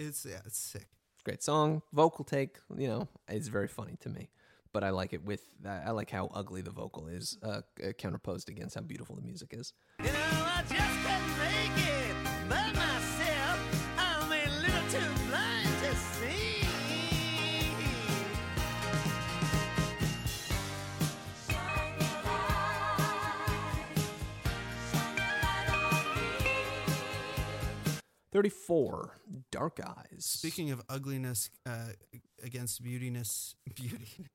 It's yeah, it's sick. great song. Vocal take, you know, is very funny to me. But I like it with, I like how ugly the vocal is, uh, uh, counterposed against how beautiful the music is. You know, I just couldn't make it by myself. I'm a little too blind to see. Thirty-four, Dark Eyes. Speaking of ugliness uh, against beautiness, beauty.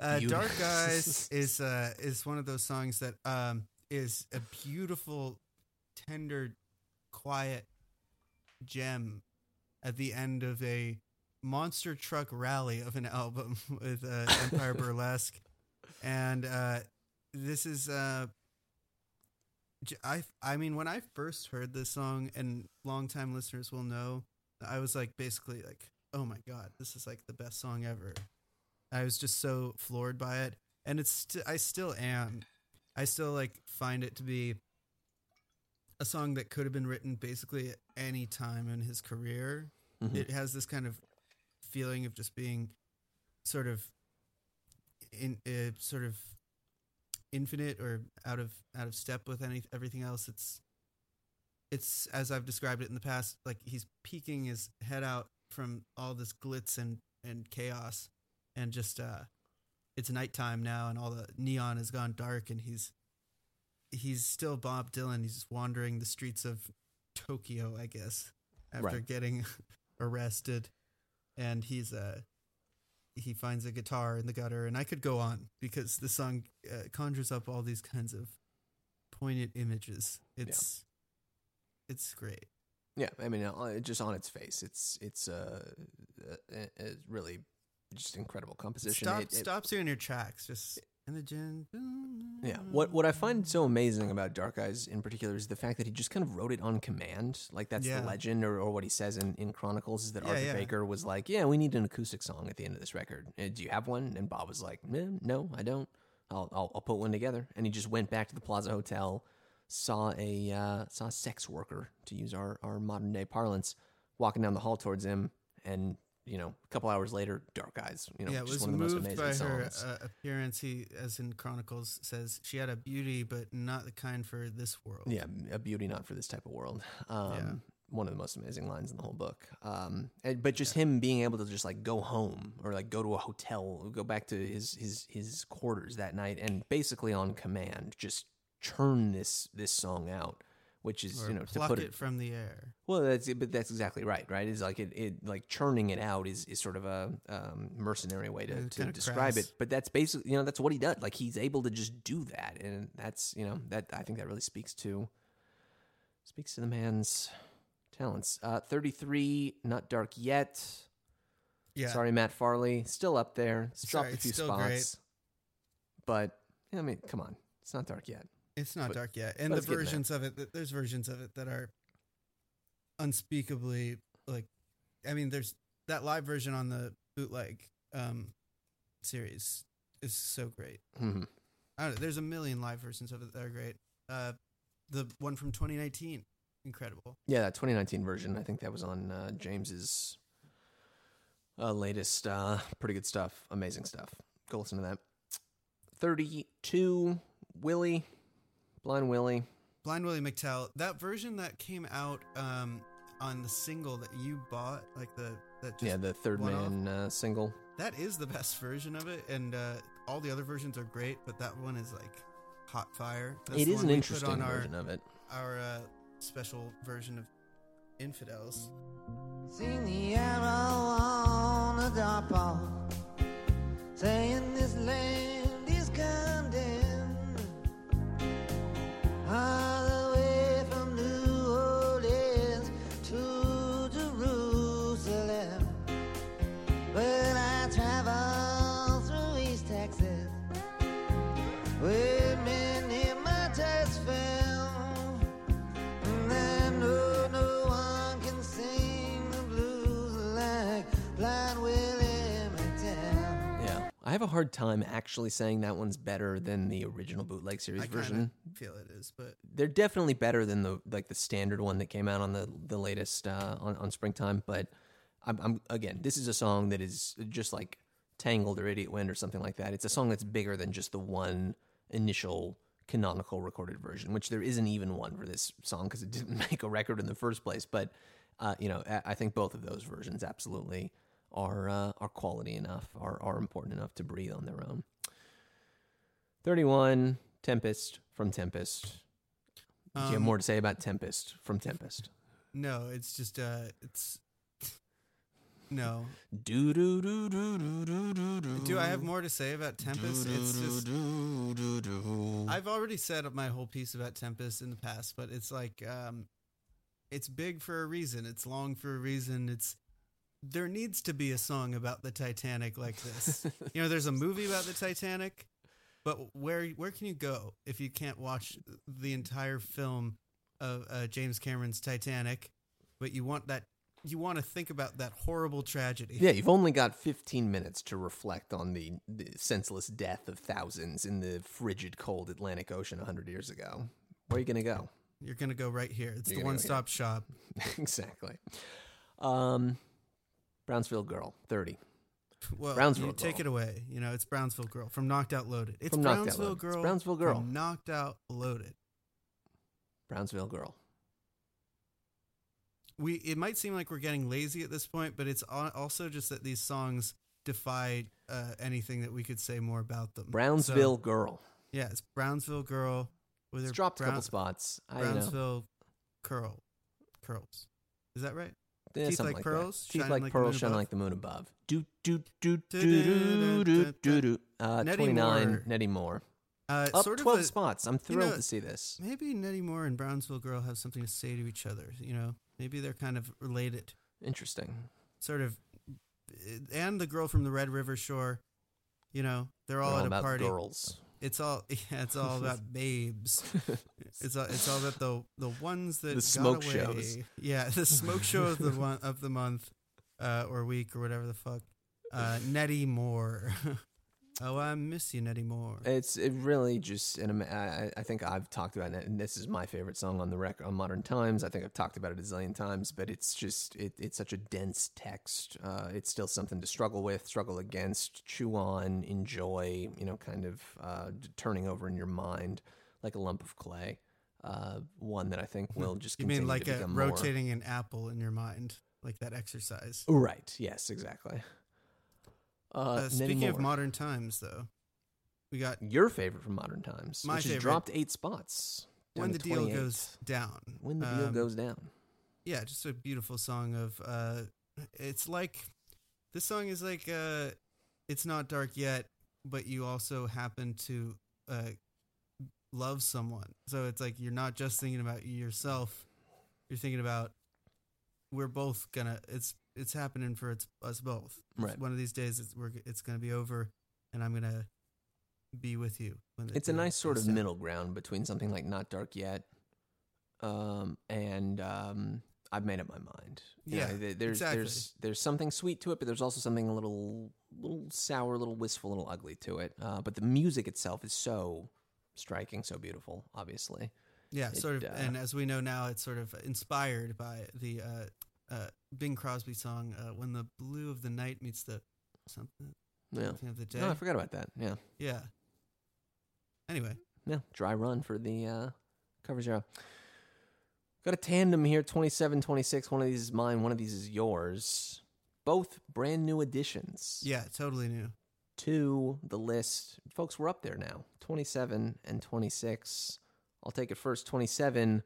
Uh, Dark Eyes is uh, is one of those songs that um, is a beautiful, tender, quiet gem at the end of a monster truck rally of an album with uh, Empire Burlesque, and uh, this is uh, I I mean when I first heard this song, and longtime listeners will know, I was like basically like, oh my god, this is like the best song ever. I was just so floored by it, and it's st- I still am. I still like find it to be a song that could have been written basically at any time in his career. Mhm. It has this kind of feeling of just being sort of in uh, sort of infinite or out of out of step with any everything else. It's it's as I've described it in the past, like he's peeking his head out from all this glitz and and chaos, and just uh, it's nighttime now, and all the neon has gone dark, and he's he's still Bob Dylan. He's wandering the streets of Tokyo, I guess, after Right. getting arrested, and he's uh he finds a guitar in the gutter, and I could go on because the song uh, conjures up all these kinds of poignant images. It's it's great. Yeah, I mean, uh, just on its face, it's it's uh, uh, uh, really just incredible composition. Stop, It- it- stops you in your tracks. Just in the gym. Yeah. What what I find so amazing about Dark Eyes in particular is the fact that he just kind of wrote it on command. Like that's Yeah. the legend or, or what he says in, in Chronicles is that Yeah, Arthur yeah. Baker was like, Yeah, we need an acoustic song at the end of this record. Uh, do you have one? And Bob was like, "Eh, No, I don't. I'll, I'll I'll put one together. And he just went back to the Plaza Hotel, saw a uh, saw a sex worker, to use our, our modern day parlance, walking down the hall towards him and you know, a couple hours later, Dark Eyes, you know, yeah, it just was one of the most amazing by her songs. uh, appearance. He, as in Chronicles, says she had a beauty, but not the kind for this world. Yeah, a beauty not for this type of world. Um, One of the most amazing lines in the whole book. Um, and, but just him being able to just like go home or like go to a hotel, go back to his his his quarters that night, and basically on command just churn this this song out, which is or you know to put it, it. from the air. Well, that's but that's exactly right. Right? It's like it, it like churning it out is, is sort of a um, mercenary way to, to describe crass. it. But that's basically you know that's what he does. Like he's able to just do that, and that's you know that I think that really speaks to speaks to the man's talents. Uh, Thirty three, not dark yet. Yeah, Sorry, Matt Farley, still up there. Dropped a few still spots, great. but yeah, I mean, come on, it's not dark yet. It's not But- dark yet, and the it's getting there. versions of it. th- There's versions of it that are unspeakably like. I mean, there's that live version on the bootleg um, series is so great. hmm I don't know, there's a million live versions of it that are great. Uh, the one from 2019, incredible. Yeah, that 2019 version. I think that was on uh, James's uh, latest. Uh, pretty good stuff. Amazing stuff. Go listen to that. 32, Willie, Blind Willie. Blind Willie McTell. That version that came out um, on the single that you bought, like the that just yeah, the third man uh, single. That is the best version of it, and uh, all the other versions are great, but that one is like hot fire. That's it the is one an interesting on version of it. our our uh, special version of Infidels. Seen the arrow on the doorpost saying this land is condemned. All have a hard time actually saying that one's better than the original bootleg series I version. feel it is, but they're definitely better than the like the standard one that came out on the the latest uh, on on springtime. But I'm, I'm again, this is a song that is just like Tangled or Idiot Wind or something like that. It's a song that's bigger than just the one initial canonical recorded version, which there isn't even one for this song because it didn't make a record in the first place. But uh, you know, I, I think both of those versions absolutely are uh, are quality enough, are are important enough to breathe on their own. Thirty one, Tempest from Tempest. Do you have Um, more to say about Tempest from Tempest? no, it's just uh, it's no. Do do do do do do do do. Do I have more to say about Tempest? It's just do do do. I've already said my whole piece about Tempest in the past, but it's like um, it's big for a reason. It's long for a reason. It's there needs to be a song about the Titanic like this. you know, there's a movie about the Titanic, but where where can you go if you can't watch the entire film of uh, James Cameron's Titanic, but you want that you want to think about that horrible tragedy. Yeah, you've only got 15 minutes to reflect on the, the senseless death of thousands in the frigid, cold Atlantic Ocean 100 years ago. Where are you going to go? You're going to go right here. It's You're the one stop shop. exactly. Um, Brownsville Girl, 30. Well, Brownsville you take Girl. it away. You know, it's Brownsville Girl from Knocked Out Loaded. It's From Brownsville Loaded. It's Girl. Brownsville Girl. From Knocked Out Loaded. Brownsville Girl. we it might seem like we're getting lazy at this point, but it's also just that these songs defy uh, anything that we could say more about them. Brownsville So, Girl. yeah, it's Brownsville girl with It's dropped a couple spots. I know. Brownsville curl curls. Is that right? Yeah, Teeth like that. pearls, Teeth like, like pearls, above. like the moon above. Do do do do Do, do do, do. Uh, Nettie Twenty nine. Moore. Nettie Moore. Uh, Up sort of twelve a- spots. I'm thrilled know, to see this. Maybe Nettie Moore and Brownsville girl have something to say to each other. You know, maybe they're kind of related. Interesting. Sort of, and the girl from the Red River Shore. You know, they're all They're at a about party. girls. It's all yeah, it's all about babes. It's all, it's all about the the ones that The got smoke away. shows. Yeah, the smoke show of the one of the month, uh, or week or whatever the fuck. Uh, Nettie Moore. Oh, I miss you, Nettie Moore. It's it really just and I, I think I've talked about it and this is my favorite song on the record on Modern Times. I think I've talked about it a zillion times, but it's just it, it's such a dense text. Uh, it's still something to struggle with, struggle against, chew on, enjoy. You know, kind of uh, turning over in your mind like a lump of clay. Uh, one that I think will just You mean like a become more- rotating an apple in your mind, like that exercise? Right. Yes. Exactly. Uh, Uh, speaking of modern times, though, we got your favorite from Modern Times, My which has favorite. dropped eight spots. when the deal goes down. when the deal Um, goes down. yeah, just a beautiful song of uh it's like this song is like uh it's not dark yet, but you also happen to uh love someone. So it's like you're not just thinking about yourself, you're thinking about we're both gonna it's it's happening for it's us both. Right. One of these days it's we're it's gonna be over and I'm gonna be with you. When It's a nice sort of down. middle ground between something like Not Dark Yet, um, and um, I've made up my mind. You Yeah, th- there's exactly. there's there's something sweet to it, but there's also something a little little sour, a little wistful, a little ugly to it. Uh, but the music itself is so striking, so beautiful. Obviously, Yeah, It, sort of, uh, and as we know now, it's sort of inspired by the uh, uh, Bing Crosby song uh, "When the Blue of the Night Meets the Something, yeah. something of the Day." No, I forgot about that. Yeah, yeah. Anyway, yeah. Dry run for the uh, cover zero. Got a tandem here, 27, 26. One of these is mine. One of these is yours. Both brand new additions. yeah, totally new. to the list. Folks, we're up there now 27 and 26. I'll take it first 27.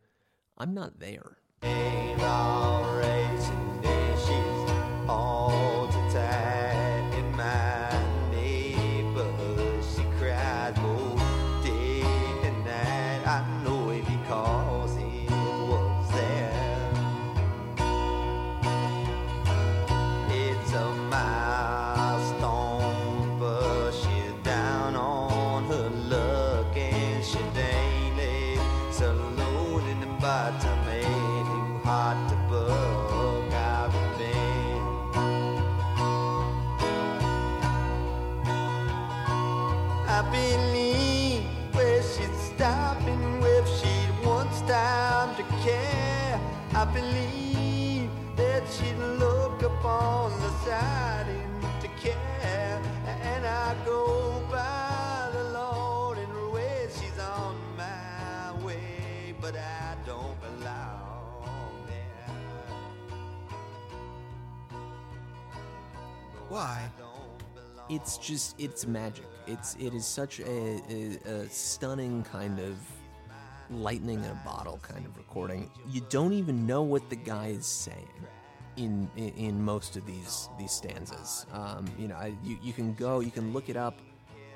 I'm not there. All racing Why? It's just, it's magic. It's, it is such a, a, a stunning kind of lightning in a bottle kind of recording. You don't even know what the guy is saying. In, in, in most of these these stanzas, um, you know, I, you, you can go, you can look it up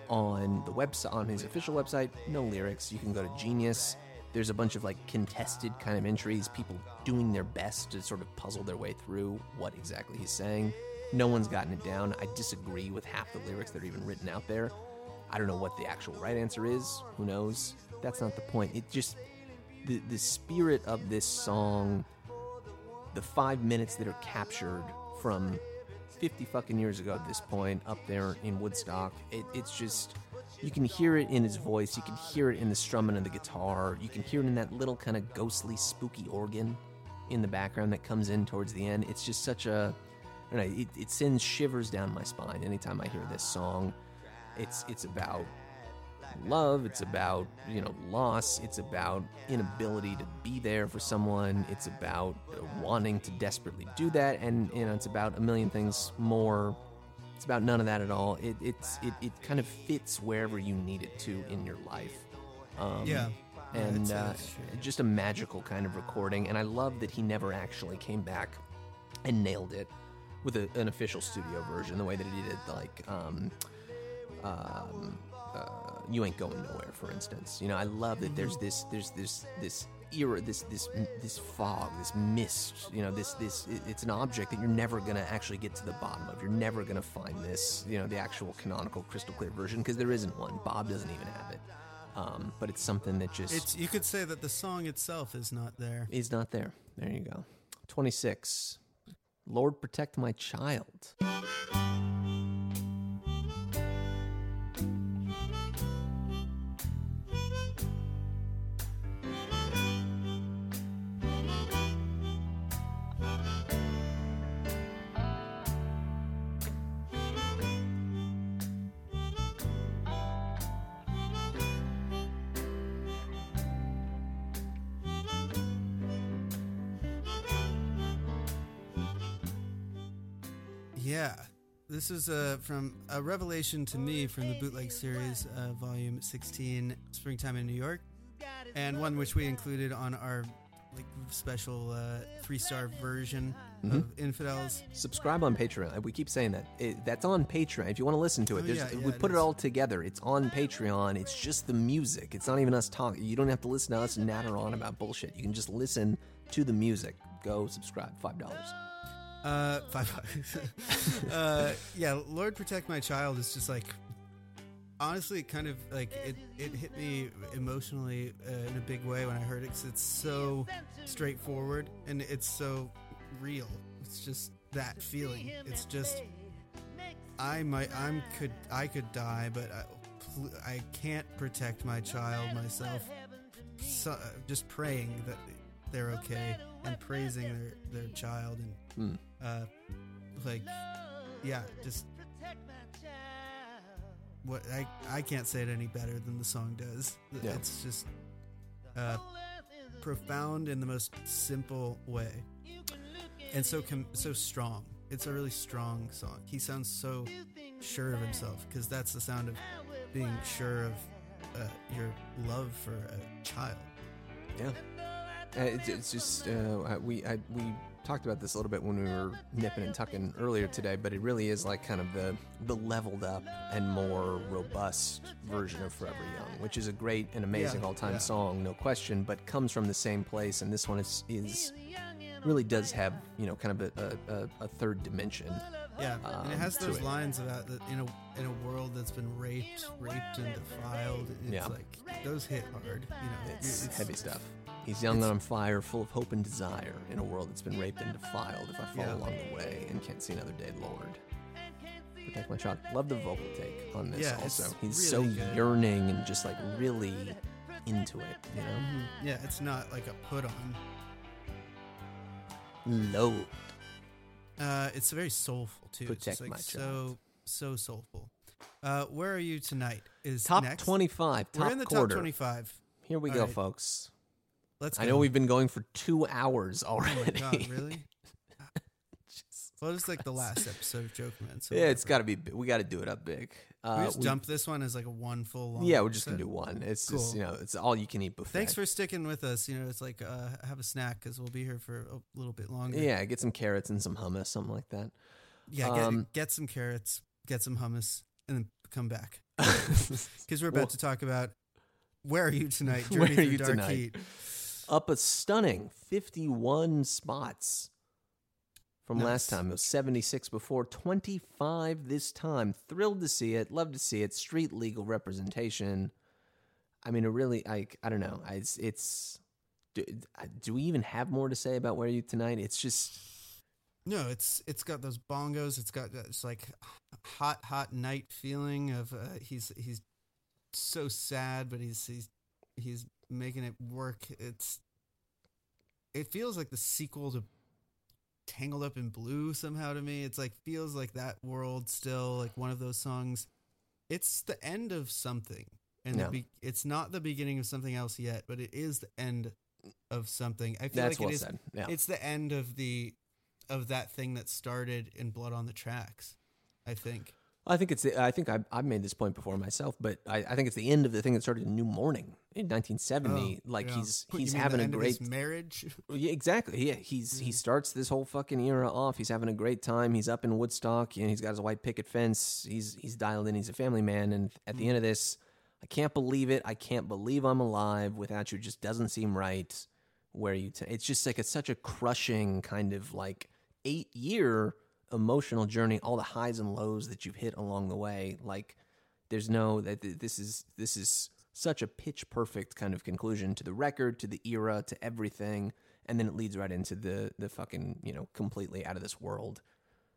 on the website, on his official website. No lyrics. You can go to Genius. There's a bunch of like contested kind of entries, people doing their best to sort of puzzle their way through what exactly he's saying. No one's gotten it down. I disagree with half the lyrics that are even written out there. I don't know what the actual right answer is. Who knows? That's not the point. It just the the spirit of this song, the five minutes that are captured from 50 fucking years ago at this point up there in Woodstock. It, it's just you can hear it in his voice. You can hear it in the strumming of the guitar. You can hear it in that little kind of ghostly, spooky organ in the background that comes in towards the end. It's just such a, I don't know, it, it sends shivers down my spine anytime I hear this song. It's it's about love. It's about you know loss. It's about inability to be there for someone. It's about wanting to desperately do that, and you know it's about a million things more. It's about none of that at all. It it's it, it kind of fits wherever you need it to in your life. Um, Yeah. And uh, just a magical kind of recording. And I love that he never actually came back and nailed it with a, an official studio version, the way that he did like um, um, uh, "You Ain't Going Nowhere," for instance. You know, I love that there's this there's this this era this this this fog this mist you know this this it's an object that you're never going to actually get to the bottom of you're never going to find this you know the actual canonical crystal clear version because there isn't one bob doesn't even have it um, but it's something that just It's you could say that the song itself is not there. is not there. There you go. 26. Lord protect my child. This is uh, from a revelation to me from the bootleg series, uh, volume 16, Springtime in New York, and one which we included on our like special uh, three star version Mm-hmm. of Infidels. Subscribe on Patreon. We keep saying that. It, that's on Patreon. If you want to listen to it, Oh, yeah, yeah, we it put it all together. It's on Patreon. It's just the music. It's not even us talking. You don't have to listen to us natter on about bullshit. You can just listen to the music. Go subscribe. $5. Uh, five. uh, yeah, Lord protect my child is just like honestly kind of like it. It hit me emotionally uh, in a big way when I heard it because it's so straightforward and it's so real. It's just that feeling. It's just I might I'm could I could die, but I, I can't protect my child myself. So, uh, just praying that they're okay and praising their their child and uh, like yeah, just what I I can't say it any better than the song does. Yeah. It's just uh, profound in the most simple way, and so com- so strong. It's a really strong song. He sounds so sure of himself because that's the sound of being sure of uh, your love for a child. Yeah. Uh, it's, it's just uh, we I, we talked about this a little bit when we were nipping and tucking earlier today, but it really is like kind of the the leveled up and more robust version of Forever Young, which is a great and amazing Yeah, all time yeah. song, no question, but comes from the same place, and this one is is really does have you know kind of a, a, a, third dimension. Yeah, and it um, has those lines about that in a in a world that's been raped, raped and defiled. It's Yeah. like those hit hard. You know, It's, heavy stuff. He's young and on fire, full of hope and desire, in a world that's been raped and defiled. If I fall Yeah. along the way and can't see another day, Lord, protect my child. Love the vocal take on this. Yeah, also, he's really so good. yearning and just like really into it. You know, Yeah, it's not like a put on. Lord. Uh, it's very soulful too. it's Protect just like my so child. so soulful. Uh, where are you tonight? Is Top next. twenty-five. Top We're in the quarter. top twenty-five. Here we All go, right. folks. Let's. Go. I know we've been going for two hours Oh my already. god, really? well, it was like the last episode of Jokerman. So yeah, it's got to be. We got to do it up big. Uh, we just we- dump this one as like a one full long. yeah, we're just gonna do one. It's just you know, it's all you can eat buffet. Thanks for sticking with us. You know, it's like uh, have a snack because we'll be here for a little bit longer. Yeah, get some carrots and some hummus, something like that. yeah. Get, Um, get some carrots, get some hummus, and then come back because we're about Well- to talk about Where are you tonight? Where Journey are you dark tonight? heat. Up a stunning 51 spots from last time. It was 76 before, 25 this time. Thrilled to see it. Love to see it. Street legal representation. I mean, it really, I, I don't know. It's, it's do, do we even have more to say about Where Are You Tonight? It's just, No, it's it's got those bongos. It's got it's like hot hot night feeling of uh, he's he's so sad, but he's he's he's making it work. It's it feels like the sequel to Tangled Up in Blue somehow to me. It's like feels like that world still like one of those songs. It's the end of something, and be- it's not the beginning of something else yet, but it is the end of something. I feel that's like well it is said. Yeah. it's the end of the of that thing that started in blood on the tracks i think I think it's. The, I think I've, I've made this point before myself, but I, I think it's the end of the thing that started a New Morning in 1970. like Oh, yeah. he's you he's mean having a great marriage Yeah, exactly. Yeah, he's he starts this whole fucking era off. He's having a great time. He's up in Woodstock and he's got his white picket fence. He's he's dialed in. He's a family man. And at the mm. end of this, I can't believe it. I can't believe I'm alive without you. It just doesn't seem right. Where you? T- it's just like it's such a crushing kind of like eight year emotional journey. All the highs and lows that you've hit along the way. Like there's no that this is this is such a pitch perfect kind of conclusion to the record to the era to everything and then it leads right into the the fucking you know completely out of this world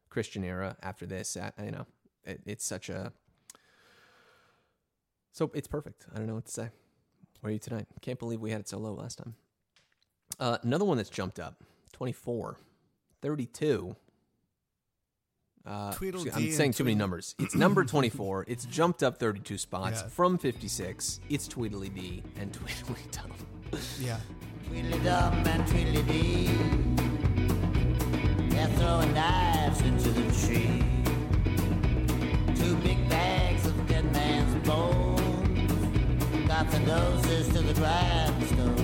christian era after this uh, you know it, it's such a so it's perfect i don't know what to say where are you tonight can't believe we had it so low last time uh, another one that's jumped up 24 32 uh, Tweedledee I'm saying too many numbers. It's number 24. It's jumped up 32 spots Yeah. from 56. It's Tweedledee and Tweedledum. yeah Tweedly dum and tweedly dee. They're throwing knives into the tree. Two big bags of dead man's bones. Got the noses to the grindstone.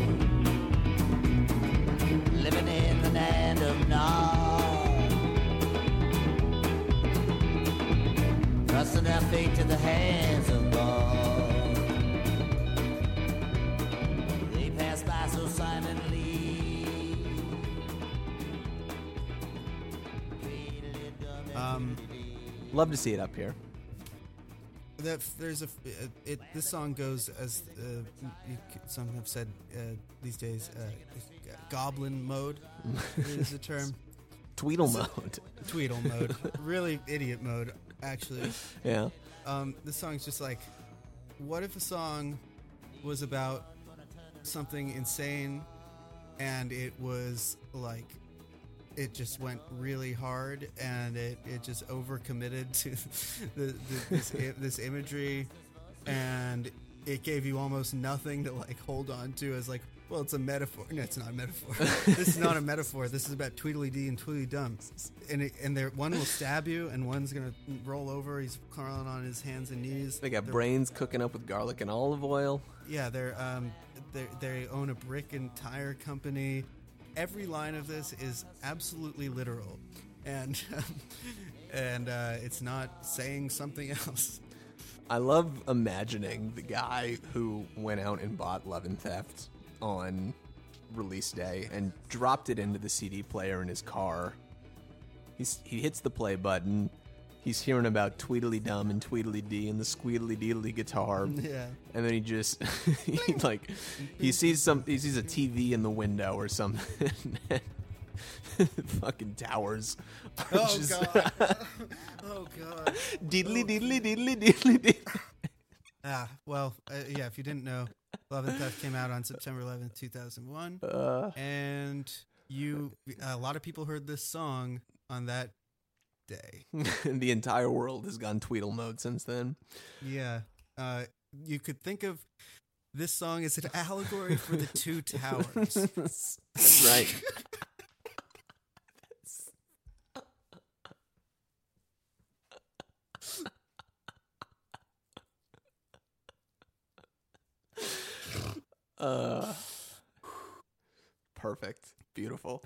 Their fate to the hands of God. They pass by so silently. um Love to see it up here. that there's a uh, it this song goes as uh, some have said uh, these days uh, goblin mode is the term Tweedle mode. tweedle mode really idiot mode actually Yeah. um, this song's just like, what if a song was about something insane and it was like, it just went really hard and it, it just overcommitted to the, the, this, this imagery and it gave you almost nothing to like hold on to as like, well, it's a metaphor. No, it's not a metaphor. this is not a metaphor. This is about Tweedledee and Tweedledum. And it, and there, one will stab you, and one's gonna roll over. He's crawling on his hands and knees. They got They're- brains cooking up with garlic and olive oil. Yeah, they're um, they they own a brick and tire company. Every line of this is absolutely literal, and and uh, it's not saying something else. I love imagining the guy who went out and bought Love and Theft on release day and dropped it into the CD player in his car. He's, he hits the play button. He's hearing about Tweedly Dum and Tweedly Dee and the Squeedly Deedly guitar. Yeah. And then he just he like he sees some he sees a TV in the window or something. Fucking towers. Oh just- god! oh god! Deedly deedly deedly deedly deedly. Ah, well, uh, yeah. If you didn't know, Love and Theft came out on September 11th, 2001, Uh, and you a lot of people heard this song on that day. the entire world has gone Tweedle mode since then. Yeah. Uh, you could think of this song as an allegory for the two towers. right. Uh, perfect. Beautiful.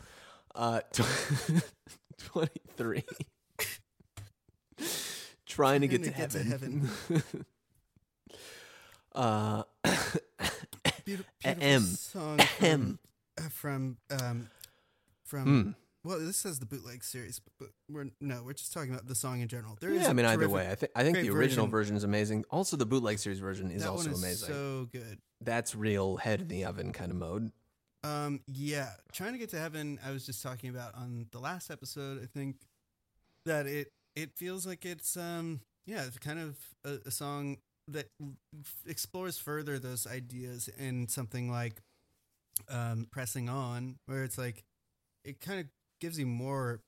Uh, tw- 23. Trying to get to get to heaven. uh, Beautiful, beautiful Ahem. song from, from um from Hmm. Well this says the bootleg series but, we're no we're just talking about the song in general there is Yeah, I a mean, either way, I think I think the original version. version is amazing. Also, the bootleg series version is that also is amazing. so good That's real head in the oven kind of mode. um yeah trying to get to heaven i was just talking about on the last episode i think that it it feels like it's um yeah it's kind of a, a song that f- explores further those ideas in something like um pressing on where it's like it kind of gives you more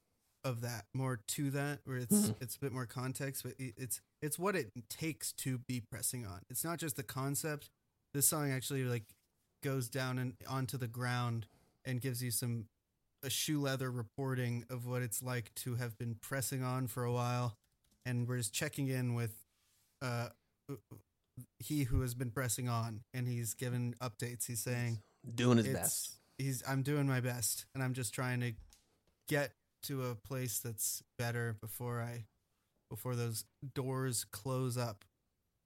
of that more to that where it's Mhm. it's a bit more context but it's it's what it takes to be pressing on. It's not just the concept. This song actually like goes down and onto the ground and gives you some a shoe leather reporting of what it's like to have been pressing on for a while. And we're just checking in with uh he who has been pressing on and he's given updates. He's saying Doing his best. he's i'm doing my best and i'm just trying to get to a place that's better before i before those doors close up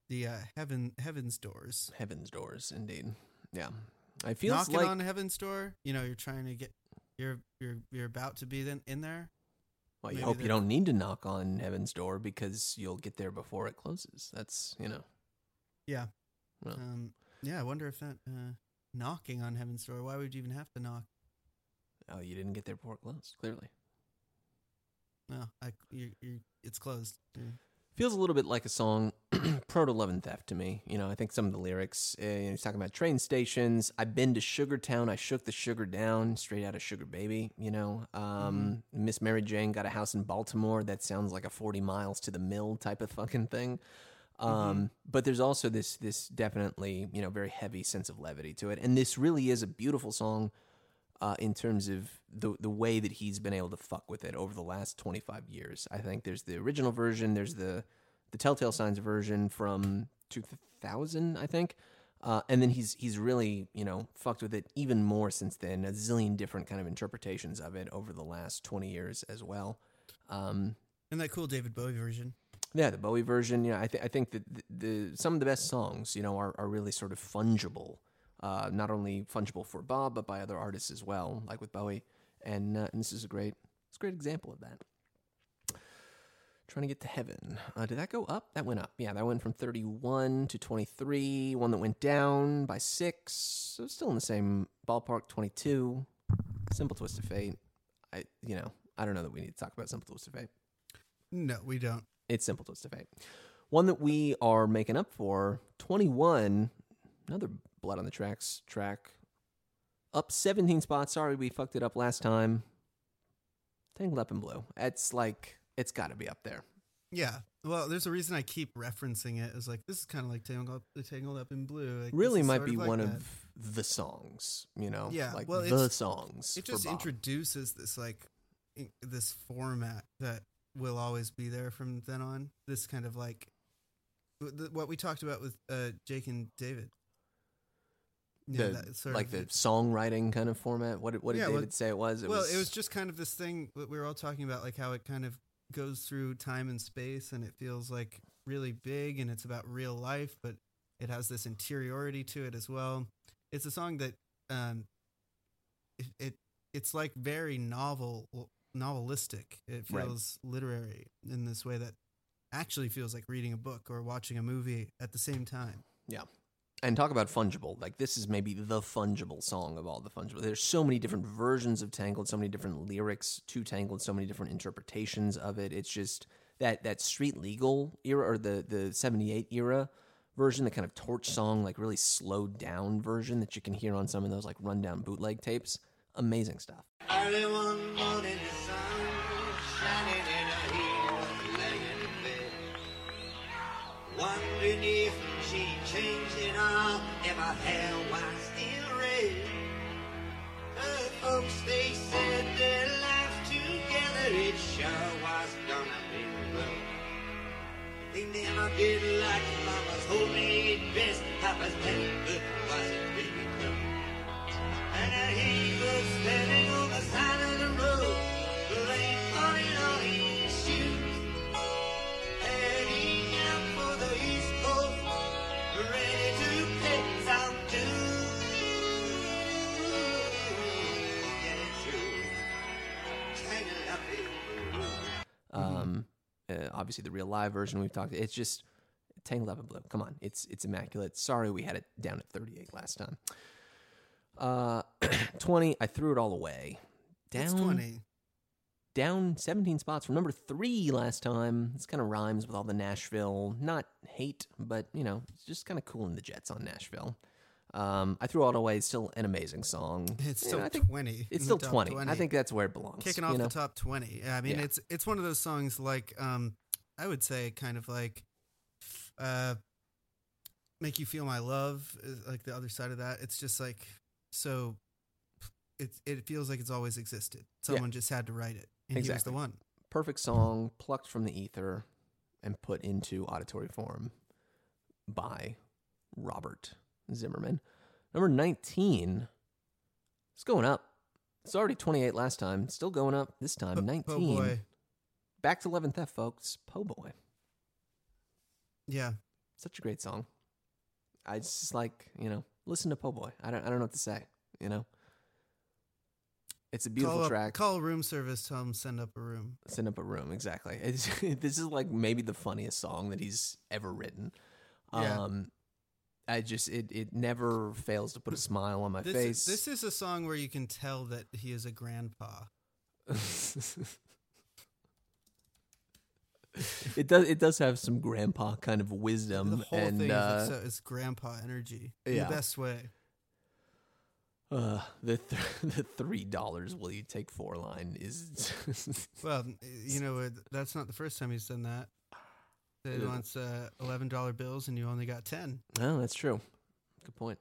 the uh heaven heaven's doors Heaven's doors, indeed. Yeah, it feels knocking like on heaven's door you know you're trying to get you're you're you're about to be then in there well, you maybe hope you don't need to knock on heaven's door because you'll get there before it closes. That's you know. yeah Well. um yeah i wonder if that uh knocking on heaven's door why would you even have to knock Oh, you didn't get there before it closed. Clearly, no i you you it's closed. Yeah. feels a little bit like a song proto love and theft to me. You know i think some of the lyrics uh, you know, he's talking about train stations. I've been to sugar town. I shook the sugar down straight out of sugar baby you know? Um, miss mary jane got a house in baltimore. That sounds like a 40 miles to the mill type of fucking thing. Um, but there's also this this definitely you know very heavy sense of levity to it. And this really is a beautiful song uh, in terms of the the way that he's been able to fuck with it over the last 25 years. I think there's the original version, there's the the Tell Tale Signs version from 2000, I think, uh, and then he's he's really you know fucked with it even more since then. A zillion different kind of interpretations of it over the last 20 years as well. Um, and that cool david bowie version yeah, the Bowie version. You know, I think I think that the, the some of the best songs, you know, are, are really sort of fungible. Uh, not only fungible for Bob, but by other artists as well, like with Bowie. And, uh, and this is a great, it's a great example of that. Trying to get to heaven. Uh, did that go up? That went up. Yeah, that went from 31 to 23. One that went down by six. So still in the same ballpark. 22. Simple Twist of Fate. I, you know, I don't know that we need to talk about Simple Twist of Fate. no we don't It's Simple Twist of Fate. One that we are making up for, 21, another Blood on the Tracks track. Up 17 spots. Sorry, we fucked it up last time. Tangled Up in Blue. It's like, it's got to be up there. Yeah. Well, there's a reason I keep referencing it. Is like this is kind of like Tangled Up, Tangled Up in Blue. Like, Really might be like one that. of the songs, you know? Yeah, Like well, the songs. It for just introduces this like in- this format that will always be there from then on. This kind of like the- what we talked about with uh, Jake and David. Yeah, the, that sort like the songwriting kind of format. What did, what did Yeah, well- David say it was? It well, was, it was just kind of this thing that we were all talking about, like how it kind of goes through time and space, and it feels like really big, and it's about real life, but it has this interiority to it as well. It's a song that um, it, it it's like very novel, novelistic. It Right. feels literary in this way that actually feels like reading a book or watching a movie at the same time. And talk about fungible. Like this is maybe the fungible song of all the fungible. There's so many different versions of Tangled, so many different lyrics to Tangled, so many different interpretations of it. It's just that that street legal era or the the 78 era version, the kind of torch song, like really slowed down version that you can hear on some of those like rundown bootleg tapes. Amazing stuff. Early one morning, her hair was still red. Her folks, they said their life together, it sure was gonna be rough. They never did like mama's homemade best. Papa's neighbor wasn't really good. And he was standing obviously the real live version we've talked. It's just Tangled Up in Blue. Come on, it's it's immaculate. Sorry we had it down at 38 last time. Uh, 20. I threw it all away. Down It's twenty. down 17 spots from number three last time. This kind of rhymes with all the Nashville, not hate, but you know, it's just kind of cooling the jets on Nashville. Um, I threw it all away. It's still an amazing song. It's You still know, I think twenty. it's still top 20. I think that's where it belongs. kicking you off know? the top 20 Yeah, i mean Yeah. it's it's one of those songs like um i would say kind of like uh make you feel my love is like the other side of that it's just like so it it feels like it's always existed someone just had to write it and he was the one Perfect song plucked from the ether and put into auditory form by Robert Zimmerman. Number 19. It's going up. It's already 28 last time. Still going up this time. Po- 19. po boy Back to Love and Theft, folks. Po Boy. yeah Such a great song. I just like, you know, listen to Po Boy. I don't, I don't know what to say, you know? It's a beautiful call up, track. call room service tell him send up a room Send up a room, exactly. It's, this is like maybe the funniest song that he's ever written. Yeah. Um, I just, it, it never fails to put a smile on my this face. is, this is a song where you can tell that he is a grandpa it does, it does have some grandpa kind of the wisdom whole and, thing uh, is, so, it's grandpa energy in yeah. the best way Uh, the th- the three dollars will you take four line is Well, you know, that's not the first time he's done that. He wants uh, eleven dollar bills, and you only got ten. oh that's true. Good point.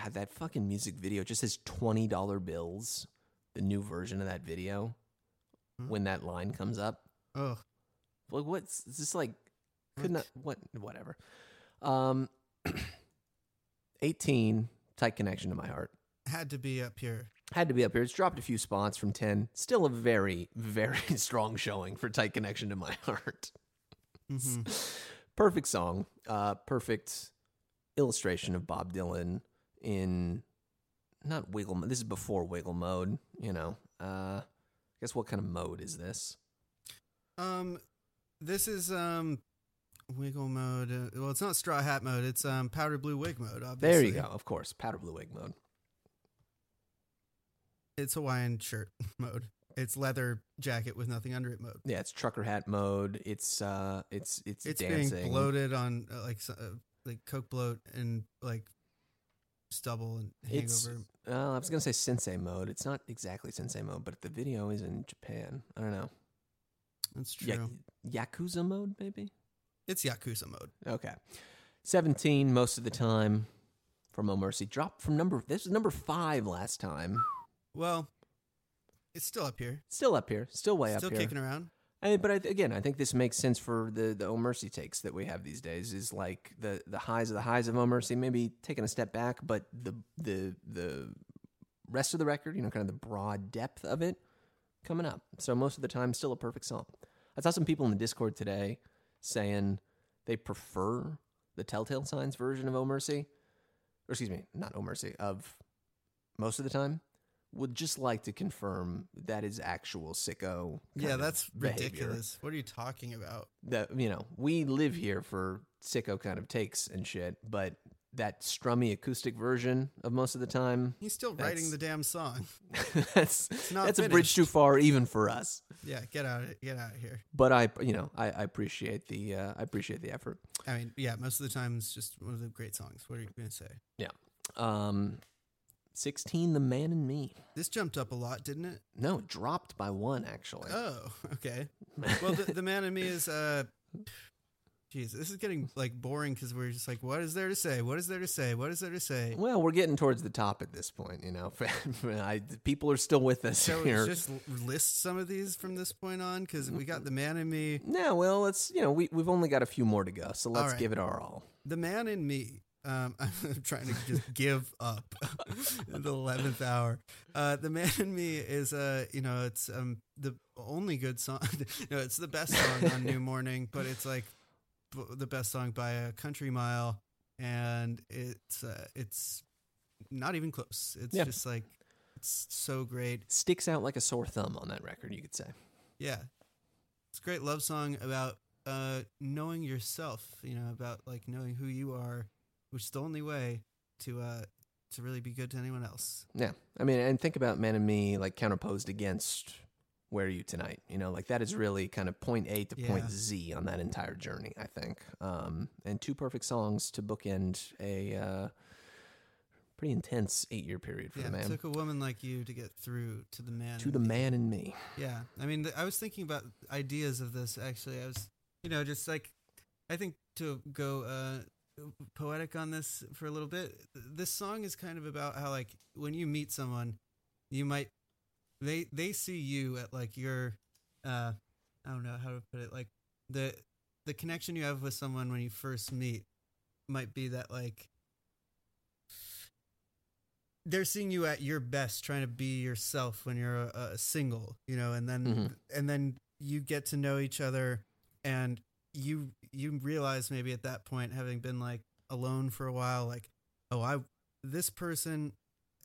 God, that fucking music video just says twenty dollar bills. The new version of that video, Hmm. when that line comes up, Oh, like what's this like? Could not what whatever. Um, eighteen tight connection to my heart. had to be up here. Had to be up here. It's dropped a few spots from 10. Still a very, very strong showing for Tight Connection to My Heart. hmm Perfect song. Uh, perfect illustration of Bob Dylan in not wiggle mode. This is before wiggle mode, you know. Uh, I guess what kind of mode is this? Um, this is um, wiggle mode. Uh, well, it's not straw hat mode. It's um, powder blue wig mode. Obviously. There you go. Of course, powder blue wig mode. It's Hawaiian shirt mode. It's leather jacket with nothing under it mode. Yeah, it's trucker hat mode. It's uh, it's it's, It's dancing. being bloated on uh, like uh, like coke bloat and like stubble and It's hangover. uh, I was gonna say sensei mode. It's not exactly sensei mode, but the video is in Japan. I don't know. That's true. Ya- Yakuza mode, maybe. It's yakuza mode. Okay, seventeen most of the time from Oh Mercy. Drop from number. This was number five last time. Well, it's still up here. Still up here. Still way still up here. Still kicking around. I, but I, again, I think this makes sense for the the Oh Mercy takes that we have these days. Is like the the highs of the highs of Oh Mercy, maybe taking a step back, but the the the rest of the record, you know, kind of the broad depth of it, coming up. So most of the time, still a perfect song. I saw some people in the Discord today saying they prefer the Tell Tale Signs version of Oh Mercy, or excuse me, not Oh Mercy, of most of the time. Would just like to confirm that is actual sicko. Yeah, that's ridiculous. What are you talking about? that you know we live here for sicko kind of takes and shit but that strummy acoustic version of most of the time He's still That's- writing the damn song. that's not that's a bridge too far even for us Yeah, get out of get out of here. but i you know i, I appreciate the uh, i appreciate the effort I mean, yeah, most of the time it's just one of the great songs. What are you gonna say? Yeah. Um 16 the man in me This jumped up a lot, didn't it? no it dropped by one actually Oh, okay. Well, the, the man and me is uh, jeez, this is getting like boring because we're just like, what is there to say? What is there to say? What is there to say? well we're getting towards the top at this point you know I, people are still with us So here just list some of these from this point on because we got the man in me, no well let's you know we, we've only got a few more to go so let's right. give it our all the man in me. Um, I'm trying to just give up the eleventh hour. Uh, the man in me is uh, you know, it's um the only good song. no, it's the best song on New Morning, but it's like the best song by a country mile, and it's uh, it's not even close. It's Yeah. just like it's so great. sticks out like a sore thumb on that record you could say Yeah, it's a great love song about uh, knowing yourself. You know, about like knowing who you are, which is the only way to uh, to really be good to anyone else. Yeah. I mean, and think about Man in Me like counterposed against Where Are You Tonight? You know, like that is really kind of point A to point Z on that entire journey, I think. Um, and two perfect songs to bookend a uh, pretty intense eight year period for Yeah, the it man. took a woman like you to get through to the man. to the me. man in me. Yeah, I mean, I was thinking about ideas of this. Actually, I was, you know, just like, I think to go uh, poetic on this for a little bit. This song is kind of about how, like, when you meet someone, you might they they see you at like your, uh, I don't know how to put it, like the the connection you have with someone when you first meet might be that like they're seeing you at your best trying to be yourself when you're a, a single you know and then Mhm. and then you get to know each other and you you realize maybe at that point having been like alone for a while like oh i this person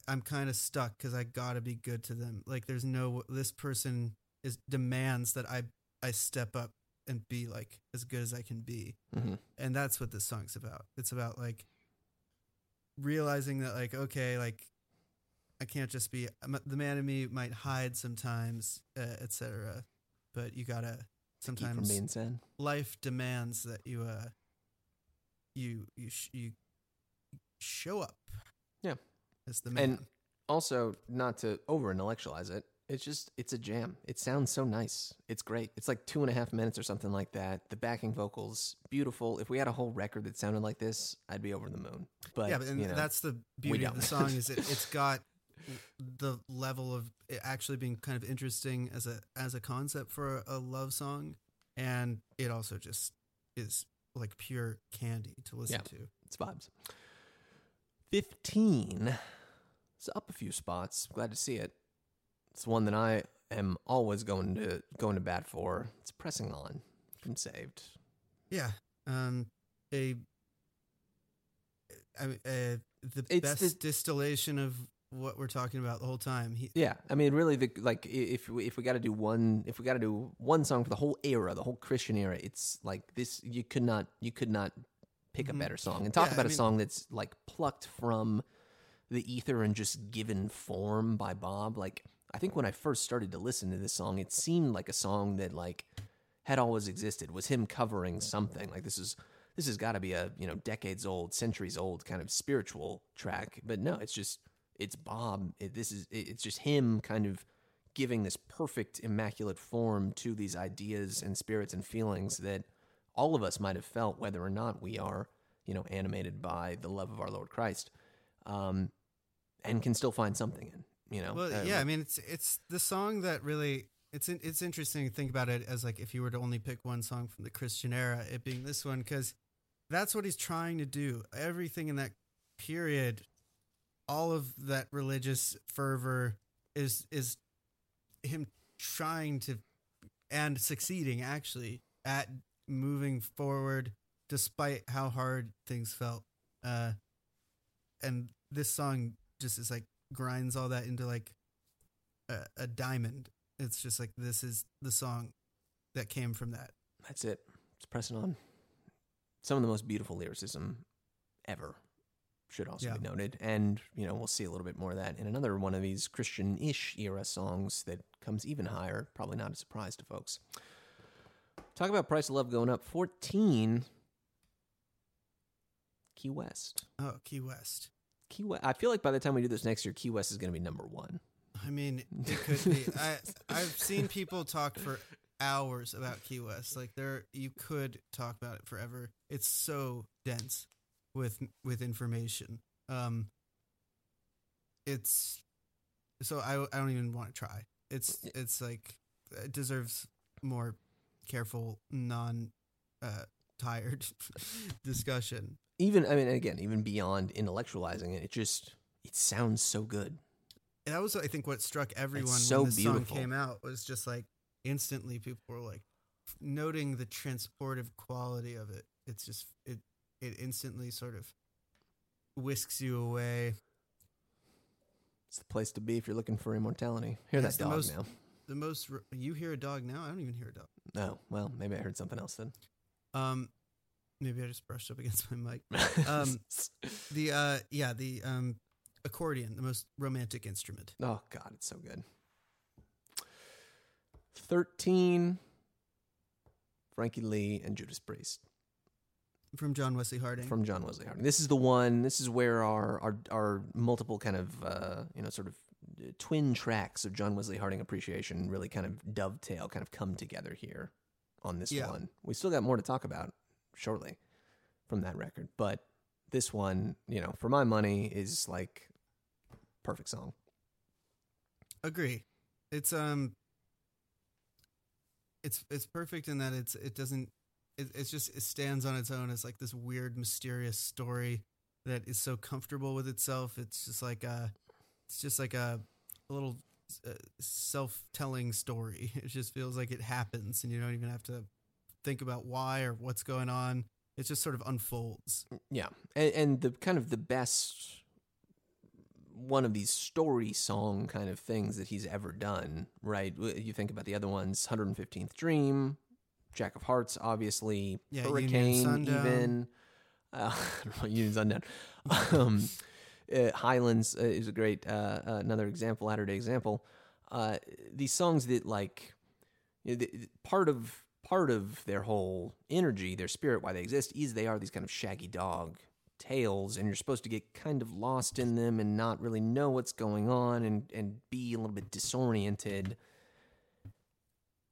i'm kind of stuck because i gotta be good to them. Like there's no this person is demands that i i step up and be like as good as i can be. Hmm and that's what this song's about. It's about like realizing that like okay like i can't just be the man in me might hide sometimes uh, etc but you gotta sometimes life demands that you uh you you sh- you show up. Yeah. As the man And also, not to over intellectualize it, it's just it's a jam. It sounds so nice. It's great. It's like two and a half minutes or something like that. The backing vocals, beautiful. If we had a whole record that sounded like this, I'd be over the moon. But yeah, but and you know, that's the beauty of the song is it, it's got the level of it actually being kind of interesting as a as a concept for a, a love song, and it also just is like pure candy to listen Yeah. to. it's vibes. Fifteen. It's up a few spots. Glad to see it. It's one that I am always going to going to bat for. It's pressing on from Saved. Yeah, um, a, I mean, uh, the It's best the- distillation of what we're talking about the whole time. He, Yeah, I mean, really, the like if we, if we got to do one, if we got to do one song for the whole era, the whole Christian era, it's like this. You could not, you could not pick a better song and talk Yeah, I about a mean- song that's like plucked from the ether and just given form by Bob. Like, I think when I first started to listen to this song, it seemed like a song that like had always existed. Was him covering something like this is. This has got to be a you know decades old, centuries old kind of spiritual track, but no, it's just it's Bob. It, this is it, it's just him kind of giving this perfect immaculate form to these ideas and spirits and feelings that all of us might have felt whether or not we are you know animated by the love of our Lord Christ um and can still find something in you know Well, Uh, yeah, I mean, it's it's the song that really it's it's interesting to think about it as like if you were to only pick one song from the Christian era, it being this one because that's what he's trying to do. Everything in that period, all of that religious fervor is is him trying to and succeeding actually at moving forward despite how hard things felt. Uh, and this song just is like grinds all that into like a, a diamond. It's just like this is the song that came from that. that's it it's pressing on some of the most beautiful lyricism ever should also Yeah. be noted and you know we'll see a little bit more of that in another one of these christian-ish era songs that comes even higher probably not a surprise to folks talk about price of love going up 14 key west Oh, Key West. Key west i feel like by the time we do this next year key west is going to be number one I mean, it could be. I I've seen people talk for hours about Key West. Like there, you could talk about it forever. It's so dense with with information. Um, it's so I I don't even want to try. It's it's like it deserves more careful, non uh, tired discussion. even i mean again even beyond intellectualizing it it just it sounds so good And that was, I think, what struck everyone so when this beautiful. song came out was just like instantly people were like noting the transportive quality of it. It's just it it instantly sort of whisks you away. it's the place to be if you're looking for immortality hear that the dog most- now The most you hear a dog now. I don't even hear a dog. no well maybe i heard something else then Um, maybe I just brushed up against my mic. Um, the uh, yeah, the um, accordion, the most romantic instrument. oh God, it's so good. Thirteen. Frankie Lee and Judas Priest. from John Wesley Harding. from John Wesley Harding. This is the one. This is where our our, our multiple kind of uh, you know sort of uh, twin tracks of John Wesley Harding appreciation really kind of dovetail, kind of come together here on this Yeah. one. We still got more to talk about shortly from that record, but this one, you know, for my money, is like perfect song. Agree. It's um. It's it's perfect in that it's it doesn't. It, it's just it stands on its own as like this weird mysterious story that is so comfortable with itself. It's just like a. It's just like a, a little uh, self-telling story. It just feels like it happens, and you don't even have to think about why or what's going on. It just sort of unfolds. Yeah, and, and the kind of the best one of these story song kind of things that he's ever done, right? You think about the other ones, 115th Dream, Jack of Hearts, obviously, Yeah, Hurricane, even. Uh, I don't know, Union Sundown. um, uh, Highlands uh, is a great, uh, uh, another example, latter day example. Uh, these songs that like, you know, the- part of part of their whole energy, their spirit, why they exist, is they are these kind of shaggy dog tales, and you're supposed to get kind of lost in them and not really know what's going on and and be a little bit disoriented.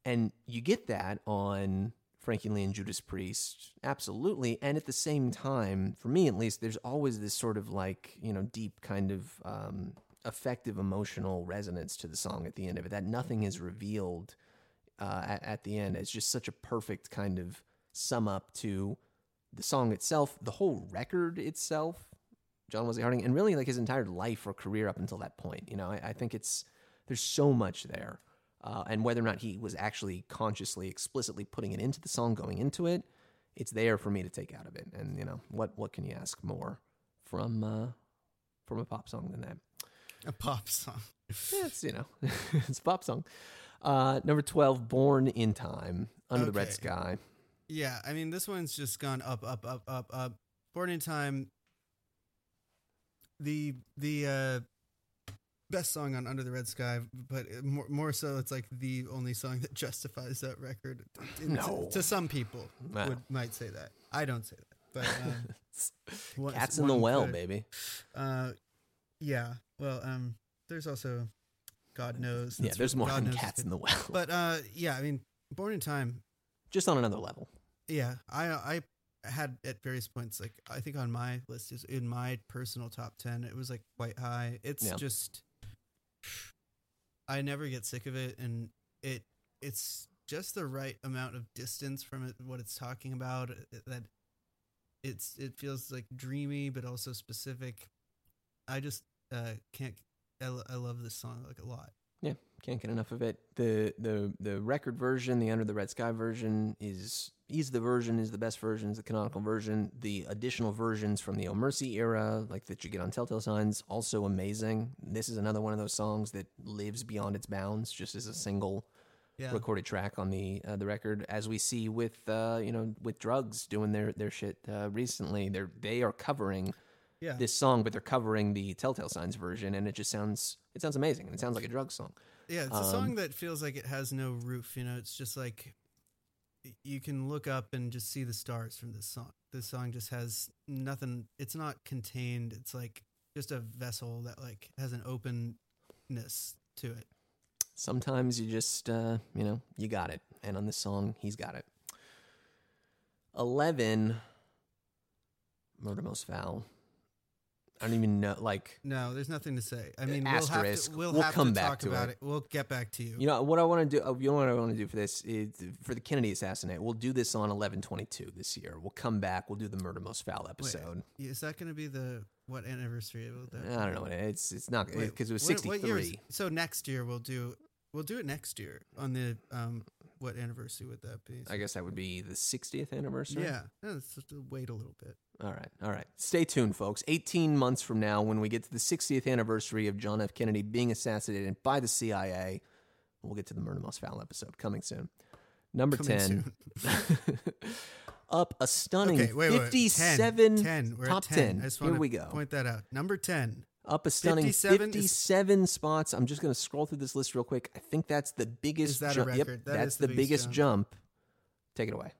And you get that on Frankie Lee and Judas Priest, absolutely. And at the same time, for me at least, there's always this sort of like you know deep kind of um, effective emotional resonance to the song at the end of it. That nothing is revealed uh, at, at the end. It's just such a perfect kind of sum up to the song itself, the whole record itself, John Wesley Harding, and really like his entire life or career up until that point. You know, I, I think it's there's so much there, uh, and whether or not he was actually consciously, explicitly putting it into the song, going into it, it's there for me to take out of it. And you know, what what can you ask more from uh, from a pop song than that? A pop song. Yeah, it's you know, it's a pop song. Uh, number twelve, "Born in Time," under the red sky. Yeah, I mean this one's just gone up, up, up, up, up. Born in Time. The the uh, best song on Under the Red Sky, but more more so, it's like the only song that justifies that record. To- No. to, some people would might say that. I don't say that, but um, one- Cats in the well, could. baby. Uh, yeah. Well, um, there's also God knows. Yeah, there's more God than cats in the well. But uh, yeah, I mean, Born in Time Just on another level. yeah i i had at various points like i think on my list is in my personal top 10 it was like quite high it's Yeah. just i never get sick of it and it it's just the right amount of distance from it what it's talking about uh, that it's it feels like dreamy but also specific i just uh can't. I, I love this song like a lot Yeah, can't get enough of it. the the The record version, the Under the Red Sky version, is is the version is the best version, is the canonical version. The additional versions from the Oh Mercy era, like that you get on Tell Tale Signs, also amazing. This is another one of those songs that lives beyond its bounds, just as a single yeah recorded track on the uh, the record, as we see with uh, you know with drugs doing their their shit uh, recently. They're they are covering yeah this song, but they're covering the Tell Tale Signs version, and it just sounds it sounds amazing, and it sounds like a drug song. Yeah, it's a Um, song that feels like it has no roof. You know, it's just like you can look up and just see the stars from this song. This song just has nothing. It's not contained. It's like just a vessel that like has an openness to it. Sometimes you just uh, you know you got it, and on this song he's got it. Eleven, Murder Most Foul. I don't even know. Like No, there's nothing to say. I mean, asterisk. we'll have to, we'll We'll have come to back talk to about it. it. We'll get back to you. you know what I want to do. oh, You know what I want to do for this is for the Kennedy assassinate. We'll do this on eleven twenty two this year. We'll come back. We'll do the Murder Most Foul Wait, episode. is that going to be the what anniversary of that? I don't know. It's it's not because it was what- sixty what year is- So next year we'll do we'll do it next year on the um what anniversary would that be? I guess that would be the 60th anniversary. Yeah, yeah let's just wait a little bit. All right. All right. Stay tuned, folks. 18 months from now, when we get to the 60th anniversary of John F. Kennedy being assassinated by the CIA, we'll get to the Murder Most Foul episode coming soon. Number Coming 10. up a stunning Okay, wait, wait, wait. 57 10, 10. Top 10. 10. I just Here we go. Point that out. Number 10. Up a stunning 57 is- spots. I'm just going to scroll through this list real quick. I think that's the biggest that jump. Yep? That that's the the biggest biggest jump. jump. Take it away.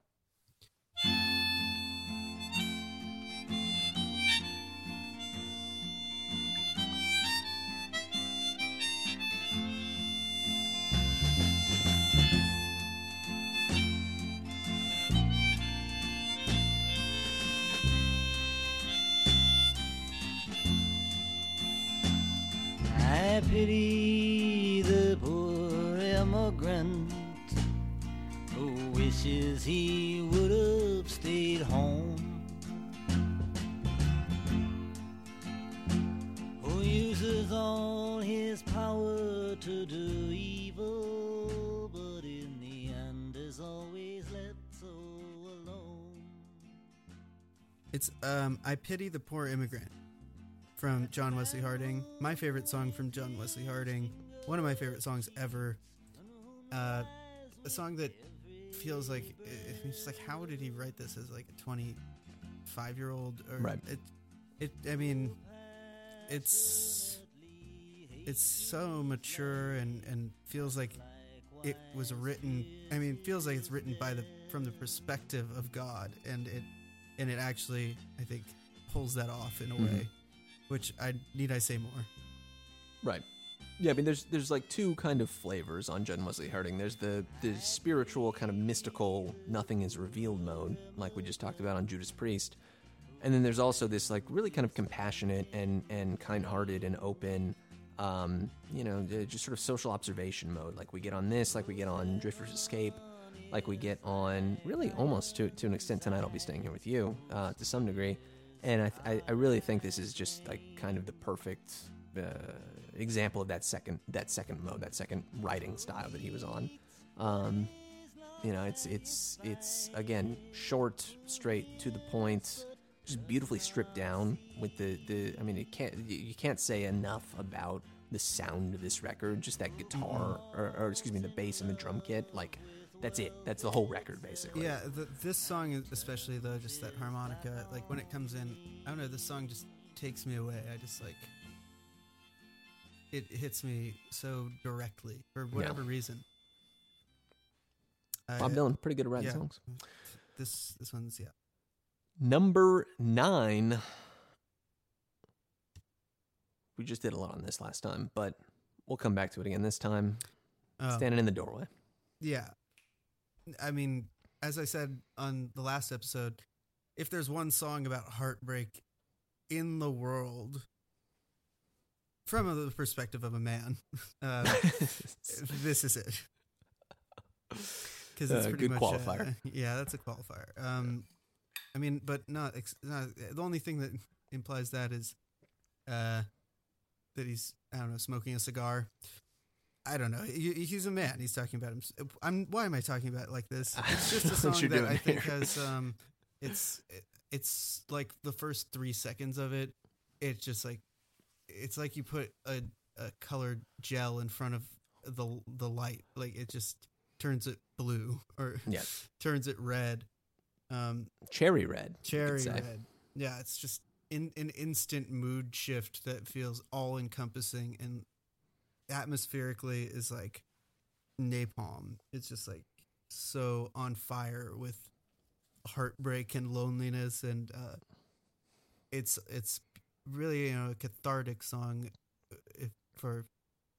I pity the poor immigrant who wishes he would have stayed home. Who uses all his power to do evil, but in the end is always let so alone. It's um I pity the poor immigrant from John Wesley Harding. My favorite song from John Wesley Harding. One of my favorite songs ever. Uh, a song that feels like it's just like how did he write this as like a 25 year old or Right. it it I mean it's it's so mature and and feels like it was written I mean feels like it's written by the from the perspective of God and it and it actually I think pulls that off in a Mhm. way which I need I say more Right. Yeah, I mean, there's there's like two kind of flavors on John Wesley Harding. There's the the spiritual kind of mystical, nothing is revealed mode, like we just talked about on Judas Priest, and then there's also this like really kind of compassionate and and kind-hearted and open, um, you know, just sort of social observation mode, like we get on this, like we get on Drifter's Escape, like we get on really almost to to an extent tonight. I'll be staying here with you uh, to some degree, and I, I I really think this is just like kind of the perfect uh, example of that second that second mode, that second writing style that he was on. Um, you know, it's it's it's again short, straight to the point, just beautifully stripped down with the the. I mean, it can't you can't say enough about the sound of this record. Just that guitar, or, or excuse me, the bass and the drum kit. Like that's it. That's the whole record basically. Yeah, the, this song, especially though, just that harmonica, like when it comes in, I don't know, this song just takes me away. I just like it hits me so directly for whatever reason. I- Bob Dylan, pretty good at writing yeah. songs. This this one's yeah. Number nine. We just did a lot on this last time, but we'll come back to it again this time. Oh, Standing in the doorway. yeah. I mean, as I said on the last episode, if there's one song about heartbreak in the world, from the perspective of a man, uh, this is it. Because it's Uh, pretty good much qualifier. uh, yeah, that's a qualifier. Um, I mean, but not, ex- not the only thing that implies that is uh, that he's I don't know smoking a cigar. I don't know. He, he's a man. He's talking about him. I'm. Why am I talking about it like this? It's just a song that I think here. has. Um, it's it's like the first three seconds of it. It's just like it's like you put a, a colored gel in front of the the light. Like it just turns it blue or Yeah. turns it red. Um, Cherry red. cherry red. Yeah, it's just in an instant mood shift that feels all encompassing and atmospherically is like napalm. It's just like so on fire with heartbreak and loneliness and uh it's it's really you know a cathartic song uh, if for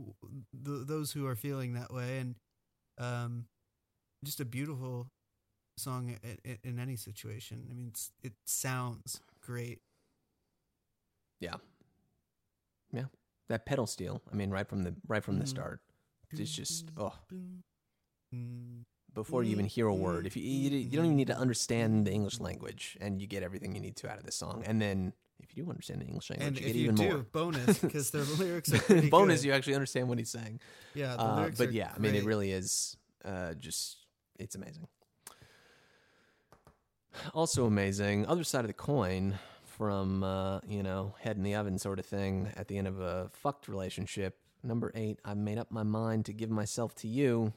th- those who are feeling that way and um just a beautiful song in, in any situation. I mean, it sounds great. That pedal steel. I mean, right from the right from the Mhm. start. It's just oh. Mm. Before you even hear a word, if you you, you don't even need to understand the English language, and you get everything you need to out of this song. And then if you do understand the English language, And you if get you even do, more. bonus because the lyrics are pretty Bonus, good. you actually understand what he's saying. Yeah, the Uh, but yeah, I mean, it really is uh, just it's amazing. Also amazing. Other side of the coin from uh, you know head in the oven sort of thing at the end of a fucked relationship. Number eight, I've made up my mind to give myself to you.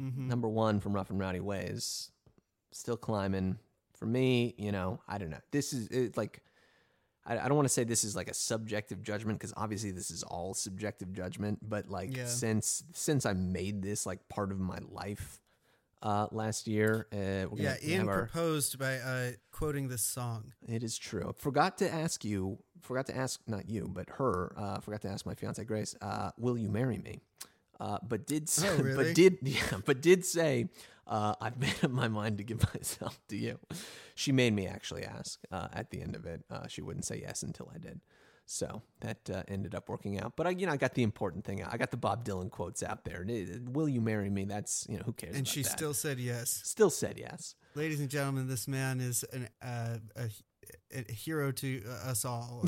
Mhm. Number one from Rough and Rowdy Ways. still climbing. For me, you know, I don't know. This is it, like, I, I don't want to say this is like a subjective judgment because obviously this is all subjective judgment. But like, Yeah. since since I made this like part of my life uh, last year, uh, we're Yeah, Ian our, proposed by uh, quoting this song. it is true. Forgot to ask you. Forgot to ask not you, but her. Uh, forgot to ask my fiance Grace. Uh, will you marry me? Uh, but did say, Oh, really? but did yeah, but did say uh, I've made up my mind to give myself to you. She made me actually ask uh, at the end of it. Uh, she wouldn't say yes until I did. So that uh, ended up working out. But I, you know, I got the important thing. out. I got the Bob Dylan quotes out there. Will you marry me? That's you know, who cares? And she that? still said yes. still said yes. Ladies and gentlemen, this man is an, uh, a, a hero to uh, us all.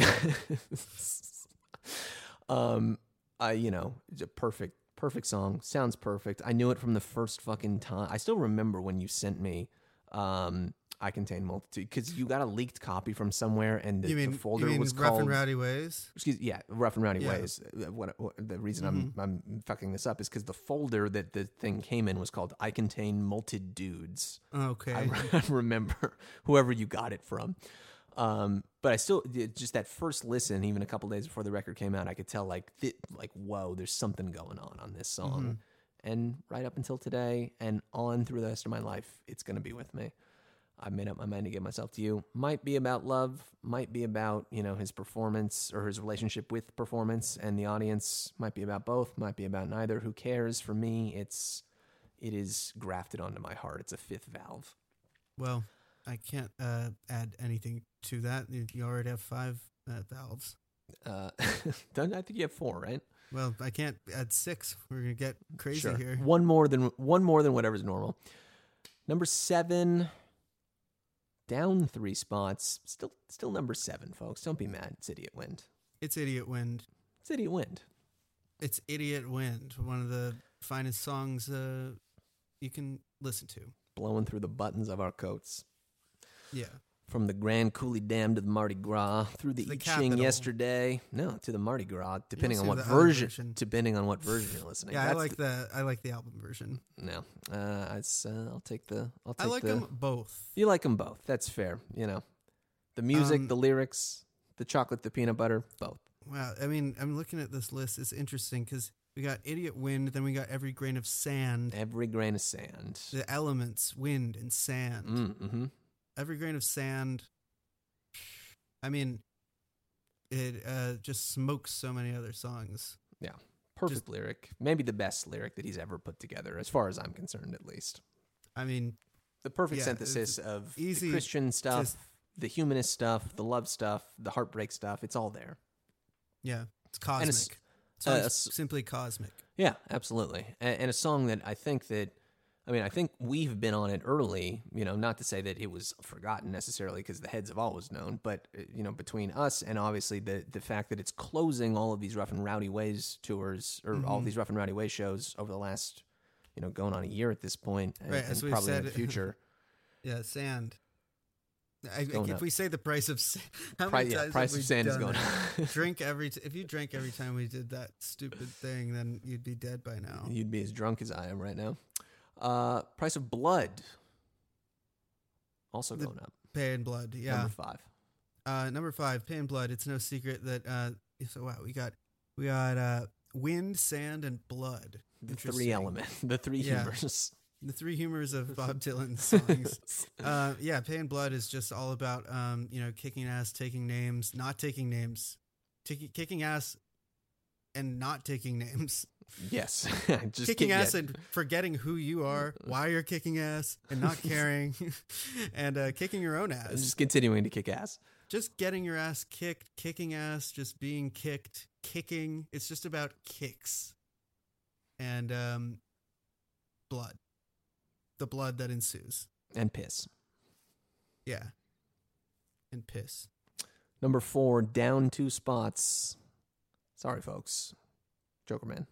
um, I you know, it's a perfect, perfect song. Sounds perfect. I knew it from the first fucking time. I still remember when you sent me. Um, I contain multitude because you got a leaked copy from somewhere, and the, you mean, the folder you mean was rough called. and rowdy ways? Excuse, yeah, rough and rowdy Yeah. Mm-hmm. ways. Uh, What, what the reason I'm I'm fucking this up is because the folder that the thing came in was called "I contain multed dudes." Okay. I re- remember whoever you got it from. Um, but I still just that first listen, even a couple days before the record came out, I could tell like th- like whoa, there's something going on on this song. And right up until today, and on through the rest of my life, it's gonna be with me. I made up my mind to give myself to you. Might be about love, might be about, you know, his performance or his relationship with performance and the audience, might be about both, might be about neither. Who cares? For me, it's it is grafted onto my heart. It's a fifth valve. well, I can't uh, add anything to that. You already have five uh, valves. Uh, don't I think you have four, right? Well, I can't add six. We're gonna get crazy Sure. here. One more than one more than whatever's normal. Number seven, down three spots. Still, still number seven, folks. Don't be mad. It's idiot wind. It's Idiot Wind. It's idiot wind. It's Idiot Wind, one of the finest songs uh, you can listen to. blowing through the buttons of our coats. Yeah. From the Grand Coulee Dam to the Mardi Gras, through the, The I Ching capital. yesterday, no, to the Mardi Gras, depending on what to the other version, version. depending on what version you're listening. To. Yeah, I That's like the I like the album version. no. Uh, it's, uh, I'll take the. I'll take I like the. them both. You like them both. That's fair. You know, the music, Um, the lyrics, the chocolate, the peanut butter, both. Wow. I mean, I'm looking at this list. It's interesting because we got Idiot Wind, then we got Every Grain of Sand, Every grain of sand. the elements, wind and sand. Mm, mm-hmm. Every Grain of Sand. I mean, it uh, just smokes so many other songs. Yeah, perfect lyric. Maybe the best lyric that he's ever put together, as far as I'm concerned, at least. I mean, the perfect Yeah, synthesis of easy the Christian stuff, just- the humanist stuff, the love stuff, the heartbreak stuff. It's all there. yeah, it's cosmic. it's- It's uh, simply cosmic. Yeah, absolutely. And, and a song that I think that, I mean, I think we've been on it early. You know, not to say that it was forgotten necessarily, because the heads have always known. But uh, you know, between us and obviously the the fact that it's closing all of these rough and rowdy ways tours or all of Mhm. these rough and rowdy ways shows over the last, you know, going on a year at this point, and, Right, and probably in the future. Yeah, sand. I, if up. we say the price of how Pri- many yeah, price of sand is going. that? drink every t- if you drank every time we did that stupid thing, then you'd be dead by now. You'd be as drunk as I am right now. Uh, price of blood also The- going up. Pay in blood, yeah. Number five. Uh, number five, pay in blood. It's no secret that uh, so wow, we got we got uh, wind, sand, and blood. The three element, the three Yeah. humors. The three humors of Bob Dylan's songs. Uh, yeah, Pay in Blood is just all about um, you know kicking ass, taking names, not taking names, Taking kicking ass, and not taking names, yes, just kicking kick- ass yeah. and forgetting who you are, why you're kicking ass, and not caring, and uh, kicking your own ass. just continuing to kick ass. Just getting your ass kicked, kicking ass, just being kicked, kicking. It's just about kicks, and um, blood, the blood that ensues. and piss. Yeah, and piss. Number four, down two spots. Sorry, folks. Jokerman.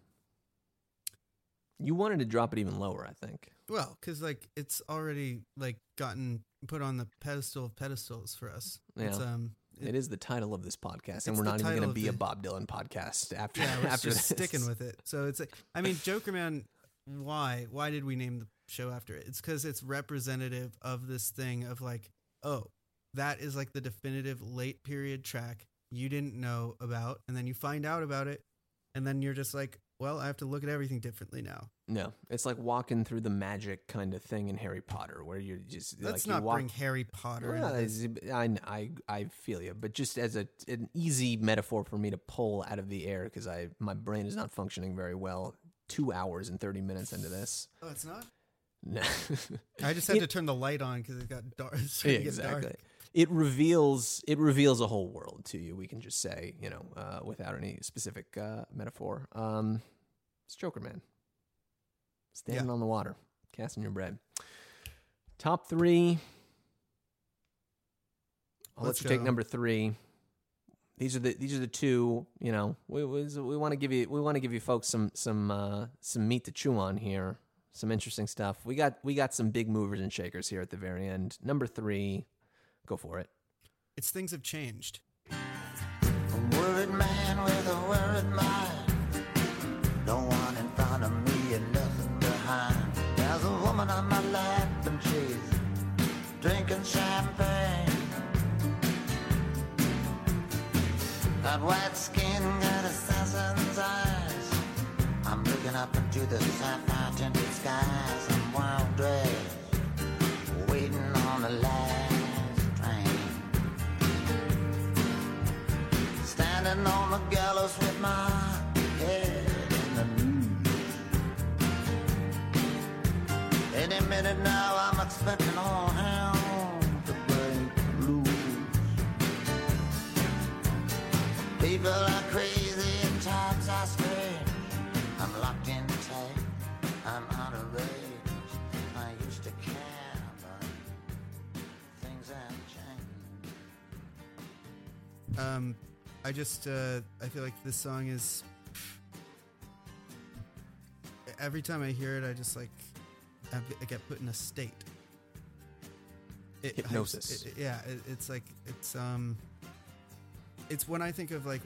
You wanted to drop it even lower, I think. Well, because like it's already like gotten put on the pedestal of pedestals for us. It's Yeah. um, it- it is the title of this podcast, and we're not even going to be a Bob Dylan podcast after yeah, we're after just this. sticking with it. So it's, like, I mean, Jokerman, why? Why did we name the show after it? It's because it's representative of this thing of like, oh, that is like the definitive late period track you didn't know about, and then you find out about it, and then you're just like, well, I have to look at everything differently now. No, it's like walking through the magic kind of thing in Harry Potter, where you're just Let's like you not walk. bring Harry Potter. Well, I, I I feel you, but just as a an easy metaphor for me to pull out of the air because I my brain is not functioning very well. Two hours and thirty minutes into this. Oh, it's not. No. I just had It- to turn the light on because it got dark. It Yeah, get dark. It reveals it reveals a whole world to you. We can just say, you know, uh, without any specific uh, metaphor. Um, it's Jokerman, standing Yeah. on the water, casting your bread. Top three. I'll Let's let you take number three. These are the these are the two. You know, we we, we want to give you we want to give you folks some some uh, some meat to chew on here. Some interesting stuff. We got we got some big movers and shakers here at the very end. Number three, go for it. It's things have changed. A worried man with a worried mind. No one in front of me and nothing behind. There's a woman on my lap and she's drinking champagne. That white skin got assassin's eyes. I'm looking up into the sapphire tinted skies. On the gallows with my head in the news. Any minute now, I'm expecting all hell to break loose. People are crazy and times strange. I'm locked in tight. I'm out of. I. Um, I just uh, I feel like this song is. Every time I hear it, I just like I get- put in a state. It, Hypnosis. it- it- yeah, it, it's like it's um. It's when I think of like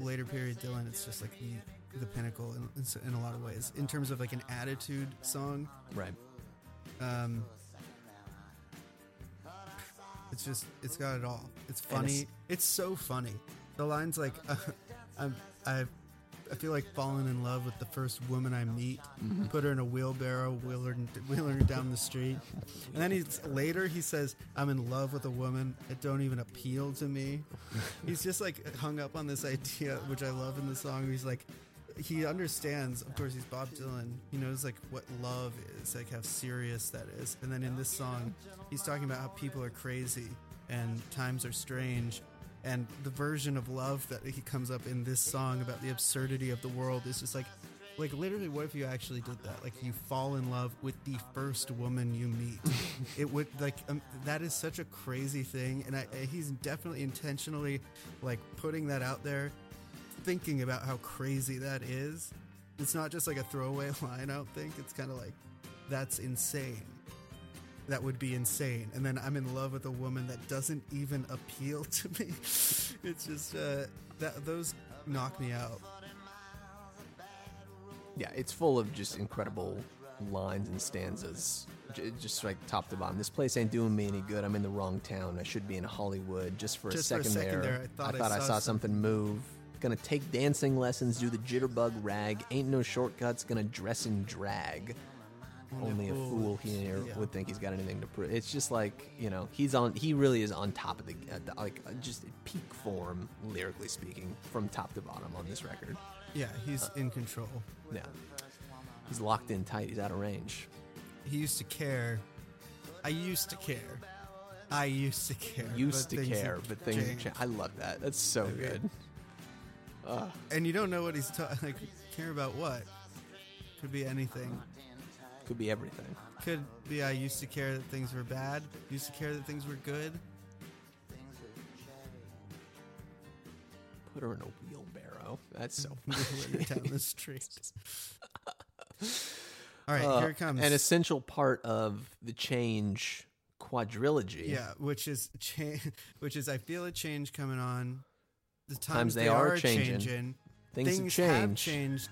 later period Dylan, it's just like the the pinnacle in, in a lot of ways in terms of like an attitude song. Right. Um, it's just it's got it all. It's funny. it's- It's, so funny. The lines like I'm I I feel like falling in love with the first woman I meet. Mm-hmm. Put her in a wheelbarrow, wheel her, wheel her down the street, and then he's later he says I'm in love with a woman that don't even appeal to me. he's just like hung up on this idea, which I love in the song. He's like he understands of course he's bob dylan he knows like what love is like how serious that is and then in this song he's talking about how people are crazy and times are strange and the version of love that he comes up in this song about the absurdity of the world is just like like literally what if you actually did that like you fall in love with the first woman you meet it would like um, that is such a crazy thing and I, he's definitely intentionally like putting that out there thinking about how crazy that is. It's not just like a throwaway line, I don't think. It's kind of like, that's insane. That would be insane. And then I'm in love with a woman that doesn't even appeal to me. it's just, uh, that those knock me out. Yeah, it's full of just incredible lines and stanzas, just like top to bottom. This place ain't doing me any good. I'm in the wrong town. I should be in Hollywood. Just for Just a for a second, second there, there, I thought I I saw saw something move. Gonna take dancing lessons, do the jitterbug rag. Ain't no shortcuts. Gonna dress in drag. Only a fool here Yeah. would think he's got anything to prove. It's just like you know, he's on. He really is on top of the, uh, like uh, just peak form, lyrically speaking, from top to bottom on this record. Yeah, he's in control. Yeah, he's locked in tight. He's out of range. He used to care. I used to care. I used to care. Used to care, but things changed. changed. I love that. That's so good. And you don't know what he's ta- like. Care about what? Could be anything. Could be everything. Could be I used to care that things were bad. Used to care that things were good. Put her in a wheelbarrow. That's so it down the street. All right, Uh, here it comes. An essential part of the change quadrilogy. yeah, which is cha- which is I feel a change coming on. The times, they are changing. Things have changed. changed,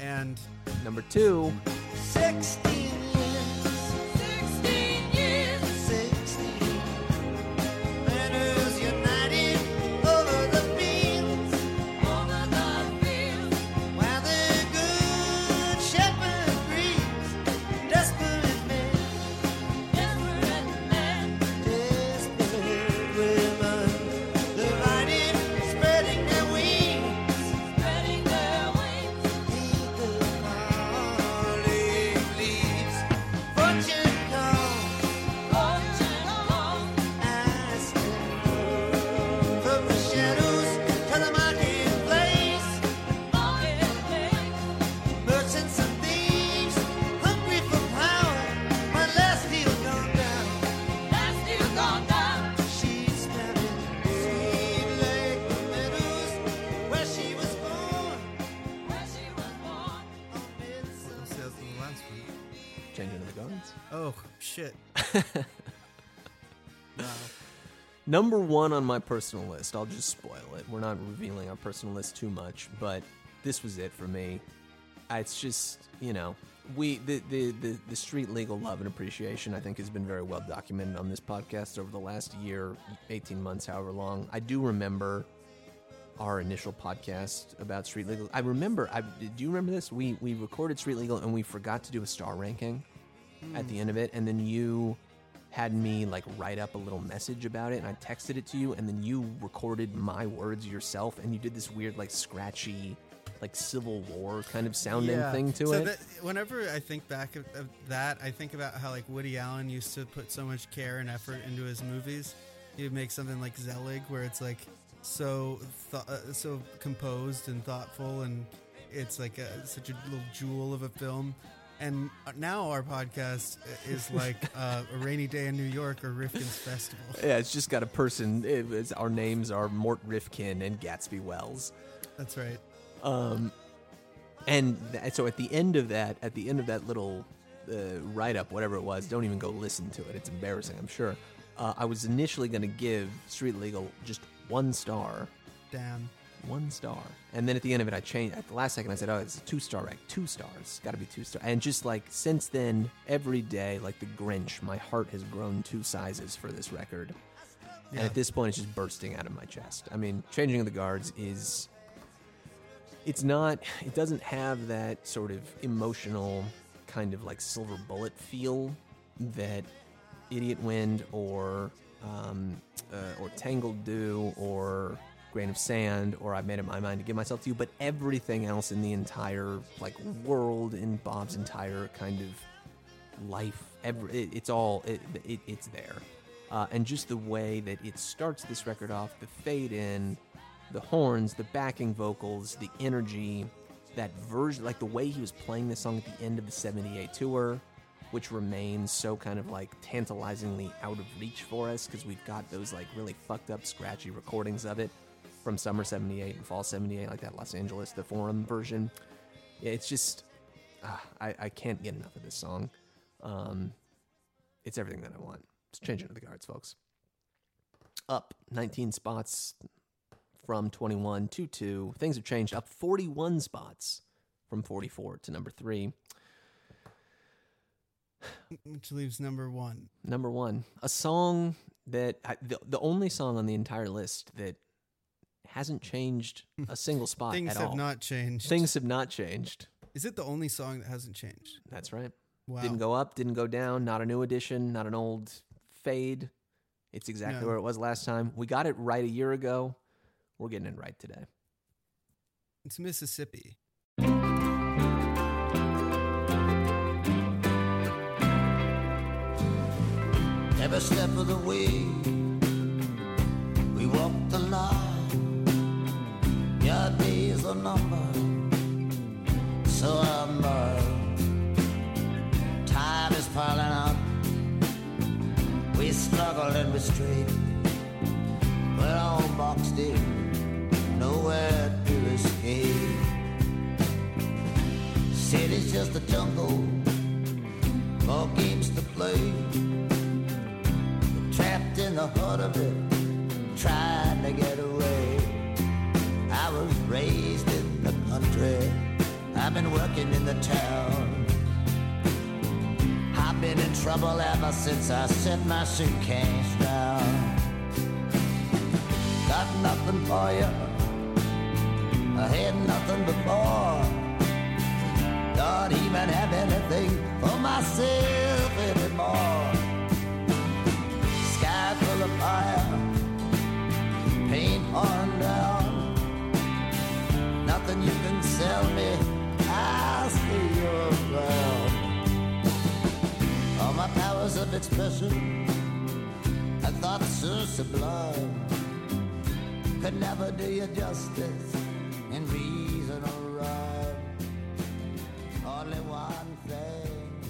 And Number two, 16 Number one on my personal list, I'll just spoil it. We're not revealing our personal list too much, but this was it for me. It's just, you know, we the, the, the, the street legal love and appreciation I think has been very well documented on this podcast over the last year, 18 months, however long. I do remember our initial podcast about street legal. I remember I do you remember this? We we recorded street legal and we forgot to do a star ranking at the hmm. end of it and then you had me like write up a little message about it and I texted it to you and then you recorded my words yourself and you did this weird like scratchy like civil war kind of sounding Yeah. thing to so it. That, whenever I think back of, that, I think about how like Woody Allen used to put so much care and effort into his movies. He would make something like Zelig, where it's like so th- uh, so composed and thoughtful, and it's like a, such a little jewel of a film. And now our podcast is like uh, a rainy day in New York or Rifkin's Festival. yeah, it's just got a person. It, it's, our names are Mort Rifkin and Gatsby Welles. That's right. Um, and th- so at the end of that, at the end of that little uh, write up, whatever it was, don't even go listen to it. It's embarrassing, I'm sure. Uh, I was initially going to give Street Legal just one star, Damn. One star, and then at the end of it, I changed. At the last second, I said, "Oh, it's a two star rank, two stars, got to be two star." And just like since then, every day, like the Grinch, my heart has grown two sizes for this record. And at this point, it's just bursting out of my chest. I mean, changing of the guards is it's not it doesn't have that sort of emotional kind of like silver bullet feel that idiot wind or um, uh, or tangled do or grain of sand or i've made up my mind to give myself to you but everything else in the entire like world in bob's entire kind of life every it, it's all it, it, it's there. Uh, and just the way that it starts this record off the fade in the horns the backing vocals the energy that version like the way he was playing this song at the end of the 78 tour which remains so kind of like tantalizingly out of reach for us because we've got those like really fucked up scratchy recordings of it from summer 78 and fall 78 like that los angeles the forum version. Yeah it's just ah, I, I can't get enough of this song. Um, it's everything that i want. It's changing to the guards folks. Up 19 spots from 21 to 2 things have changed. Up 41 spots from 44 to number 3 Which leaves number one. Number one, a song that I, the the only song on the entire list that hasn't changed a single spot Things at have all. not changed. Things have not changed. Is it the only song that hasn't changed? That's right. Wow. Didn't go up, didn't go down. Not a new edition, not an old fade. It's exactly No. where it was last time. We got it right a year ago. We're getting it right today. It's Mississippi. Every step of the way, are numbered, so am I. Time is piling up. We struggle and we straight. We're all boxed in, nowhere to escape. City's just a jungle, more games to play trapped in the heart of it, trying to get away. I was raised in. I've been working in the town. I've been in trouble ever since I set my suitcase down. Got nothing for you. I had nothing before. Don't even have anything for myself anymore. Sky full of fire, paint pouring down. Nothing you can of expression and thoughts so sublime could never do you justice in reason or rhyme. Only one thing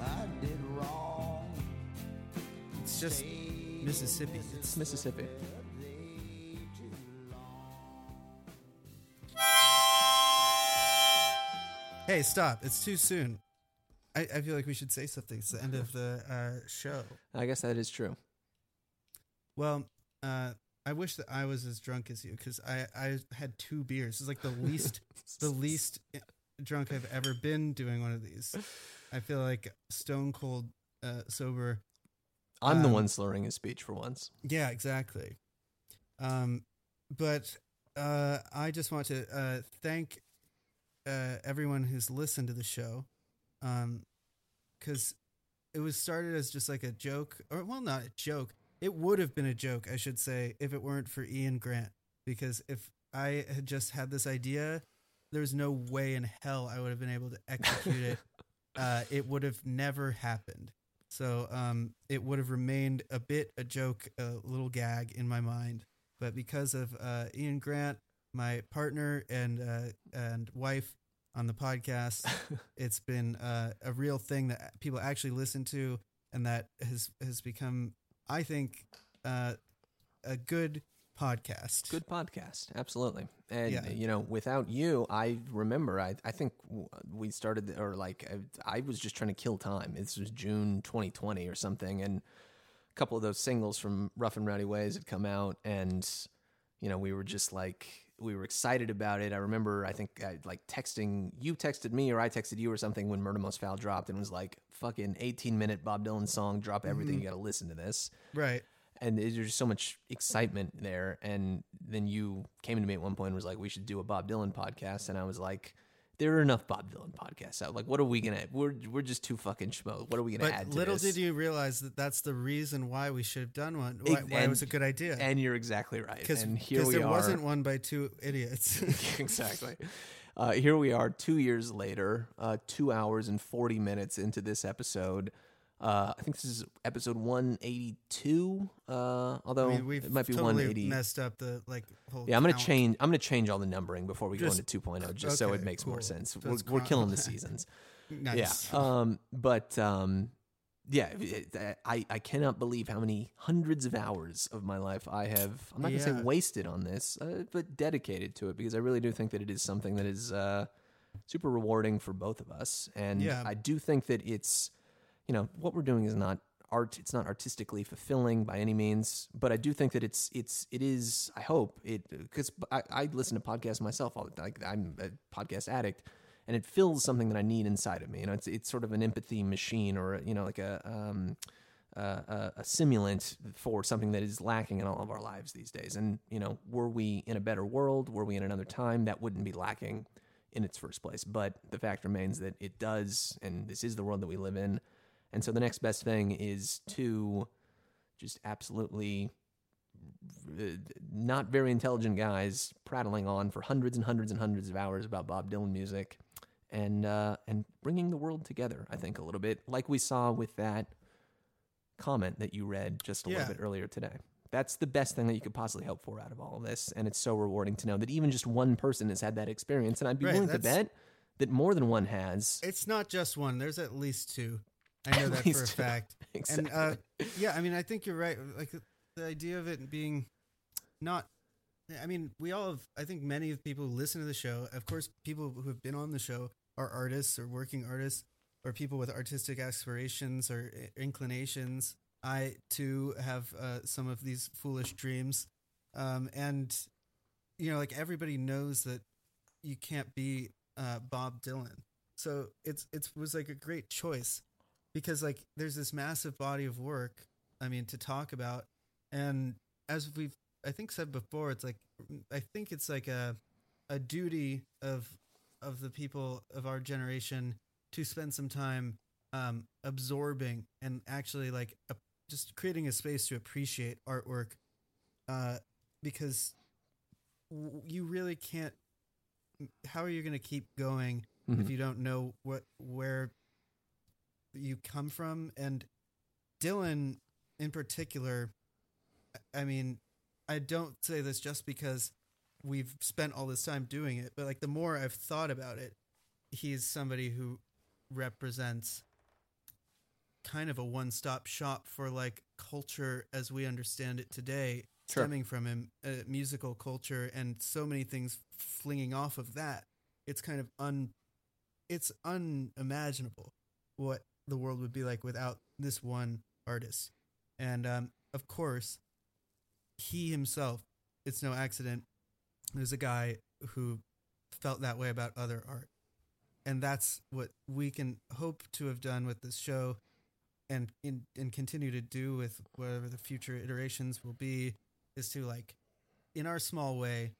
I did wrong. It's just Mississippi. It's It's Mississippi. Hey, stop. It's too soon. I, I feel like we should say something. It's the end of the uh, show. I guess that is true. Well, uh, I wish that I was as drunk as you because I, I had two beers. It's like the least the least eh, drunk I've ever been doing one of these. I feel like stone cold uh, sober. I'm the Um, one slurring his speech for once. Yeah, exactly. Um, but uh, I just want to uh, thank uh, everyone who's listened to the show, because it was started as just like a joke, or well, not a joke. It would have been a joke, I should say, if it weren't for Ian Grant. Because if I had just had this idea, there's no way in hell I would have been able to execute it. Uh, it would have never happened. So um, it would have remained a bit a joke, a little gag in my mind. But because of uh, Ian Grant, my partner and uh, and wife on the podcast, it's been uh, a real thing that people actually listen to, and that has has become, I think, uh, a good podcast. Good podcast, absolutely. And Yeah. you know, without you, I remember. I I think we started, or like I, I was just trying to kill time. This was June 2020 or something, and a couple of those singles from Rough and Rowdy Ways had come out, and you know, we were just like we were excited about it. I remember, I think, I, like texting you, texted me, or I texted you, or something when Murder Most Foul dropped, and was like, "Fucking 18 minute Bob Dylan song, drop everything, mm-hmm. you got to listen to this." Right. and there's just so much excitement there. And then you came to me at one point and was like, "We should do a Bob Dylan podcast," and I was like. There are enough Bob Dylan podcasts out. Like, what are we gonna? We're we're just two fucking schmoes. What are we gonna add But to little this? did you realize that that's the reason why we should have done one. Why, why it was a good idea. And you're exactly right. Because here we there are. wasn't one by two idiots. exactly. Uh, here we are, two years later, uh, two hours and forty minutes into this episode. Uh, I think this is episode one eighty two. Uh, although I mean, it might be totally one eighty. messed up the like whole. Yeah, I'm gonna count. change. I'm gonna change all the numbering before we Just- go into 2.0, just so it okay, makes more sense. So We're, we're killing the seasons. Nice. Yeah. Um. But um. Yeah. it- I I cannot believe how many hundreds of hours of my life I have. I'm not gonna say wasted on this, uh, but dedicated to it because I really do think that it is something that is uh, super rewarding for both of us, and Yeah. I do think that it's you know what we're doing is not art it's not artistically fulfilling by any means but i do think that it's it's it is i hope it because I, I listen to podcasts myself all like i'm a podcast addict and it fills something that i need inside of me you know it's it's sort of an empathy machine or you know like a um uh, a, a simulant for something that is lacking in all of our lives these days. And you know were we in a better world were we in another time that wouldn't be lacking in its first place. But the fact remains that it does and this is the world that we live in and so the next best thing is to just absolutely uh, not very intelligent guys prattling on for hundreds and hundreds and hundreds of hours about Bob Dylan music and uh, and bringing the world together. I think a little bit like we saw with that comment that you read just a Yeah. little bit earlier today. That's the best thing that you could possibly hope for out of all of this, and it's so rewarding to know that even just one person has had that experience. And I'd be Right, willing to bet that more than one has. It's not just one. There's at least two. I know that for a fact. Exactly. And uh, yeah, I mean, I think you're right. Like the idea of it being not. I mean, we all have. I think many of the people who listen to the show, of course, people who have been on the show are artists or working artists or people with artistic aspirations or inclinations. I too have uh, some of these foolish dreams, um, and you know, like everybody knows that you can't be uh, Bob Dylan. So it's it was like a great choice because like there's this massive body of work. I mean to talk about, and as we've I think said before, it's like I think it's like a a duty of of the people of our generation to spend some time um, absorbing and actually like a, just creating a space to appreciate artwork uh, because w- you really can't how are you going to keep going if Mhm. you don't know what where you come from and Dylan in particular I- mean I don't say this just because we've spent all this time doing it but like the more I've thought about it he's somebody who represents kind of a one-stop shop for like culture as we understand it today Sure. stemming from him uh, musical culture and so many things flinging off of that it's kind of un it's unimaginable what the world would be like without this one artist. And um, of course he himself it's no accident there's a guy who felt that way about other art. And that's what we can hope to have done with this show and in, and continue to do with whatever the future iterations will be is to like in our small way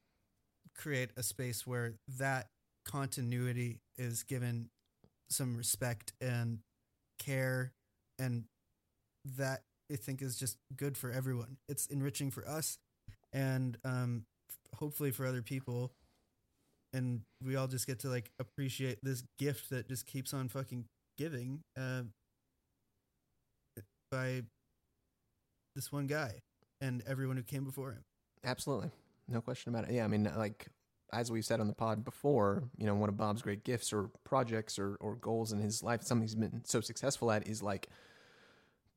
create a space where that continuity is given some respect and care and that I think is just good for everyone. It's enriching for us and um hopefully for other people and we all just get to like appreciate this gift that just keeps on fucking giving uh, by this one guy and everyone who came before him. Absolutely. No question about it. Yeah, I mean, like as we've said on the pod before, you know, one of Bob's great gifts or projects or, or goals in his life, something he's been so successful at is like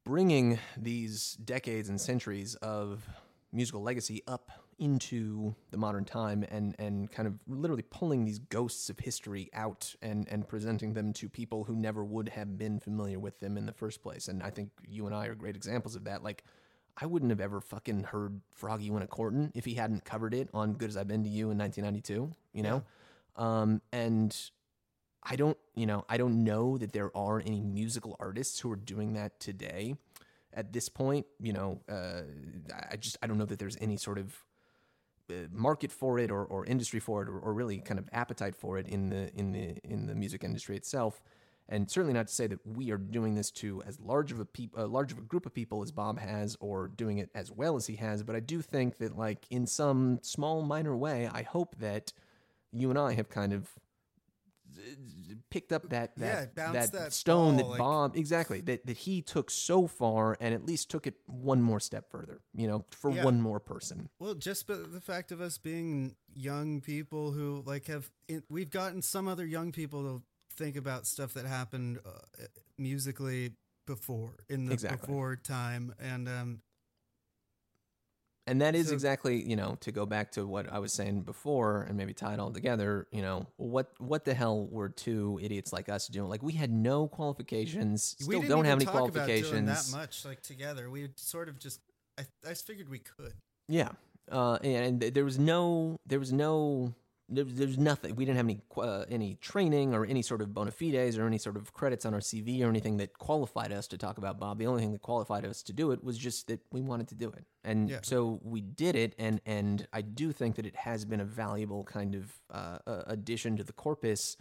bringing these decades and centuries of musical legacy up into the modern time and, and kind of literally pulling these ghosts of history out and, and presenting them to people who never would have been familiar with them in the first place. And I think you and I are great examples of that. Like, I wouldn't have ever fucking heard Froggie Went A-Courtin' if he hadn't covered it on Good as I've Been to You in 1992, you know? Um, and I don't, you know, I don't know that there are any musical artists who are doing that today. At this point, you know, uh, I just I don't know that there's any sort of uh, market for it or, or industry for it or, or really kind of appetite for it in the in the in the music industry itself. And certainly not to say that we are doing this to as large of a peop- a large of a group of people as Bob has, or doing it as well as he has. But I do think that, like in some small minor way, I hope that you and I have kind of uh, picked up that that bounced that, that stone ball, that like- Bob exactly that that he took so far and at least took it one more step further. You know, for Yeah. one more person. Well, just but the fact of us being young people who like have we've gotten some other young people to think about stuff that happened uh, musically before in the Exactly. before time and um And that is So- exactly, you know, to go back to what I was saying before and maybe tie it all together, you know, what what the hell were two idiots like us doing? Like we had no qualifications, we still don't have any talk about doing qualifications. that much like together. We sort of just I I figured we could. Yeah. Uh, and, and there was no, there was no, there was, there was nothing. We didn't have any uh, any training or any sort of bona fides or any sort of credits on our CV or anything that qualified us to talk about Bob. The only thing that qualified us to do it was just that we wanted to do it, and Yeah. so we did it. And and I do think that it has been a valuable kind of uh, uh, addition to the corpus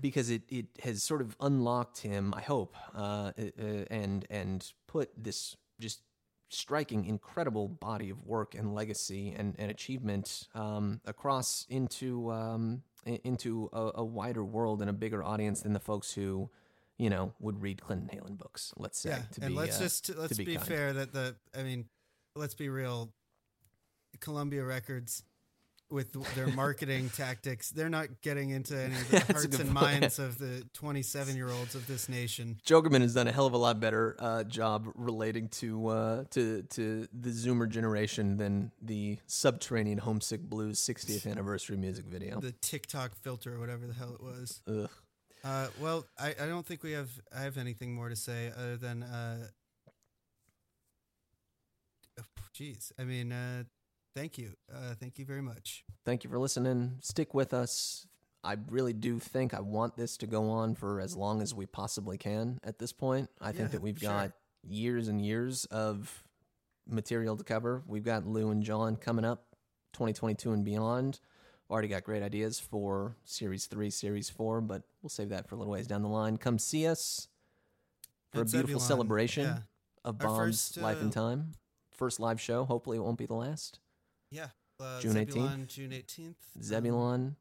because it, it has sort of unlocked him, I hope, uh, uh, and and put this just striking, incredible body of work and legacy and, and achievement um, across into um, into a, a wider world and a bigger audience than the folks who, you know, would read Clinton Heylin books. Let's say. yeah, to and be, let's uh, just let's be be, fair that the I mean, let's be real. Columbia Records, with their marketing tactics, they're not getting into any of the hearts and point. minds of the 27 year olds of this nation. Jokerman has done a hell of a lot better uh, job relating to uh, to to the Zoomer generation than the Subterranean Homesick Blues 60th anniversary music video. The TikTok filter, or whatever the hell it was. Ugh. Uh, well, I, I don't think we have I have anything more to say other than uh, jeez. I mean, uh, thank you, uh, thank you very much. Thank you for listening. Stick with us. I really do think I want this to go on for as long as we possibly can at this point. I think Yeah, that we've sure. got years and years of material to cover. We've got Lou and John coming up 2022 and beyond. Already got great ideas for Series 3, Series 4, but we'll save that for a little ways down the line. Come see us for a beautiful celebration yeah. of Bob's first, life and uh, time. First live show. Hopefully, it won't be the last. Yeah. Uh, June 18th? Zebulon, June 18th. Zebulon.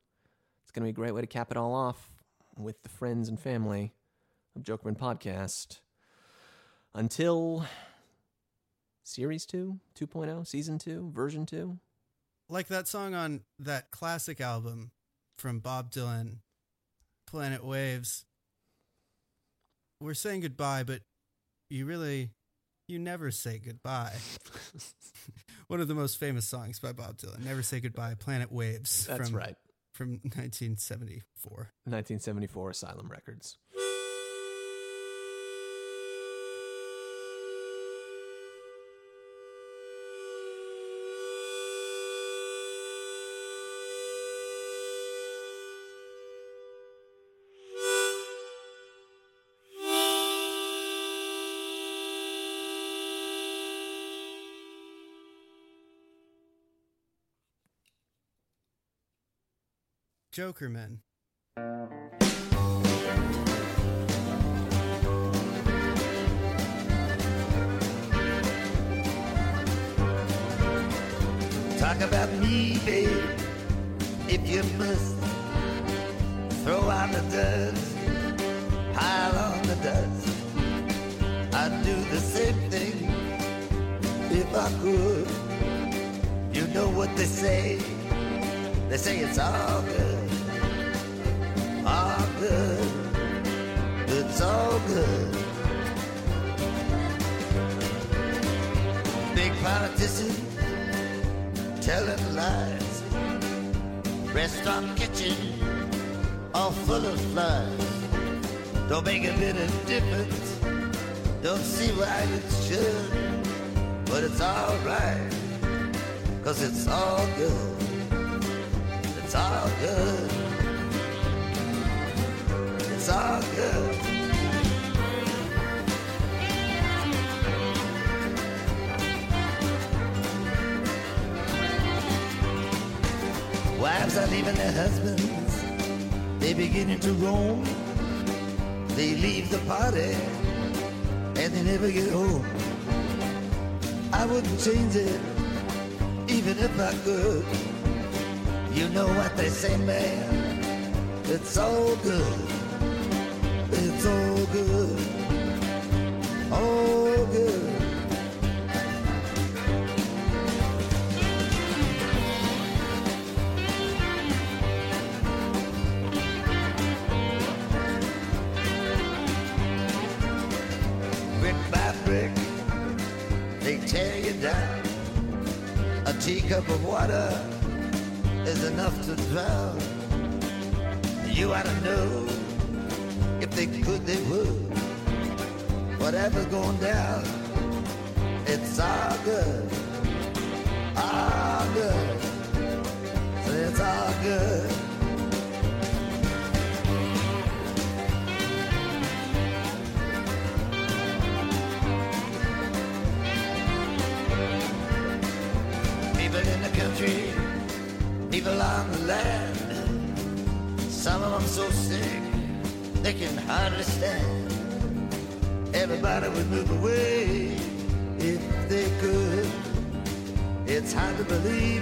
It's going to be a great way to cap it all off with the friends and family of Jokerman Podcast. Until Series 2, 2.0, Season 2, Version 2. like that song on that classic album from Bob Dylan, Planet Waves. We're saying goodbye, but you really, you never say goodbye. One of the most famous songs by Bob Dylan, "Never Say Goodbye." Planet Waves. That's from, right. From 1974. 1974 Asylum Records. Jokerman. Talk about me, babe, if you must. Throw out the dust, pile on the dust. I'd do the same thing if I could. You know what they say? They say it's all good, good. It's all good. Big politician telling lies. Restaurant kitchen all full of flies. Don't make a bit of difference. Don't see why it should. But it's alright. Cause it's all good. It's all good. Wives are leaving their husbands. They beginning to roam. They leave the party and they never get home. I wouldn't change it even if I could. You know what they say, man. It's all good. Good. Good. Whatever's going down, It's hard to believe,